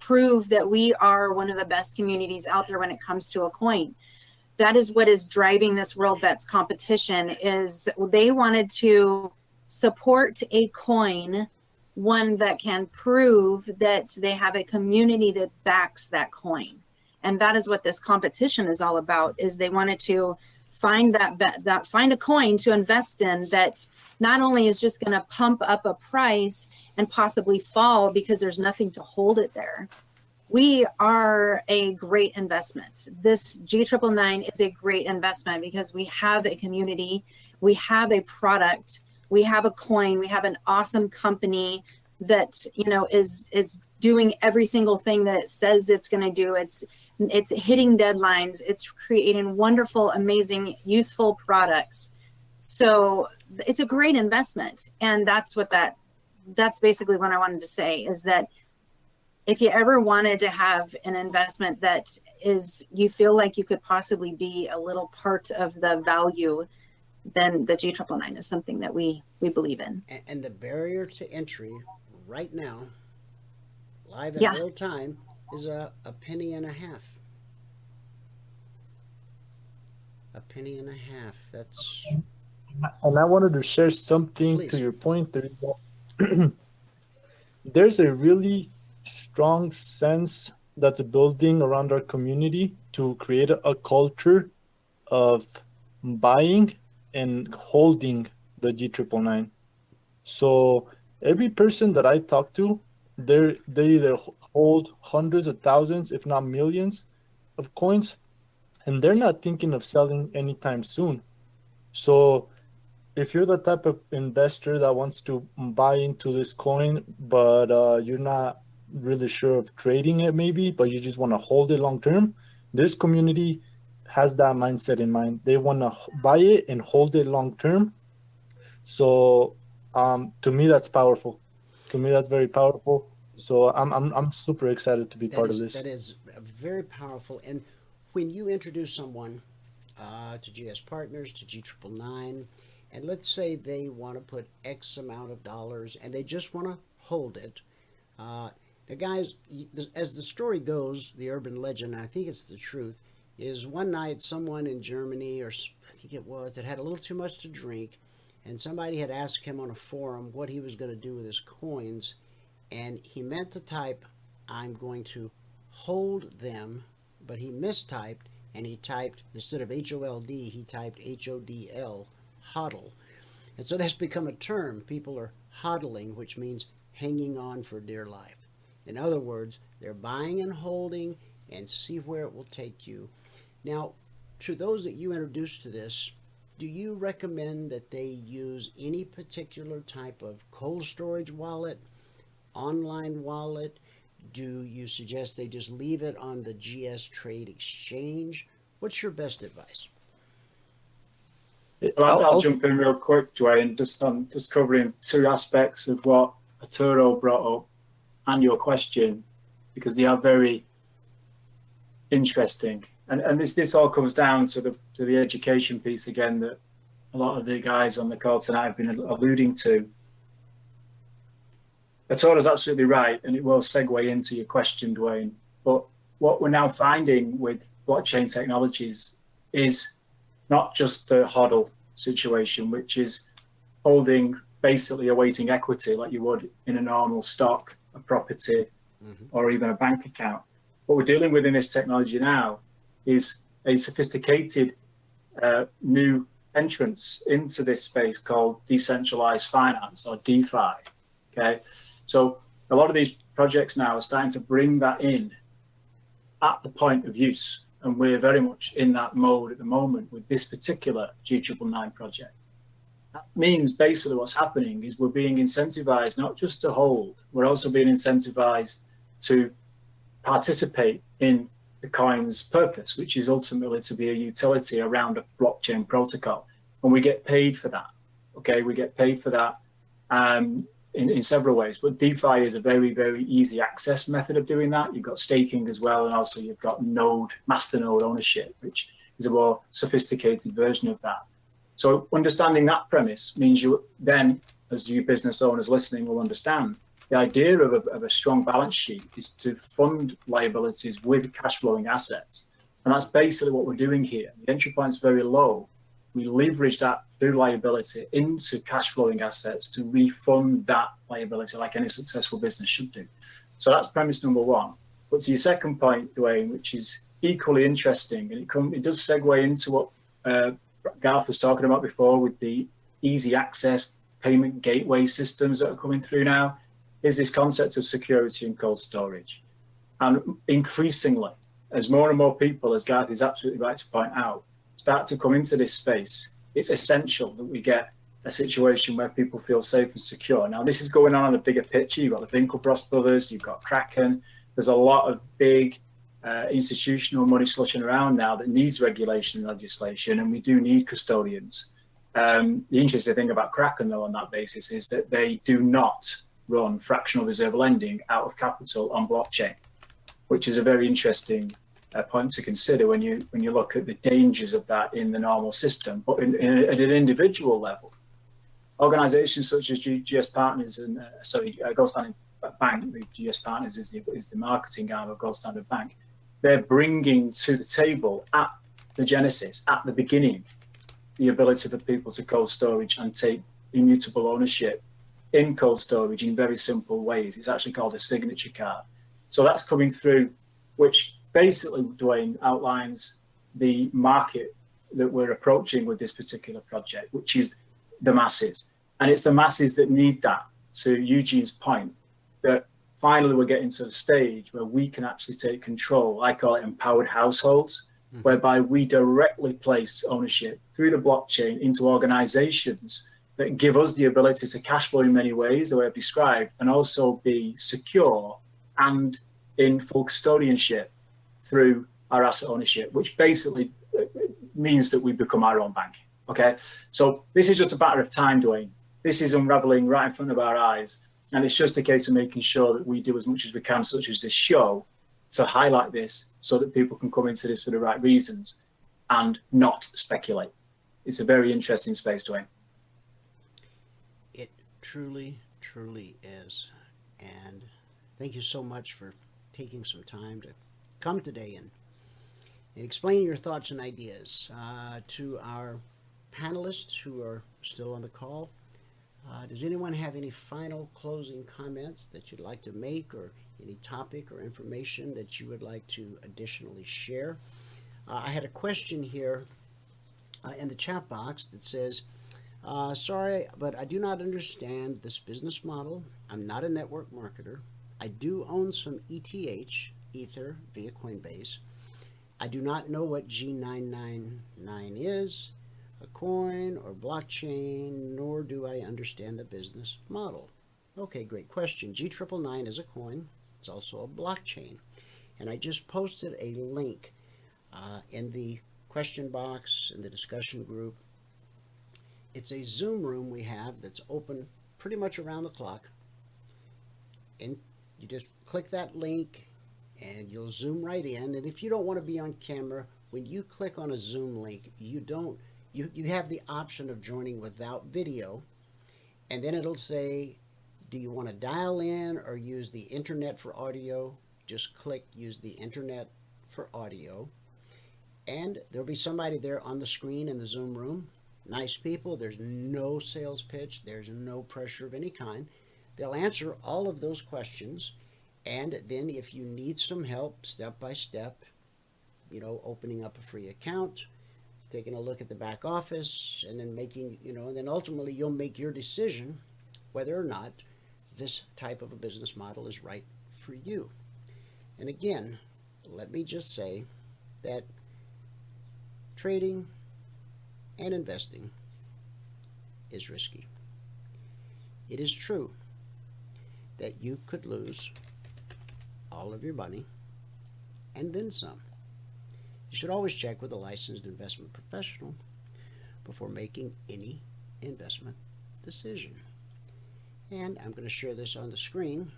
prove that we are one of the best communities out there when it comes to a coin. That is what is driving this WorldBets competition is they wanted to support a coin one that can prove that they have a community that backs that coin and that is what this competition is all about is they wanted to find that that find a coin to invest in that not only is just going to pump up a price and possibly fall because there's nothing to hold it there. We are a great investment. This G triple nine is a great investment because we have a community, we have a product, we have a coin, we have an awesome company that you know is is doing every single thing that it says it's going to do. It's it's hitting deadlines. It's creating wonderful, amazing, useful products. So it's a great investment, and that's what that that's basically what I wanted to say is that if you ever wanted to have an investment that is you feel like you could possibly be a little part of the value then the G triple nine is something that we we believe in. And, and the barrier to entry right now, live in Yeah. real time, is a, a penny and a half. A penny and a half. That's And I wanted to share something Please. to your point. There's a, there's a really strong sense that's building around our community to create a, culture of buying and holding the G triple nine. So every person that I talk to, they they either hold hundreds of thousands, if not millions, of coins, and they're not thinking of selling anytime soon. So if you're the type of investor that wants to buy into this coin, but uh, you're not really sure of trading it, maybe, but you just want to hold it long term, this community has that mindset in mind. They want to buy it and hold it long term. So, um, to me, that's powerful. To me, that's very powerful. So, I'm I'm I'm super excited to be that part is- of this. That is very powerful. And when you introduce someone uh, to GS Partners, to G Triple Nine, and let's say they want to put X amount of dollars and they just want to hold it. Uh, guys, as the story goes, the urban legend, I think it's the truth, is one night someone in Germany, or I think it was, that had a little too much to drink, and somebody had asked him on a forum what he was going to do with his coins, and he meant to type, I'm going to hold them, but he mistyped and he typed, instead of H O L D, he typed H O D L, hodl. And so that's become a term. People are hodling, which means hanging on for dear life. In other words, they're buying and holding and see where it will take you. Now, to those that you introduced to this, do you recommend that they use any particular type of cold storage wallet, online wallet? Do you suggest they just leave it on the GS Trade Exchange? What's your best advice? Well, I'll, I'll jump in real quick, Dwayne, just on just covering two aspects of what Arturo brought up and your question, because they are very interesting. And and this this all comes down to the to the education piece again that a lot of the guys on the call tonight have been alluding to. Arturo's absolutely right, and it will segue into your question, Dwayne. But what we're now finding with blockchain technologies is not just the hodl situation, which is holding basically awaiting equity like you would in a normal stock a property or even a bank account. What we're dealing with in this technology now is a sophisticated uh, new entrance into this space called decentralized finance or DeFi. Okay, so a lot of these projects now are starting to bring that in at the point of use, and we're very much in that mode at the moment with this particular G999 project. That means basically what's happening is we're being incentivized not just to hold, we're also being incentivized to participate in the coin's purpose, which is ultimately to be a utility around a blockchain protocol. And we get paid for that. Okay, we get paid for that um, in, in several ways. But DeFi is a very, very easy access method of doing that. You've got staking as well, and also you've got node, master node ownership, which is a more sophisticated version of that. So understanding that premise means you then, as you business owners listening, will understand the idea of a, of a strong balance sheet is to fund liabilities with cash flowing assets. And that's basically what we're doing here. The entry point is very low. We leverage that through liability into cash flowing assets to refund that liability like any successful business should do. So that's premise number one. But to your second point, Dwayne, which is equally interesting, and it, come, it does segue into what uh, Garth was talking about before with the easy access payment gateway systems that are coming through now is this concept of security and cold storage. And increasingly, as more and more people, as Garth is absolutely right to point out, start to come into this space, it's essential that we get a situation where people feel safe and secure. Now, this is going on on a bigger picture. You've got the Winklevoss brothers, you've got Kraken. There's a lot of big uh, institutional money slushing around now that needs regulation and legislation, and we do need custodians. Um, the interesting thing about Kraken, though, on that basis, is that they do not run fractional reserve lending out of capital on blockchain, which is a very interesting uh, point to consider when you when you look at the dangers of that in the normal system. But in, in, at an individual level, organisations such as GS Partners and uh, sorry, uh, Gold Standard Bank, GS Partners is the is the marketing arm of Gold Standard Bank. They're bringing to the table at the genesis, at the beginning, the ability for people to cold storage and take immutable ownership in cold storage in very simple ways. It's actually called a signature card. So that's coming through, which basically, Dwayne, outlines the market that we're approaching with this particular project, which is the masses. And it's the masses that need that, to Eugene's point, that finally we're getting to the stage where we can actually take control. I call it empowered households, mm-hmm. whereby we directly place ownership through the blockchain into organizations that give us the ability to cash flow in many ways, the way I've described, and also be secure and in full custodianship through our asset ownership, which basically uh, means that we become our own bank. Okay, so this is just a matter of time, Dwayne. This is unraveling right in front of our eyes, and it's just a case of making sure that we do as much as we can, such as this show, to highlight this so that people can come into this for the right reasons and not speculate. It's a very interesting space, Dwayne It truly, truly is. And thank you so much for taking some time to come today and, and explain your thoughts and ideas uh, to our panelists who are still on the call. Uh, does anyone have any final closing comments that you'd like to make or any topic or information that you would like to additionally share? Uh, I had a question here uh, in the chat box that says, uh, sorry, but I do not understand this business model. I'm not a network marketer. I do own some ETH, Ether, via Coinbase. I do not know what G999 is, a coin or blockchain, nor do I understand the business model. Okay, great question. G999 is a coin. It's also a blockchain. And I just posted a link uh, in the question box in the discussion group it's a Zoom room we have that's open pretty much around the clock. And you just click that link and you'll zoom right in. And if you don't want to be on camera, when you click on a Zoom link, you don't you, you have the option of joining without video. And then it'll say, do you want to dial in or use the internet for audio? Just click use the internet for audio. And there'll be somebody there on the screen in the Zoom room nice people. There's no sales pitch. There's no pressure of any kind. They'll answer all of those questions. And then if you need some help step by step, you know, opening up a free account, taking a look at the back office, and then making, you know, and then ultimately you'll make your decision whether or not this type of a business model is right for you. And again, let me just say that trading and investing is risky. It is true that you could lose all of your money and then some. You should always check with a licensed investment professional before making any investment decision. And I'm going to share this on the screen.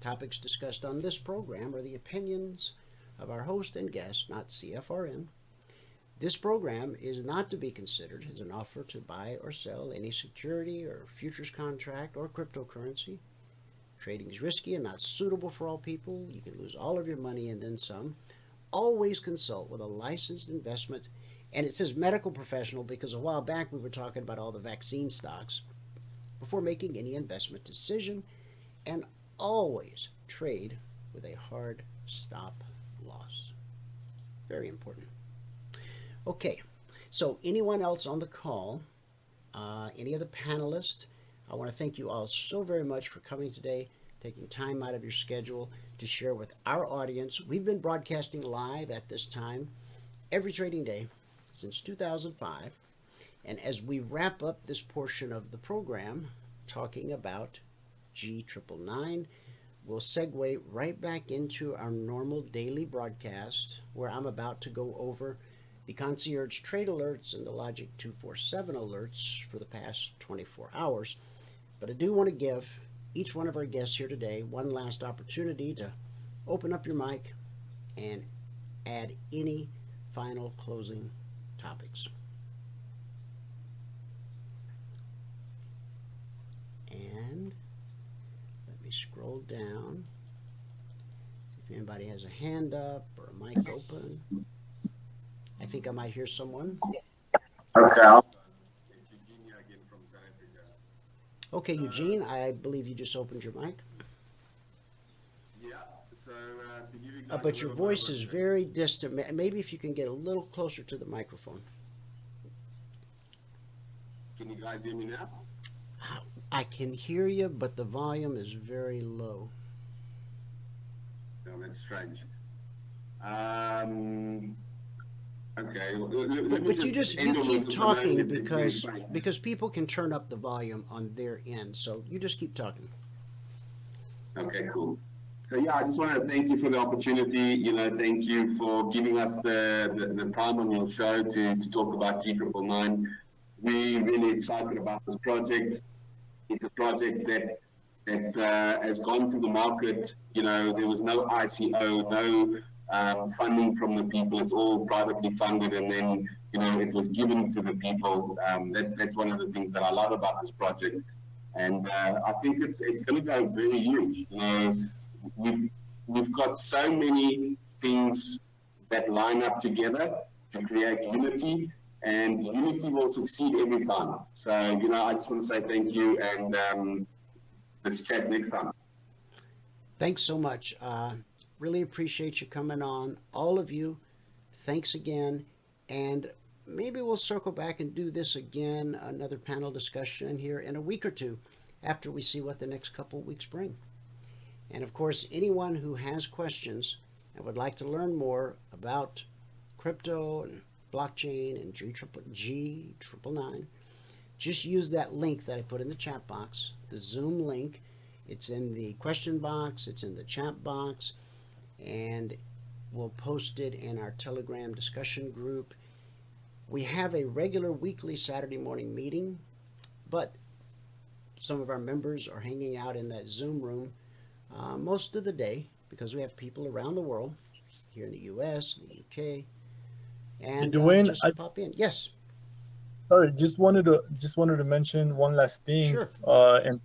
Topics discussed on this program are the opinions of our host and guests, not CFRN. This program is not to be considered as an offer to buy or sell any security or futures contract or cryptocurrency. Trading is risky and not suitable for all people. You can lose all of your money and then some. Always consult with a licensed investment. And it says medical professional because a while back we were talking about all the vaccine stocks before making any investment decision. And always trade with a hard stop loss. Very important. Okay, so anyone else on the call, uh, any of the panelists, I want to thank you all so very much for coming today, taking time out of your schedule to share with our audience. We've been broadcasting live at this time every trading day since 2005. And as we wrap up this portion of the program, talking about G999, we'll segue right back into our normal daily broadcast where I'm about to go over the concierge trade alerts and the Logic 247 alerts for the past 24 hours. But I do want to give each one of our guests here today one last opportunity to open up your mic and add any final closing topics. And let me scroll down. See if anybody has a hand up or a mic open. I think I might hear someone. Okay. I'll- Okay, Eugene, I believe you just opened your mic. Yeah. So uh, to give you Uh, but your voice is very distant. Maybe if you can get a little closer to the microphone. Can you guys hear me now? I can hear you, but the volume is very low. No, that's strange. Um, okay. let But, me but you just you keep talking note that it's very because because people can turn up the volume on their end. So you just keep talking. Okay, cool. So yeah, I just want to thank you for the opportunity. You know, thank you for giving us the, the, the time on your show to, to talk about G Triple Nine. We're really excited about this project. It's a project that that uh, has gone to the market. You know, there was no ICO, no um, funding from the people. It's all privately funded, and then you know it was given to the people. Um, that, that's one of the things that I love about this project, and uh, I think it's it's going to go very huge. You know, we've we've got so many things that line up together to create unity, and unity will succeed every time. So you know, I just want to say thank you, and um, let's chat next time. Thanks so much. Uh, really appreciate you coming on, all of you. Thanks again, and maybe we'll circle back and do this again, another panel discussion here in a week or two, after we see what the next couple weeks bring. And of course, anyone who has questions and would like to learn more about crypto and blockchain and G triple G triple nine, just use that link that I put in the chat box, the Zoom link. It's in the question box, it's in the chat box, and we'll post it in our Telegram discussion group. We have a regular weekly Saturday morning meeting, but some of our members are hanging out in that Zoom room uh, most of the day because we have people around the world here in the U.S., in the U.K., and uh, Dwayne, just I- pop in. Yes, Sorry, just wanted to just wanted to mention one last thing. Sure. Uh, and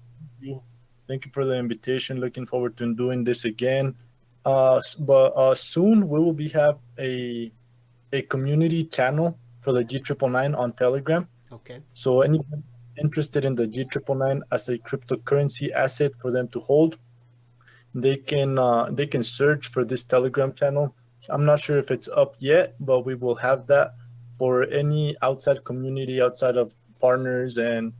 thank you for the invitation. Looking forward to doing this again. Uh, but uh, soon we will be have a a community channel for the G triple nine on Telegram. okay, So anyone interested in the G999 as a cryptocurrency asset for them to hold, they can uh, they can search for this Telegram channel. I'm not sure if it's up yet, but we will have that for any outside community, outside of partners and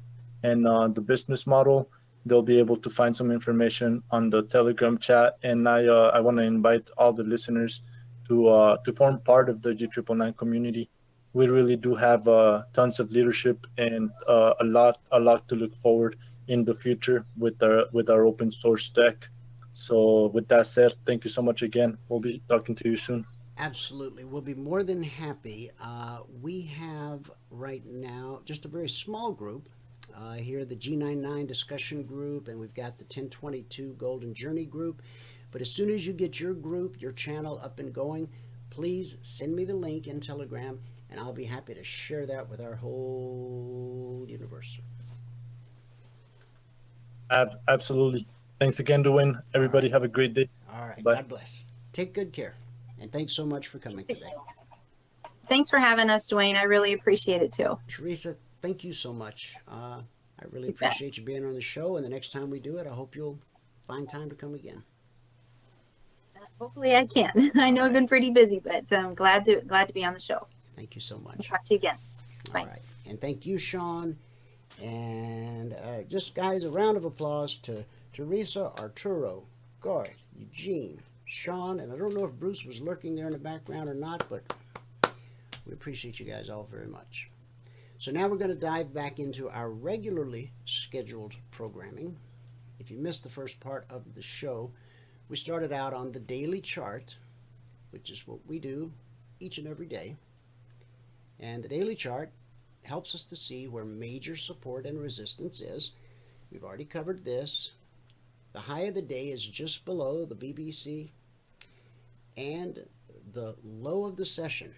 and uh, the business model. They'll be able to find some information on the Telegram chat, and I uh, I want to invite all the listeners to uh, to form part of the G999 community. We really do have uh, tons of leadership and uh, a lot a lot to look forward in the future with our with our open source stack. So with that said, thank you so much again. We'll be talking to you soon. Absolutely. We'll be more than happy. Uh, we have right now just a very small group uh, here, the G99 discussion group, and we've got the 1022 Golden Journey group. But as soon as you get your group, your channel up and going, please send me the link in Telegram, and I'll be happy to share that with our whole universe. Ab- absolutely. Thanks again, Dwayne. Everybody have a great day. All right. Bye. God bless. Take good care. And thanks so much for coming today. Thanks for having us, Dwayne. I really appreciate it too. Teresa, thank you so much. Uh, I really You bet. appreciate you being on the show. And the next time we do it, I hope you'll find time to come again. Hopefully I can. I know I've been pretty busy, but I'm glad to glad to be on the show. Thank you so much. I'll talk to you again. All right. And thank you, Sean. And uh, just, guys, a round of applause to Teresa, Arturo, Garth, Eugene, Sean, and I don't know if Bruce was lurking there in the background or not, but we appreciate you guys all very much. So now we're going to dive back into our regularly scheduled programming. If you missed the first part of the show, we started out on the daily chart, which is what we do each and every day. And the daily chart helps us to see where major support and resistance is. We've already covered this. The high of the day is just below the BBC and the low of the session,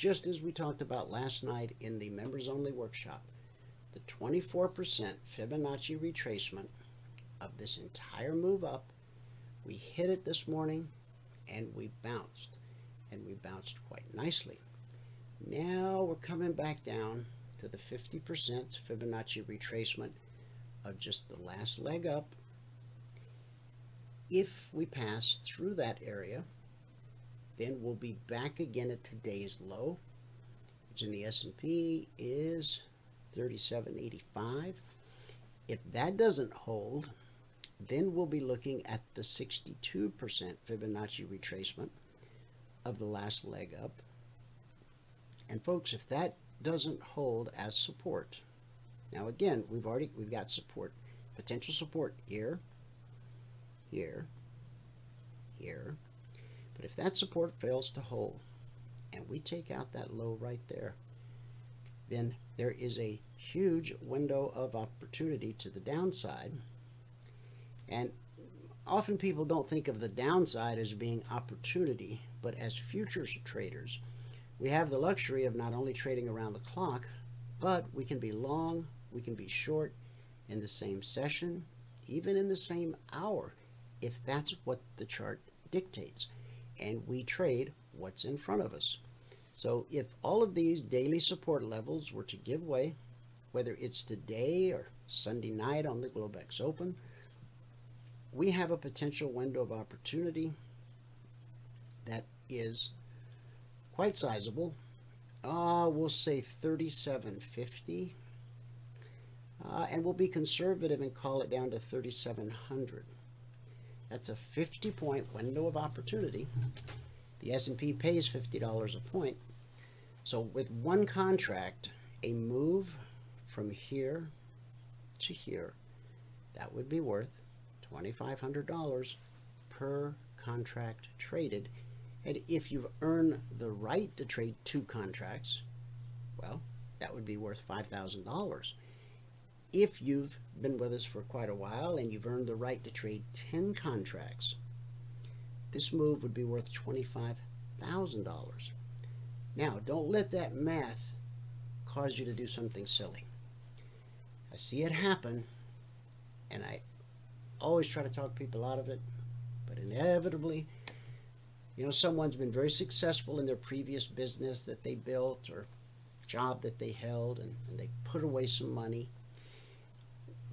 just as we talked about last night in the members only workshop. The 24% Fibonacci retracement of this entire move up, we hit it this morning and we bounced, and we bounced quite nicely. Now we're coming back down to the 50% Fibonacci retracement of just the last leg up. If we pass through that area, then we'll be back again at today's low, which in the S&P is 37.85. If that doesn't hold, then we'll be looking at the 62% Fibonacci retracement of the last leg up. And folks, if that doesn't hold as support, now again, we've already we've got support, potential support here, here, here. But if that support fails to hold and we take out that low right there, then there is a huge window of opportunity to the downside. And often people don't think of the downside as being opportunity, but as futures traders, we have the luxury of not only trading around the clock, but we can be long, we can be short in the same session, even in the same hour, if that's what the chart dictates. And we trade what's in front of us. So if all of these daily support levels were to give way, whether it's today or Sunday night on the Globex Open, we have a potential window of opportunity that is quite sizable. Uh, we'll say 3750. Uh, and we'll be conservative and call it down to 3700. That's a 50 point window of opportunity. The S&P pays $50 a point. So with one contract, a move from here to here, that would be worth $2,500 per contract traded. And if you've earned the right to trade two contracts, well, that would be worth $5,000. If you've been with us for quite a while and you've earned the right to trade 10 contracts, this move would be worth $25,000. Now, don't let that math cause you to do something silly. I see it happen, and I always try to talk people out of it, but inevitably, you know, someone's been very successful in their previous business that they built, or job that they held and, and they put away some money.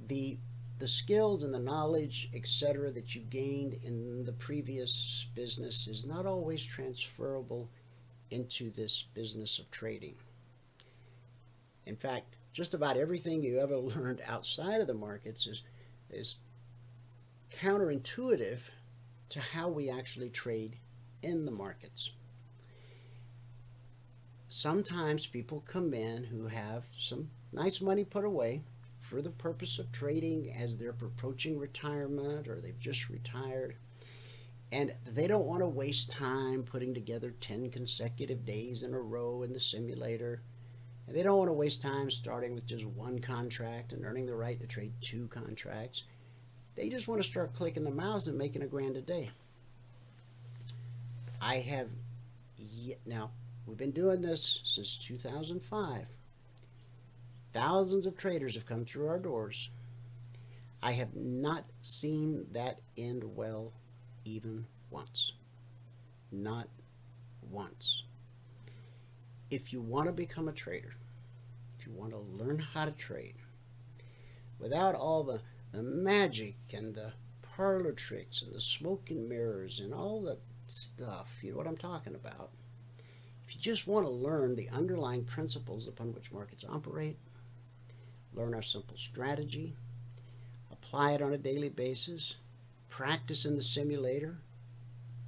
The the skills and the knowledge, etc., that you gained in the previous business is not always transferable into this business of trading. In fact, just about everything you ever learned outside of the markets is is counterintuitive to how we actually trade in the markets. Sometimes people come in who have some nice money put away for the purpose of trading as they're approaching retirement or they've just retired. And they don't want to waste time putting together 10 consecutive days in a row in the simulator. And they don't want to waste time starting with just one contract and earning the right to trade two contracts. They just want to start clicking the mouse and making a grand a day. I have yet, now we've been doing this since 2005. Thousands of traders have come through our doors. I have not seen that end well even once. Not once. If you want to become a trader, if you want to learn how to trade, without all the the magic and the parlor tricks and the smoke and mirrors and all the stuff. You know what I'm talking about. If you just want to learn the underlying principles upon which markets operate, learn our simple strategy, apply it on a daily basis, practice in the simulator,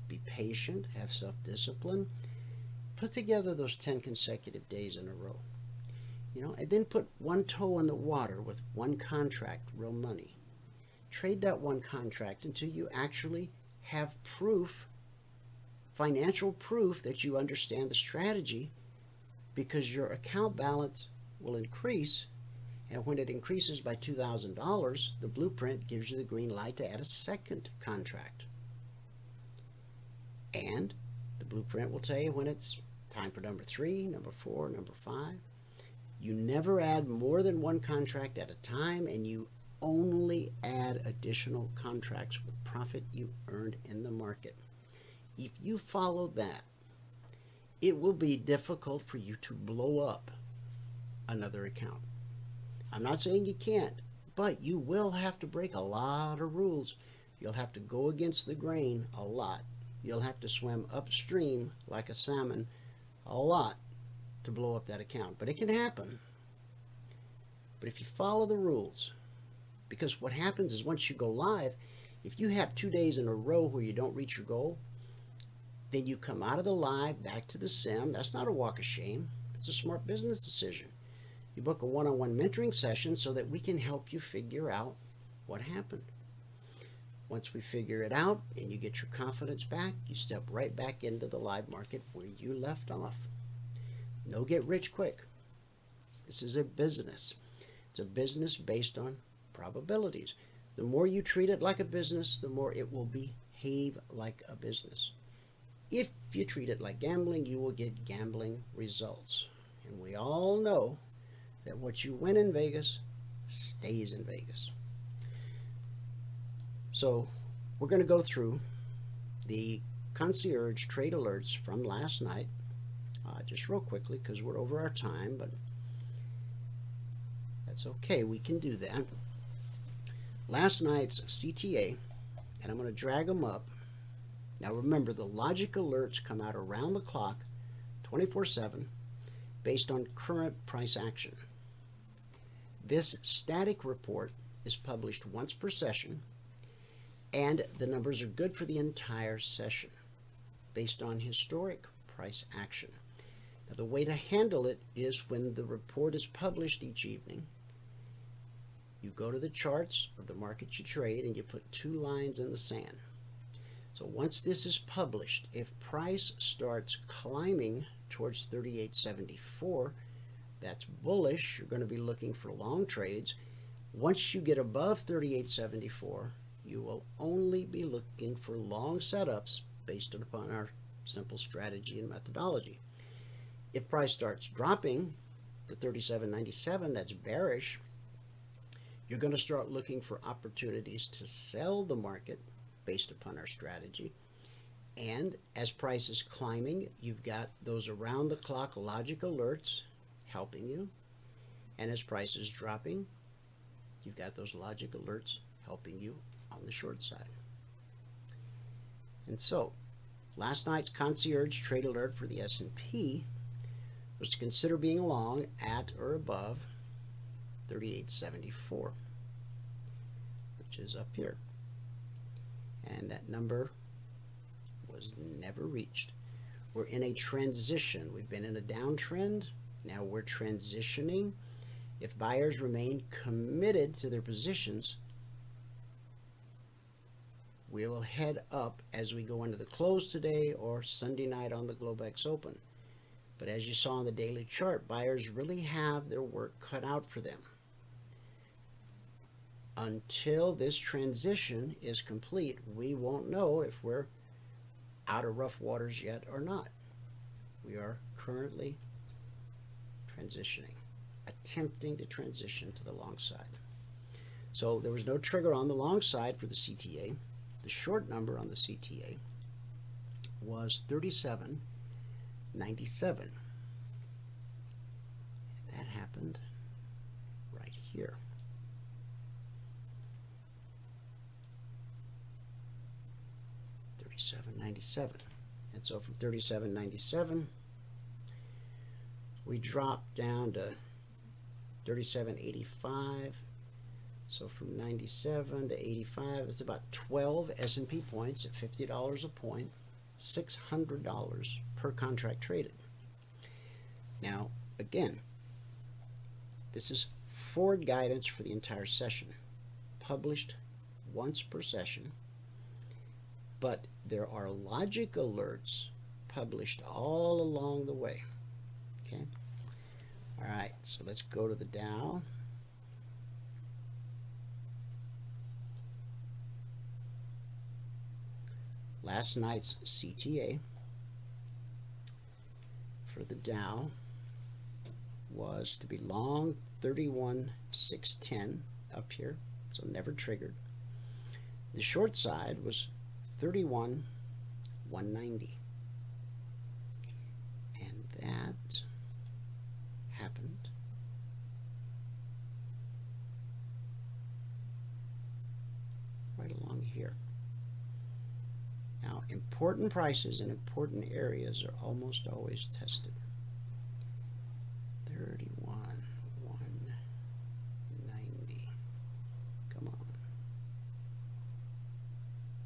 be patient, have self-discipline, put together those 10 consecutive days in a row you know, and then put one toe in the water with one contract, real money. Trade that one contract until you actually have proof, financial proof that you understand the strategy because your account balance will increase. And when it increases by $2,000, the blueprint gives you the green light to add a second contract. And the blueprint will tell you when it's time for number three, number four, number five. You never add more than one contract at a time, and you only add additional contracts with profit you earned in the market. If you follow that, it will be difficult for you to blow up another account. I'm not saying you can't, but you will have to break a lot of rules. You'll have to go against the grain a lot. You'll have to swim upstream like a salmon a lot to blow up that account. But it can happen. But if you follow the rules, because what happens is once you go live, if you have two days in a row where you don't reach your goal, then you come out of the live back to the sim. That's not a walk of shame. It's a smart business decision. You book a one-on-one mentoring session so that we can help you figure out what happened. Once we figure it out and you get your confidence back, you step right back into the live market where you left off. No get rich quick. This is a business. It's a business based on probabilities. The more you treat it like a business, the more it will behave like a business. If you treat it like gambling, you will get gambling results. And we all know that what you win in Vegas stays in Vegas. So we're going to go through the concierge trade alerts from last night uh, just real quickly because we're over our time, but that's okay. We can do that. Last night's CTA, and I'm going to drag them up. Now remember, the logic alerts come out around the clock, 24-7, based on current price action. This static report is published once per session, and the numbers are good for the entire session, based on historic price action. Now, the way to handle it is when the report is published each evening, you go to the charts of the market you trade and you put two lines in the sand. So once this is published, if price starts climbing towards 38.74, that's bullish. You're going to be looking for long trades. Once you get above 38.74, you will only be looking for long setups based upon our simple strategy and methodology. If price starts dropping to 37.97, that's bearish. You're going to start looking for opportunities to sell the market based upon our strategy. And as price is climbing, you've got those around the clock logic alerts. Helping you. And as price is dropping, you've got those logic alerts helping you on the short side. And so, last night's concierge trade alert for the S&P was to consider being long at or above 3874, which is up here. And that number was never reached. We're in a transition. We've been in a downtrend. Now we're transitioning. If buyers remain committed to their positions, we will head up as we go into the close today or Sunday night on the Globex Open. But as you saw on the daily chart, buyers really have their work cut out for them. Until this transition is complete, we won't know if we're out of rough waters yet or not. We are currently transitioning, attempting to transition to the long side. So there was no trigger on the long side for the CTA. The short number on the CTA was 37.97. That happened right here. Thirty-seven ninety-seven, and so from thirty-seven ninety-seven, we dropped down to thirty-seven eighty-five. So from 97 to 85, it's about 12 S&P points at $50 a point, $600 per contract traded. Now, again, this is forward guidance for the entire session, published once per session, but there are logic alerts published all along the way. Okay? All right, so let's go to the Dow. last night's CTA for the Dow was to be long 31,610 up here, so never triggered. The short side was 31,190. And that happened right along here. Now, important prices in important areas are almost always tested. 31, 190. Come on.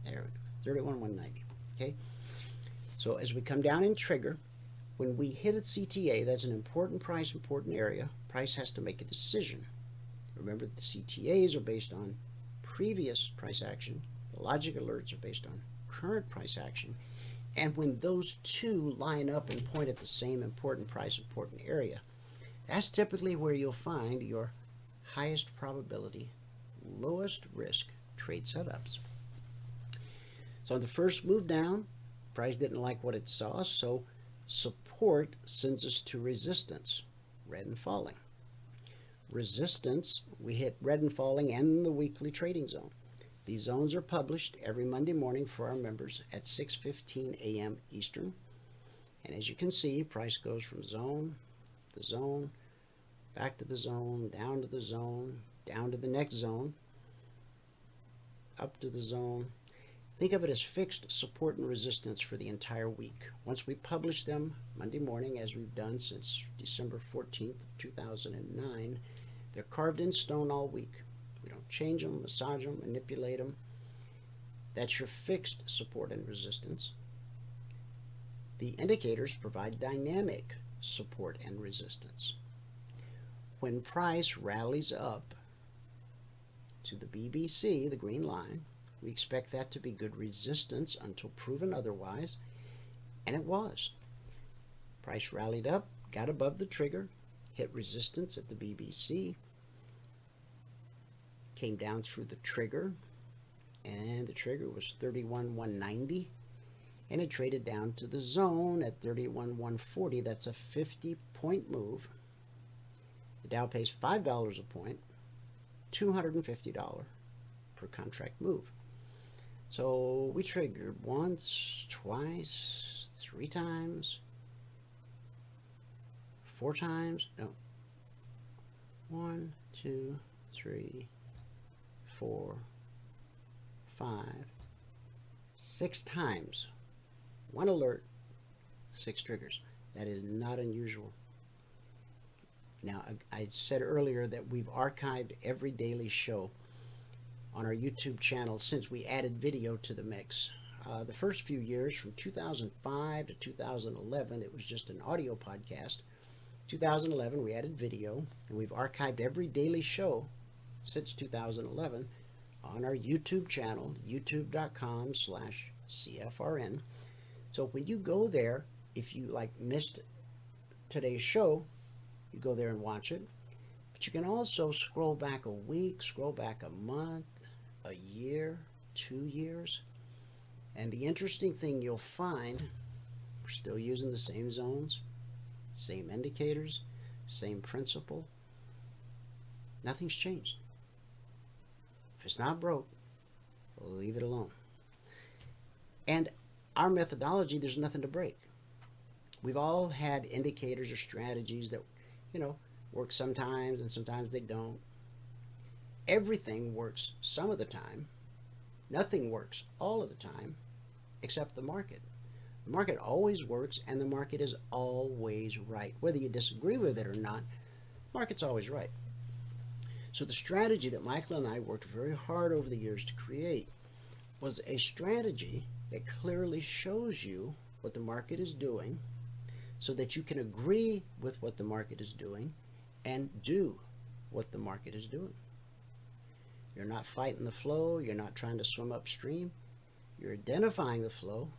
There we go. 31, 190. Okay? So as we come down in trigger, when we hit a CTA, that's an important price, important area, price has to make a decision. Remember, that the CTAs are based on previous price action. Logic alerts are based on current price action. And when those two line up and point at the same important price, important area, that's typically where you'll find your highest probability, lowest risk trade setups. So on the first move down, price didn't like what it saw, so support sends us to resistance, red and falling. Resistance, we hit red and falling and the weekly trading zone. These zones are published every Monday morning for our members at 6:15 a.m. Eastern. And as you can see, price goes from zone to zone, back to the zone, down to the zone, down to the next zone, up to the zone. Think of it as fixed support and resistance for the entire week. Once we publish them Monday morning, as we've done since December 14th, 2009, they're carved in stone all week. We don't change them, massage them, manipulate them. That's your fixed support and resistance. The indicators provide dynamic support and resistance. When price rallies up to the BBC, the green line, we expect that to be good resistance until proven otherwise, and it was. Price rallied up, got above the trigger, hit resistance at the BBC, came down through the trigger and the trigger was 31 190 and it traded down to the zone at 31 140 that's a 50 point move the Dow pays $5 a point $250 per contract move so we triggered once twice three times four times. No. One, two, three, four, five, six times. One alert, six triggers. That is not unusual. Now, I said earlier that we've archived every daily show on our YouTube channel since we added video to the mix. Uh, the first few years, from 2005 to 2011, it was just an audio podcast. 2011, we added video, and we've archived every daily show since 2011 on our YouTube channel, youtube.com slash CFRN. So when you go there, if you like missed today's show, you go there and watch it. But you can also scroll back a week, scroll back a month, a year, two years. And the interesting thing you'll find, we're still using the same zones, same indicators, same principle. Nothing's changed. If it's not broke, leave it alone. And our methodology, there's nothing to break. We've all had indicators or strategies that, you know, work sometimes and sometimes they don't. Everything works some of the time. Nothing works all of the time except the market. The market always works and the market is always right. Whether you disagree with it or not, market's always right. So the strategy that Michael and I worked very hard over the years to create was a strategy that clearly shows you what the market is doing so that you can agree with what the market is doing and do what the market is doing. You're not fighting the flow, you're not trying to swim upstream, you're identifying the flow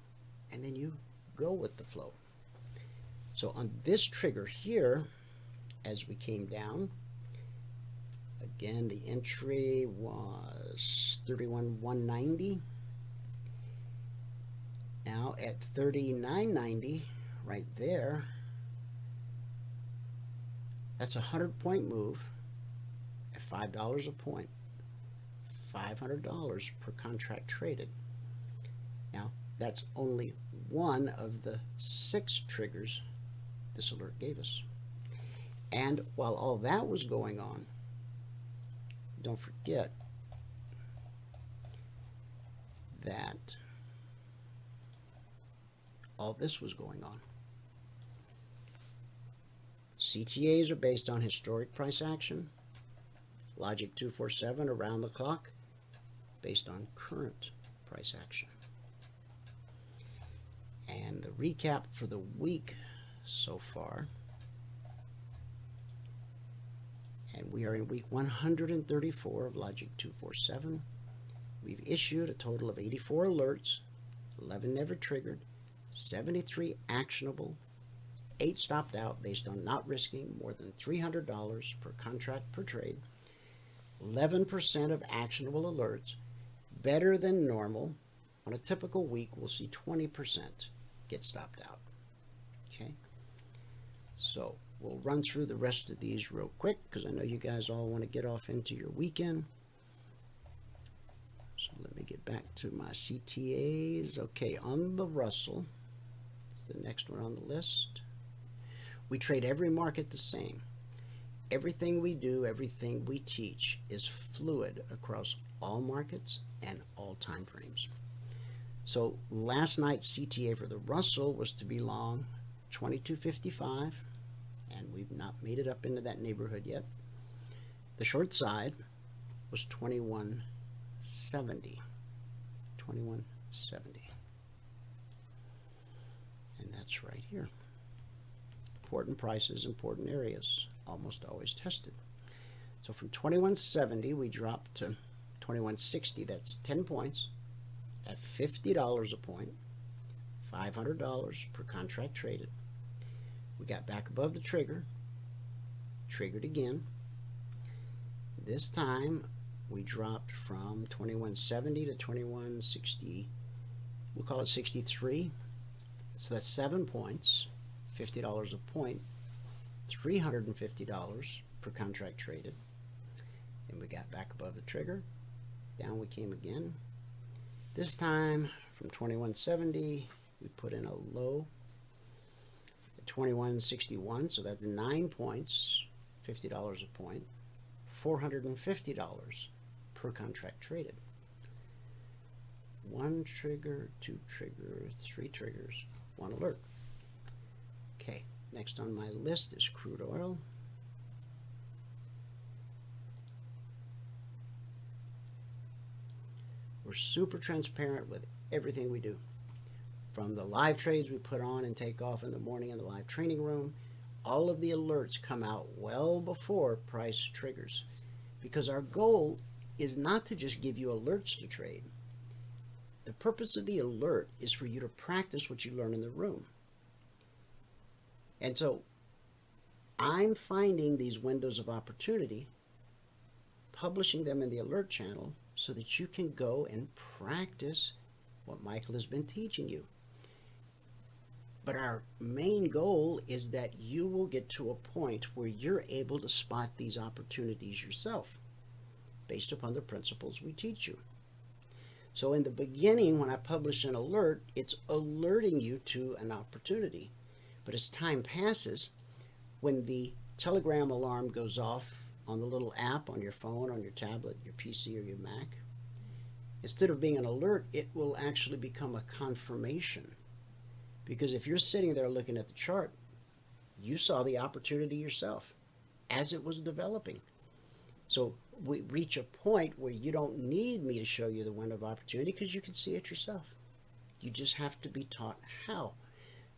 and then you go with the flow. So on this trigger here, as we came down, Again, the entry was 31,190. Now at 39.90, right there, that's a 100 point move at $5 a point. $500 per contract traded. Now, that's only one of the six triggers this alert gave us. And while all that was going on, don't forget that all this was going on. CTAs are based on historic price action. Logic 247 around the clock based on current price action. And the recap for the week so far and we are in week 134 of Logic 247. We've issued a total of 84 alerts, 11 never triggered, 73 actionable, 8 stopped out based on not risking more than $300 per contract per trade, 11% of actionable alerts, better than normal. On a typical week, we'll see 20% get stopped out. Okay? So, We'll run through the rest of these real quick because I know you guys all want to get off into your weekend. So let me get back to my CTAs. Okay, on the Russell, it's the next one on the list. We trade every market the same. Everything we do, everything we teach is fluid across all markets and all time frames. So last night's CTA for the Russell was to be long 2255 and we've not made it up into that neighborhood yet. The short side was 2170. 2170. And that's right here. Important prices, important areas, almost always tested. So from 2170, we dropped to 2160. That's 10 points at $50 a point, $500 per contract traded. We got back above the trigger, triggered again. This time we dropped from 2170 to 2160. We'll call it 63. So that's seven points, $50 a point, $350 per contract traded. Then we got back above the trigger. Down we came again. This time from 2170, we put in a low 2161, so that's nine points, $50 a point, $450 per contract traded. One trigger, two trigger, three triggers, one alert. Okay, next on my list is crude oil. We're super transparent with everything we do. From the live trades we put on and take off in the morning in the live training room, all of the alerts come out well before price triggers. Because our goal is not to just give you alerts to trade. The purpose of the alert is for you to practice what you learn in the room. And so I'm finding these windows of opportunity, publishing them in the alert channel so that you can go and practice what Michael has been teaching you. But our main goal is that you will get to a point where you're able to spot these opportunities yourself based upon the principles we teach you. So in the beginning, when I publish an alert, it's alerting you to an opportunity. But as time passes, when the telegram alarm goes off on the little app on your phone, on your tablet, your PC, or your Mac, instead of being an alert, it will actually become a confirmation. Because if you're sitting there looking at the chart, you saw the opportunity yourself as it was developing. So we reach a point where you don't need me to show you the window of opportunity because you can see it yourself. You just have to be taught how.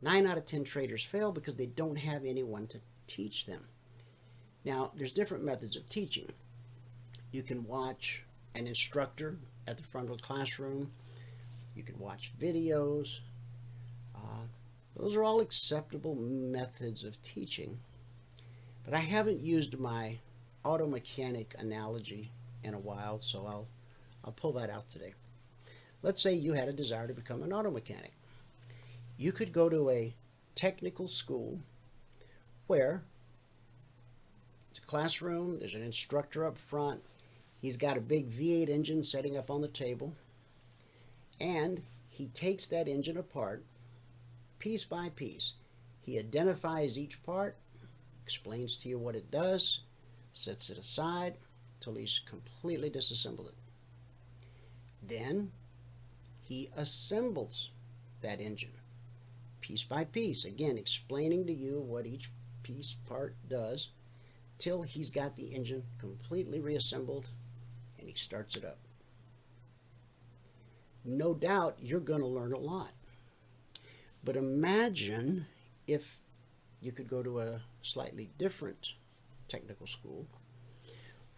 Nine out of 10 traders fail because they don't have anyone to teach them. Now, there's different methods of teaching. You can watch an instructor at the front of the classroom. You can watch videos. Those are all acceptable methods of teaching. But I haven't used my auto mechanic analogy in a while, so I'll, I'll pull that out today. Let's say you had a desire to become an auto mechanic. You could go to a technical school where it's a classroom, there's an instructor up front, he's got a big V8 engine setting up on the table, and he takes that engine apart piece by piece. He identifies each part, explains to you what it does, sets it aside till he's completely disassembled it. Then he assembles that engine piece by piece, again explaining to you what each piece part does till he's got the engine completely reassembled and he starts it up. No doubt you're going to learn a lot. But imagine if you could go to a slightly different technical school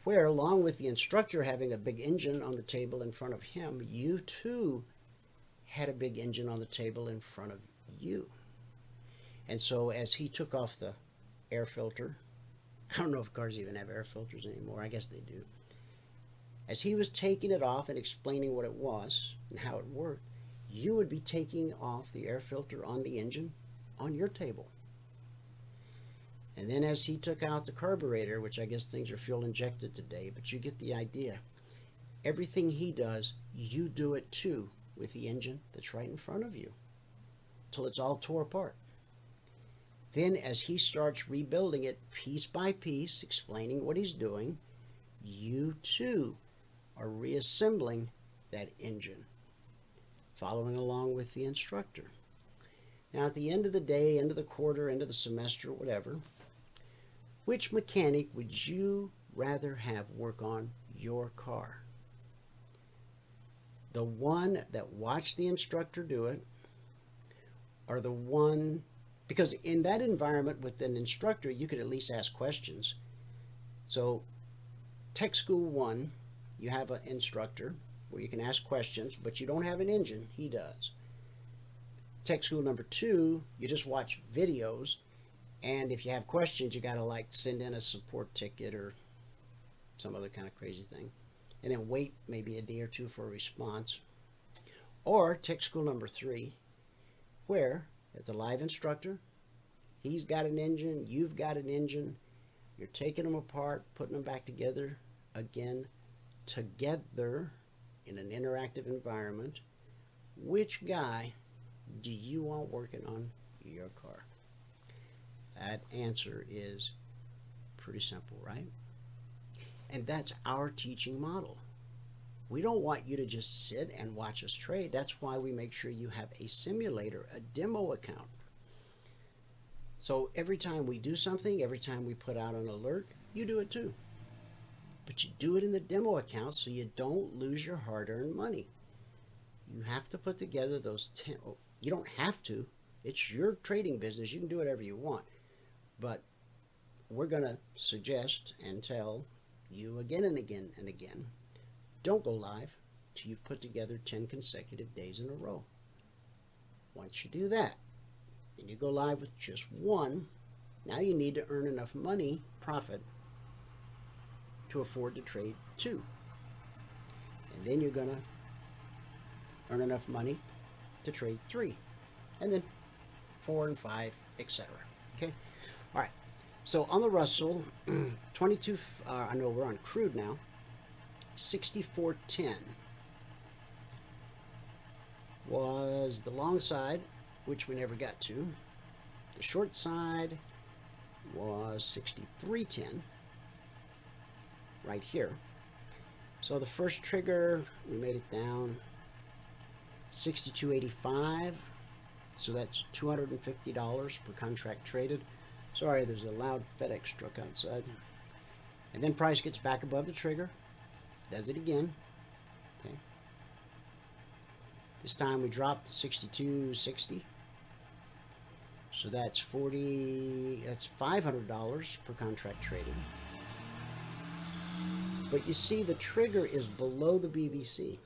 where along with the instructor having a big engine on the table in front of him, you too had a big engine on the table in front of you. And so as he took off the air filter I don't know if cars even have air filters anymore. I guess they do. As he was taking it off and explaining what it was and how it worked, you would be taking off the air filter on the engine on your table. And then as he took out the carburetor, which I guess things are fuel injected today, but you get the idea. Everything he does, you do it too with the engine that's right in front of you till it's all tore apart. Then, as he starts rebuilding it piece by piece, explaining what he's doing, you too are reassembling that engine, following along with the instructor. Now, at the end of the day, end of the quarter, end of the semester, whatever, which mechanic would you rather have work on your car? The one that watched the instructor do it, or the one because in that environment with an instructor, you could at least ask questions. So, Tech School 1, you have an instructor where you can ask questions, but you don't have an engine. He does. Tech School number 2, you just watch videos, and if you have questions, you got to like send in a support ticket or some other kind of crazy thing, and then wait maybe a day or two for a response. Or Tech School number 3, where it's a live instructor. He's got an engine. You've got an engine. You're taking them apart, putting them back together again, together in an interactive environment. Which guy do you want working on your car? That answer is pretty simple, right? And that's our teaching model. We don't want you to just sit and watch us trade. That's why we make sure you have a simulator, a demo account. So every time we do something, every time we put out an alert, you do it too. But you do it in the demo account so you don't lose your hard earned money. You have to put together those 10. You don't have to, it's your trading business. You can do whatever you want. But we're going to suggest and tell you again and again and again don't go live till you've put together 10 consecutive days in a row. Once you do that, and you go live with just one, now you need to earn enough money, profit, to afford to trade two. And then you're going to earn enough money to trade three. And then four and five, etc. Okay? All right. So on the Russell, 22, uh, I know we're on crude now, 6410 was the long side, which we never got to. The short side was 6310 right here. So the first trigger, we made it down 62.85. So that's $250 per contract traded. Sorry, there's a loud FedEx truck outside. And then price gets back above the trigger. Does it again. Okay. This time we dropped to 62.60. So that's 40, that's $500 per contract traded. But you see the trigger is below the BBC.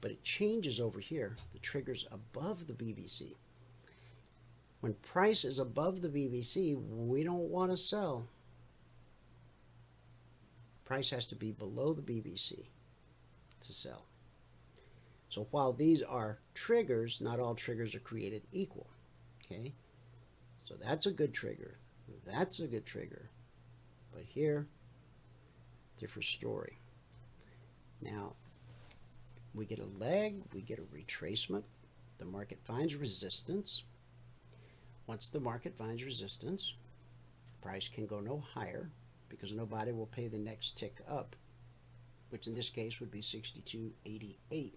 But it changes over here. The trigger's above the BBC. When price is above the BBC, we don't want to sell. Price has to be below the BBC to sell. So while these are triggers, not all triggers are created equal. Okay? So that's a good trigger. That's a good trigger. But here, different story. Now, we get a leg, we get a retracement. The market finds resistance. Once the market finds resistance, price can go no higher because nobody will pay the next tick up, which in this case would be 62.88.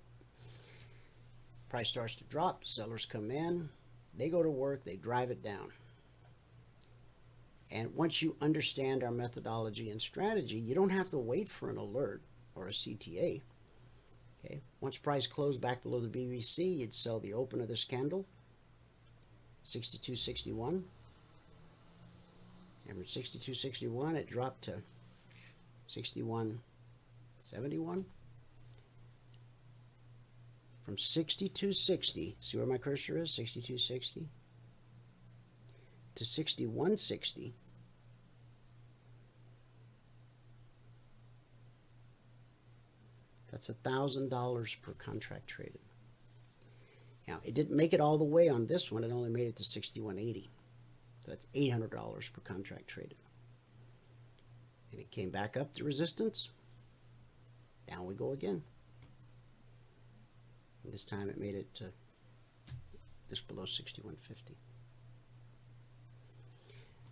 Price starts to drop, sellers come in, they go to work, they drive it down. And once you understand our methodology and strategy, you don't have to wait for an alert or a CTA. Okay. Once price closed back below the BBC, you'd sell the open of this candle, 62.61. And from 62.61, it dropped to 61.71. From 62.60, see where my cursor is? 62.60 to 61.60. That's $1,000 per contract traded. Now, it didn't make it all the way on this one. It only made it to 6180. So that's $800 per contract traded. And it came back up to resistance. Down we go again. And this time it made it to just below 6150.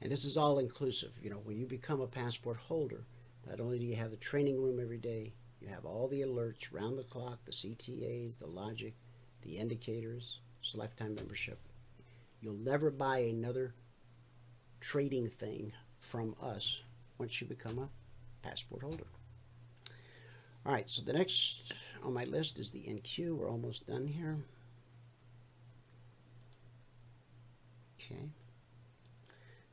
And this is all inclusive. You know, when you become a passport holder, not only do you have the training room every day, you have all the alerts round the clock, the CTAs, the logic, the indicators, it's lifetime membership. You'll never buy another trading thing from us once you become a passport holder. All right, so the next on my list is the NQ. We're almost done here. Okay.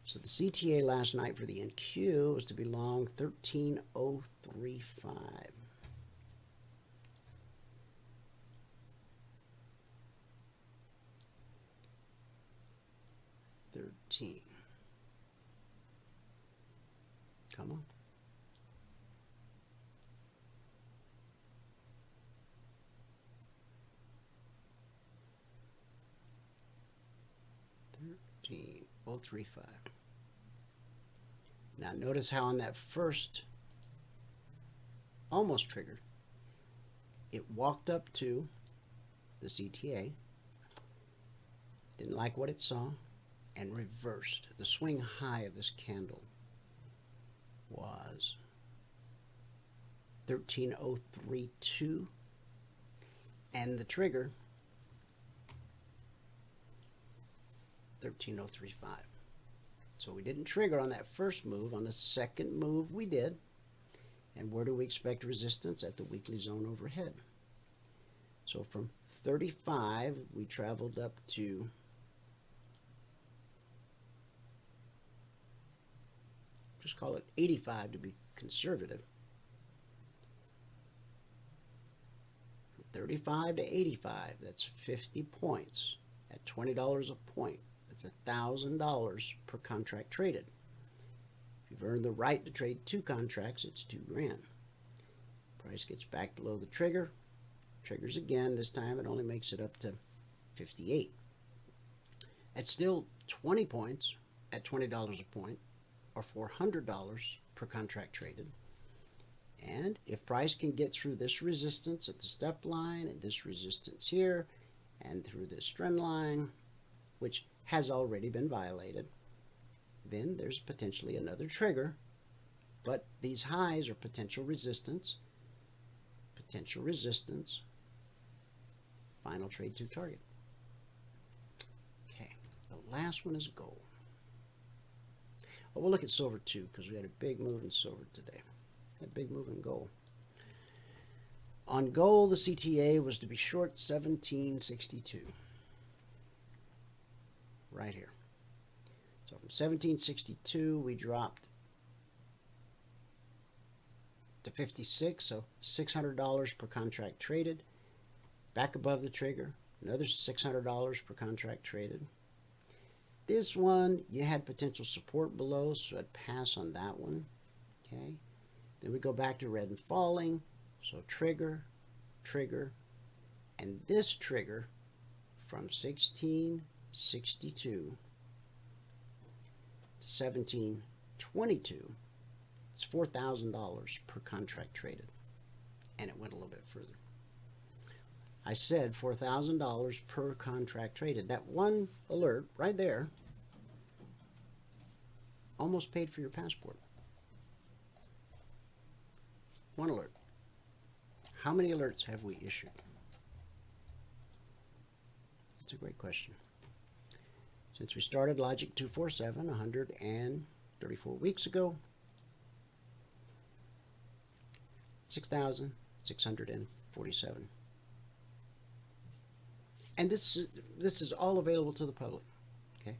So the CTA last night for the NQ was to be long 13035. Thirteen. Come on. Thirteen. Oh, three five. Now notice how on that first almost triggered, it walked up to the CTA, didn't like what it saw, and reversed. The swing high of this candle was 13032 and the trigger 13035. So we didn't trigger on that first move. On the second move we did. And where do we expect resistance? At the weekly zone overhead. So from 35 we traveled up to just call it 85 to be conservative. 35 to 85, that's 50 points at $20 a point. That's $1,000 per contract traded. If you've earned the right to trade two contracts, it's two grand. Price gets back below the trigger, triggers again. This time it only makes it up to 58. At still 20 points at $20 a point, or $400 per contract traded. And if price can get through this resistance at the step line and this resistance here and through this trend line, which has already been violated, then there's potentially another trigger. But these highs are potential resistance, potential resistance, final trade to target. Okay, the last one is gold. Well, we'll look at silver too because we had a big move in silver today. A big move in gold. On gold, the CTA was to be short 1762. Right here. So from 1762, we dropped to 56, so $600 per contract traded. Back above the trigger, another $600 per contract traded. This one, you had potential support below, so I'd pass on that one. Okay. Then we go back to red and falling. So trigger, trigger, and this trigger from 1662 to 1722, it's $4,000 per contract traded. And it went a little bit further. I said $4,000 per contract traded. That one alert right there almost paid for your passport. One alert. How many alerts have we issued? That's a great question. Since we started Logic 247 134 weeks ago, 6,647. And this is, this is all available to the public. Okay,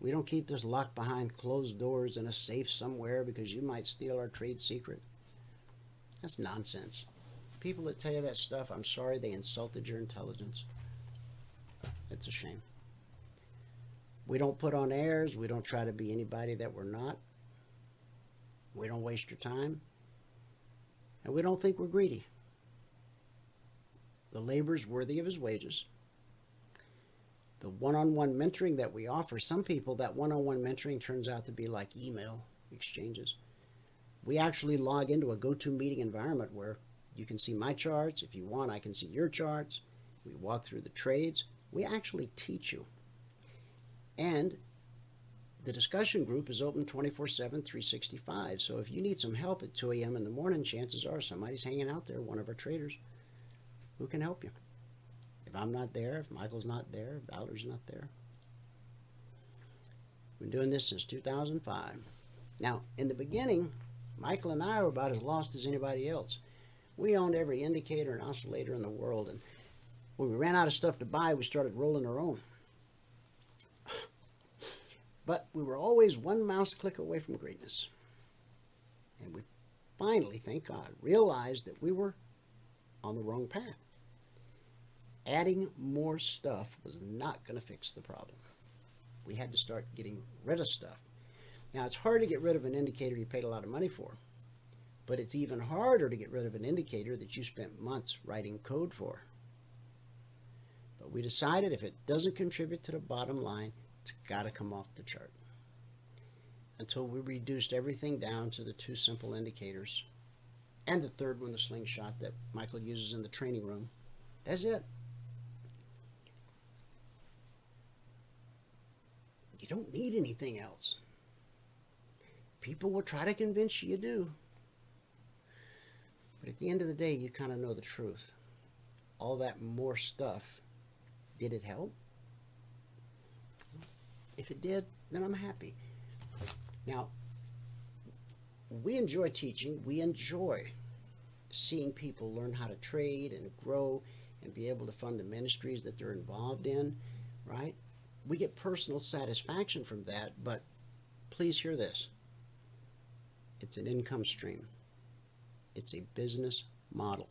we don't keep this locked behind closed doors in a safe somewhere because you might steal our trade secret. That's nonsense. People that tell you that stuff, I'm sorry they insulted your intelligence. It's a shame. We don't put on airs. We don't try to be anybody that we're not. We don't waste your time. And we don't think we're greedy. The labor's worthy of his wages the one-on-one mentoring that we offer some people that one-on-one mentoring turns out to be like email exchanges we actually log into a GoToMeeting environment where you can see my charts if you want i can see your charts we walk through the trades we actually teach you and the discussion group is open 24 7 365 so if you need some help at 2 a.m in the morning chances are somebody's hanging out there one of our traders who can help you if I'm not there, if Michael's not there, if Valerie's not there. We've been doing this since 2005. Now, in the beginning, Michael and I were about as lost as anybody else. We owned every indicator and oscillator in the world, and when we ran out of stuff to buy, we started rolling our own. But we were always one mouse click away from greatness. And we finally, thank God, realized that we were on the wrong path adding more stuff was not going to fix the problem. We had to start getting rid of stuff. Now, it's hard to get rid of an indicator you paid a lot of money for, but it's even harder to get rid of an indicator that you spent months writing code for. But we decided if it doesn't contribute to the bottom line, it's got to come off the chart. Until we reduced everything down to the two simple indicators and the third one, the slingshot that Michael uses in the training room. That's it. You don't need anything else. People will try to convince you you do. But at the end of the day, you kind of know the truth. All that more stuff, did it help? If it did, then I'm happy. Now, we enjoy teaching. We enjoy seeing people learn how to trade and grow and be able to fund the ministries that they're involved in, right? We get personal satisfaction from that, but please hear this. It's an income stream. It's a business model.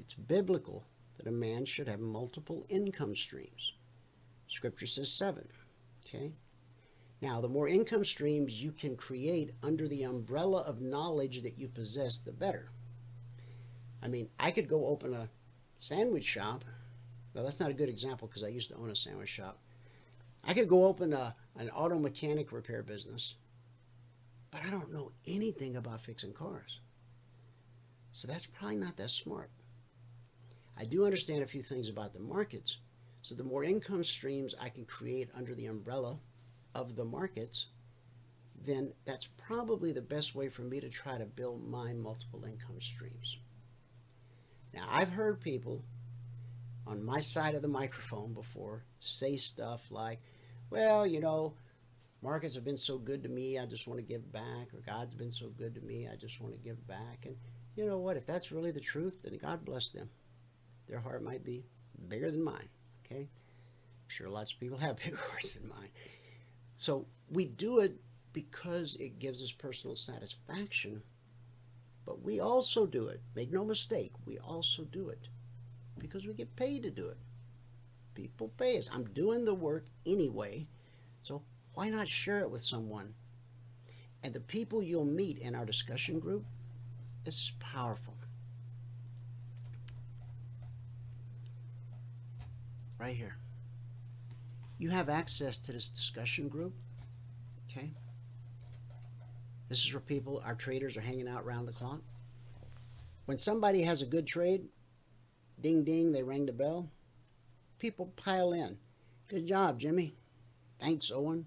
It's biblical that a man should have multiple income streams. Scripture says seven. Okay? Now, the more income streams you can create under the umbrella of knowledge that you possess, the better. I mean, I could go open a sandwich shop. Well, that's not a good example because I used to own a sandwich shop. I could go open a, an auto mechanic repair business, but I don't know anything about fixing cars. So that's probably not that smart. I do understand a few things about the markets. So the more income streams I can create under the umbrella of the markets, then that's probably the best way for me to try to build my multiple income streams. Now, I've heard people on my side of the microphone before say stuff like, well, you know, markets have been so good to me, I just want to give back, or God's been so good to me, I just want to give back. And you know what? If that's really the truth, then God bless them. Their heart might be bigger than mine, okay? I'm sure lots of people have bigger hearts than mine. So we do it because it gives us personal satisfaction, but we also do it. Make no mistake, we also do it because we get paid to do it. People pay us. I'm doing the work anyway, so why not share it with someone? And the people you'll meet in our discussion group, this is powerful. Right here. You have access to this discussion group, okay? This is where people, our traders, are hanging out round the clock. When somebody has a good trade, ding ding, they ring the bell. People pile in. Good job, Jimmy. Thanks, Owen.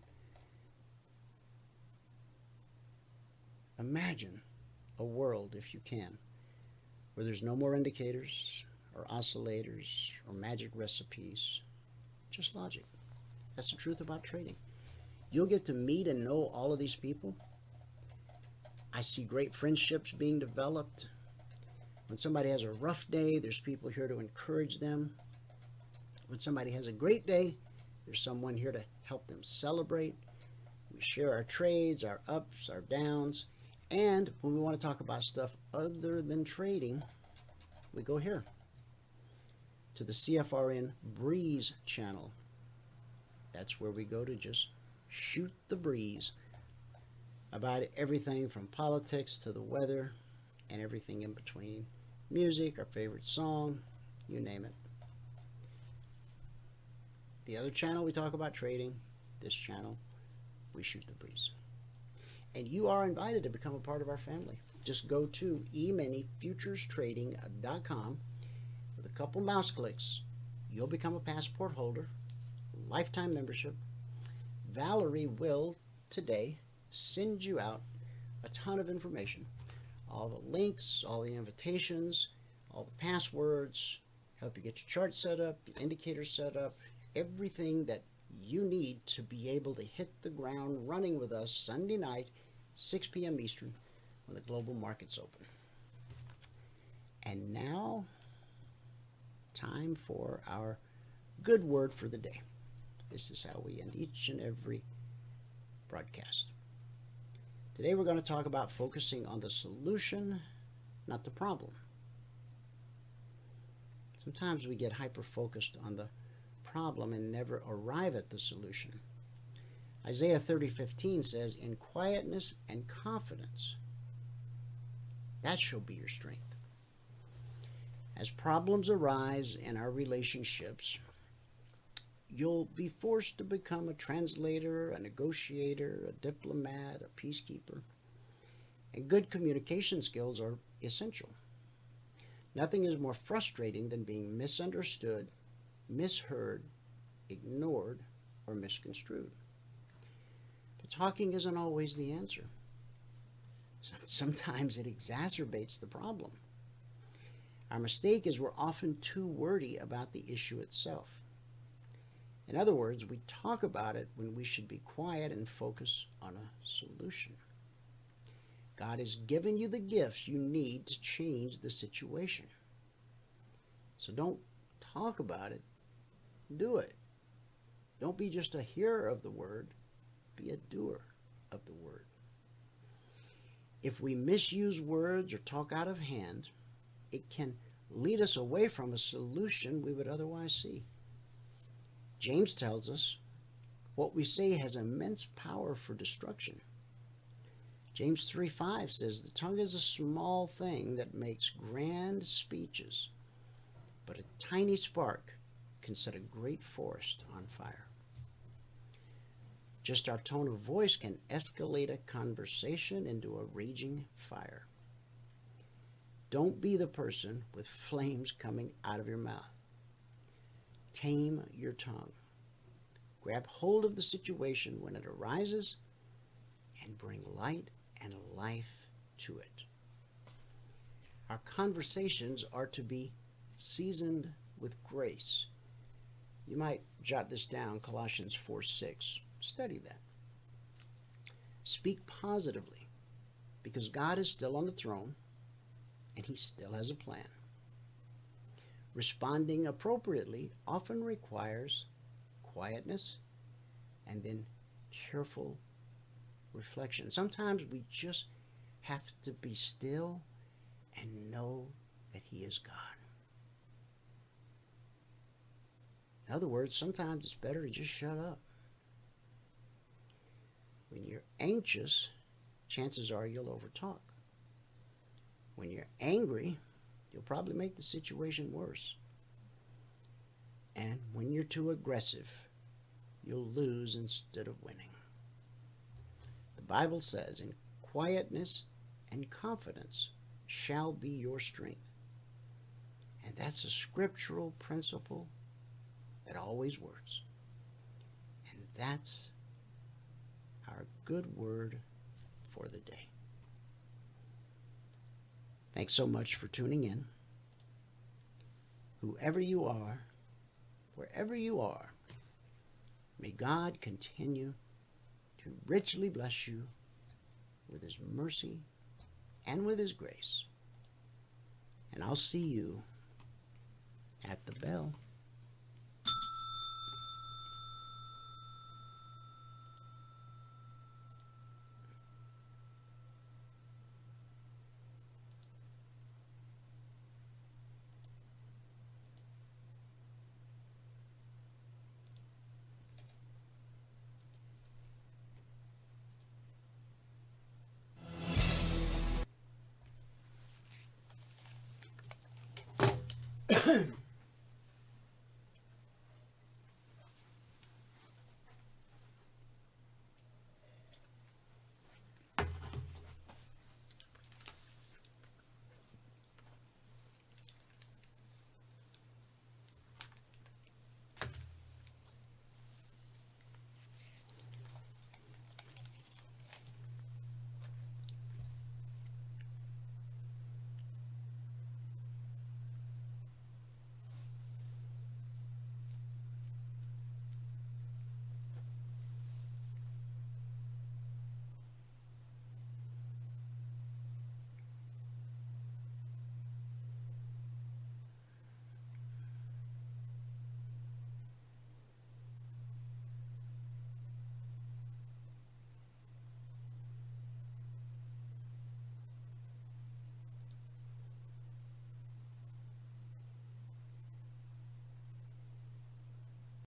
Imagine a world, if you can, where there's no more indicators or oscillators or magic recipes, just logic. That's the truth about trading. You'll get to meet and know all of these people. I see great friendships being developed. When somebody has a rough day, there's people here to encourage them. When somebody has a great day, there's someone here to help them celebrate. We share our trades, our ups, our downs. And when we want to talk about stuff other than trading, we go here to the CFRN Breeze channel. That's where we go to just shoot the breeze about everything from politics to the weather and everything in between. Music, our favorite song, you name it. The other channel we talk about trading, this channel we shoot the breeze. And you are invited to become a part of our family. Just go to e-mini-futures-trading.com with couple mouse clicks. You'll become a passport holder, lifetime membership. Valerie will today send you out a ton of information. All the links, all the invitations, all the passwords, help you get your chart set up, your indicator set up, everything that you need to be able to hit the ground running with us Sunday night, 6 p.m. Eastern, when the global markets open. And now, time for our good word for the day. This is how we end each and every broadcast. Today we're going to talk about focusing on the solution, not the problem. Sometimes we get hyper focused on the problem and never arrive at the solution. Isaiah 30:15 says, "In quietness and confidence, that shall be your strength." As problems arise in our relationships, you'll be forced to become a translator, a negotiator, a diplomat, a peacekeeper. And good communication skills are essential. Nothing is more frustrating than being misunderstood, misheard, ignored, or misconstrued. But talking isn't always the answer. Sometimes it exacerbates the problem. Our mistake is we're often too wordy about the issue itself. In other words, we talk about it when we should be quiet and focus on a solution. God has given you the gifts you need to change the situation. So don't talk about it, do it. Don't be just a hearer of the word, be a doer of the word. If we misuse words or talk out of hand, it can lead us away from a solution we would otherwise see. James tells us what we say has immense power for destruction. James 3 5 says, The tongue is a small thing that makes grand speeches, but a tiny spark can set a great forest on fire. Just our tone of voice can escalate a conversation into a raging fire. Don't be the person with flames coming out of your mouth. Tame your tongue. Grab hold of the situation when it arises and bring light and life to it. Our conversations are to be seasoned with grace. You might jot this down, Colossians 4 6. Study that. Speak positively because God is still on the throne and he still has a plan. Responding appropriately often requires quietness and then careful reflection. Sometimes we just have to be still and know that He is God. In other words, sometimes it's better to just shut up. When you're anxious, chances are you'll overtalk. When you're angry, you'll probably make the situation worse. And when you're too aggressive, you'll lose instead of winning. The Bible says, in quietness and confidence shall be your strength. And that's a scriptural principle that always works. And that's our good word for the day. Thanks so much for tuning in. Whoever you are, wherever you are, may God continue to richly bless you with His mercy and with His grace. And I'll see you at the bell.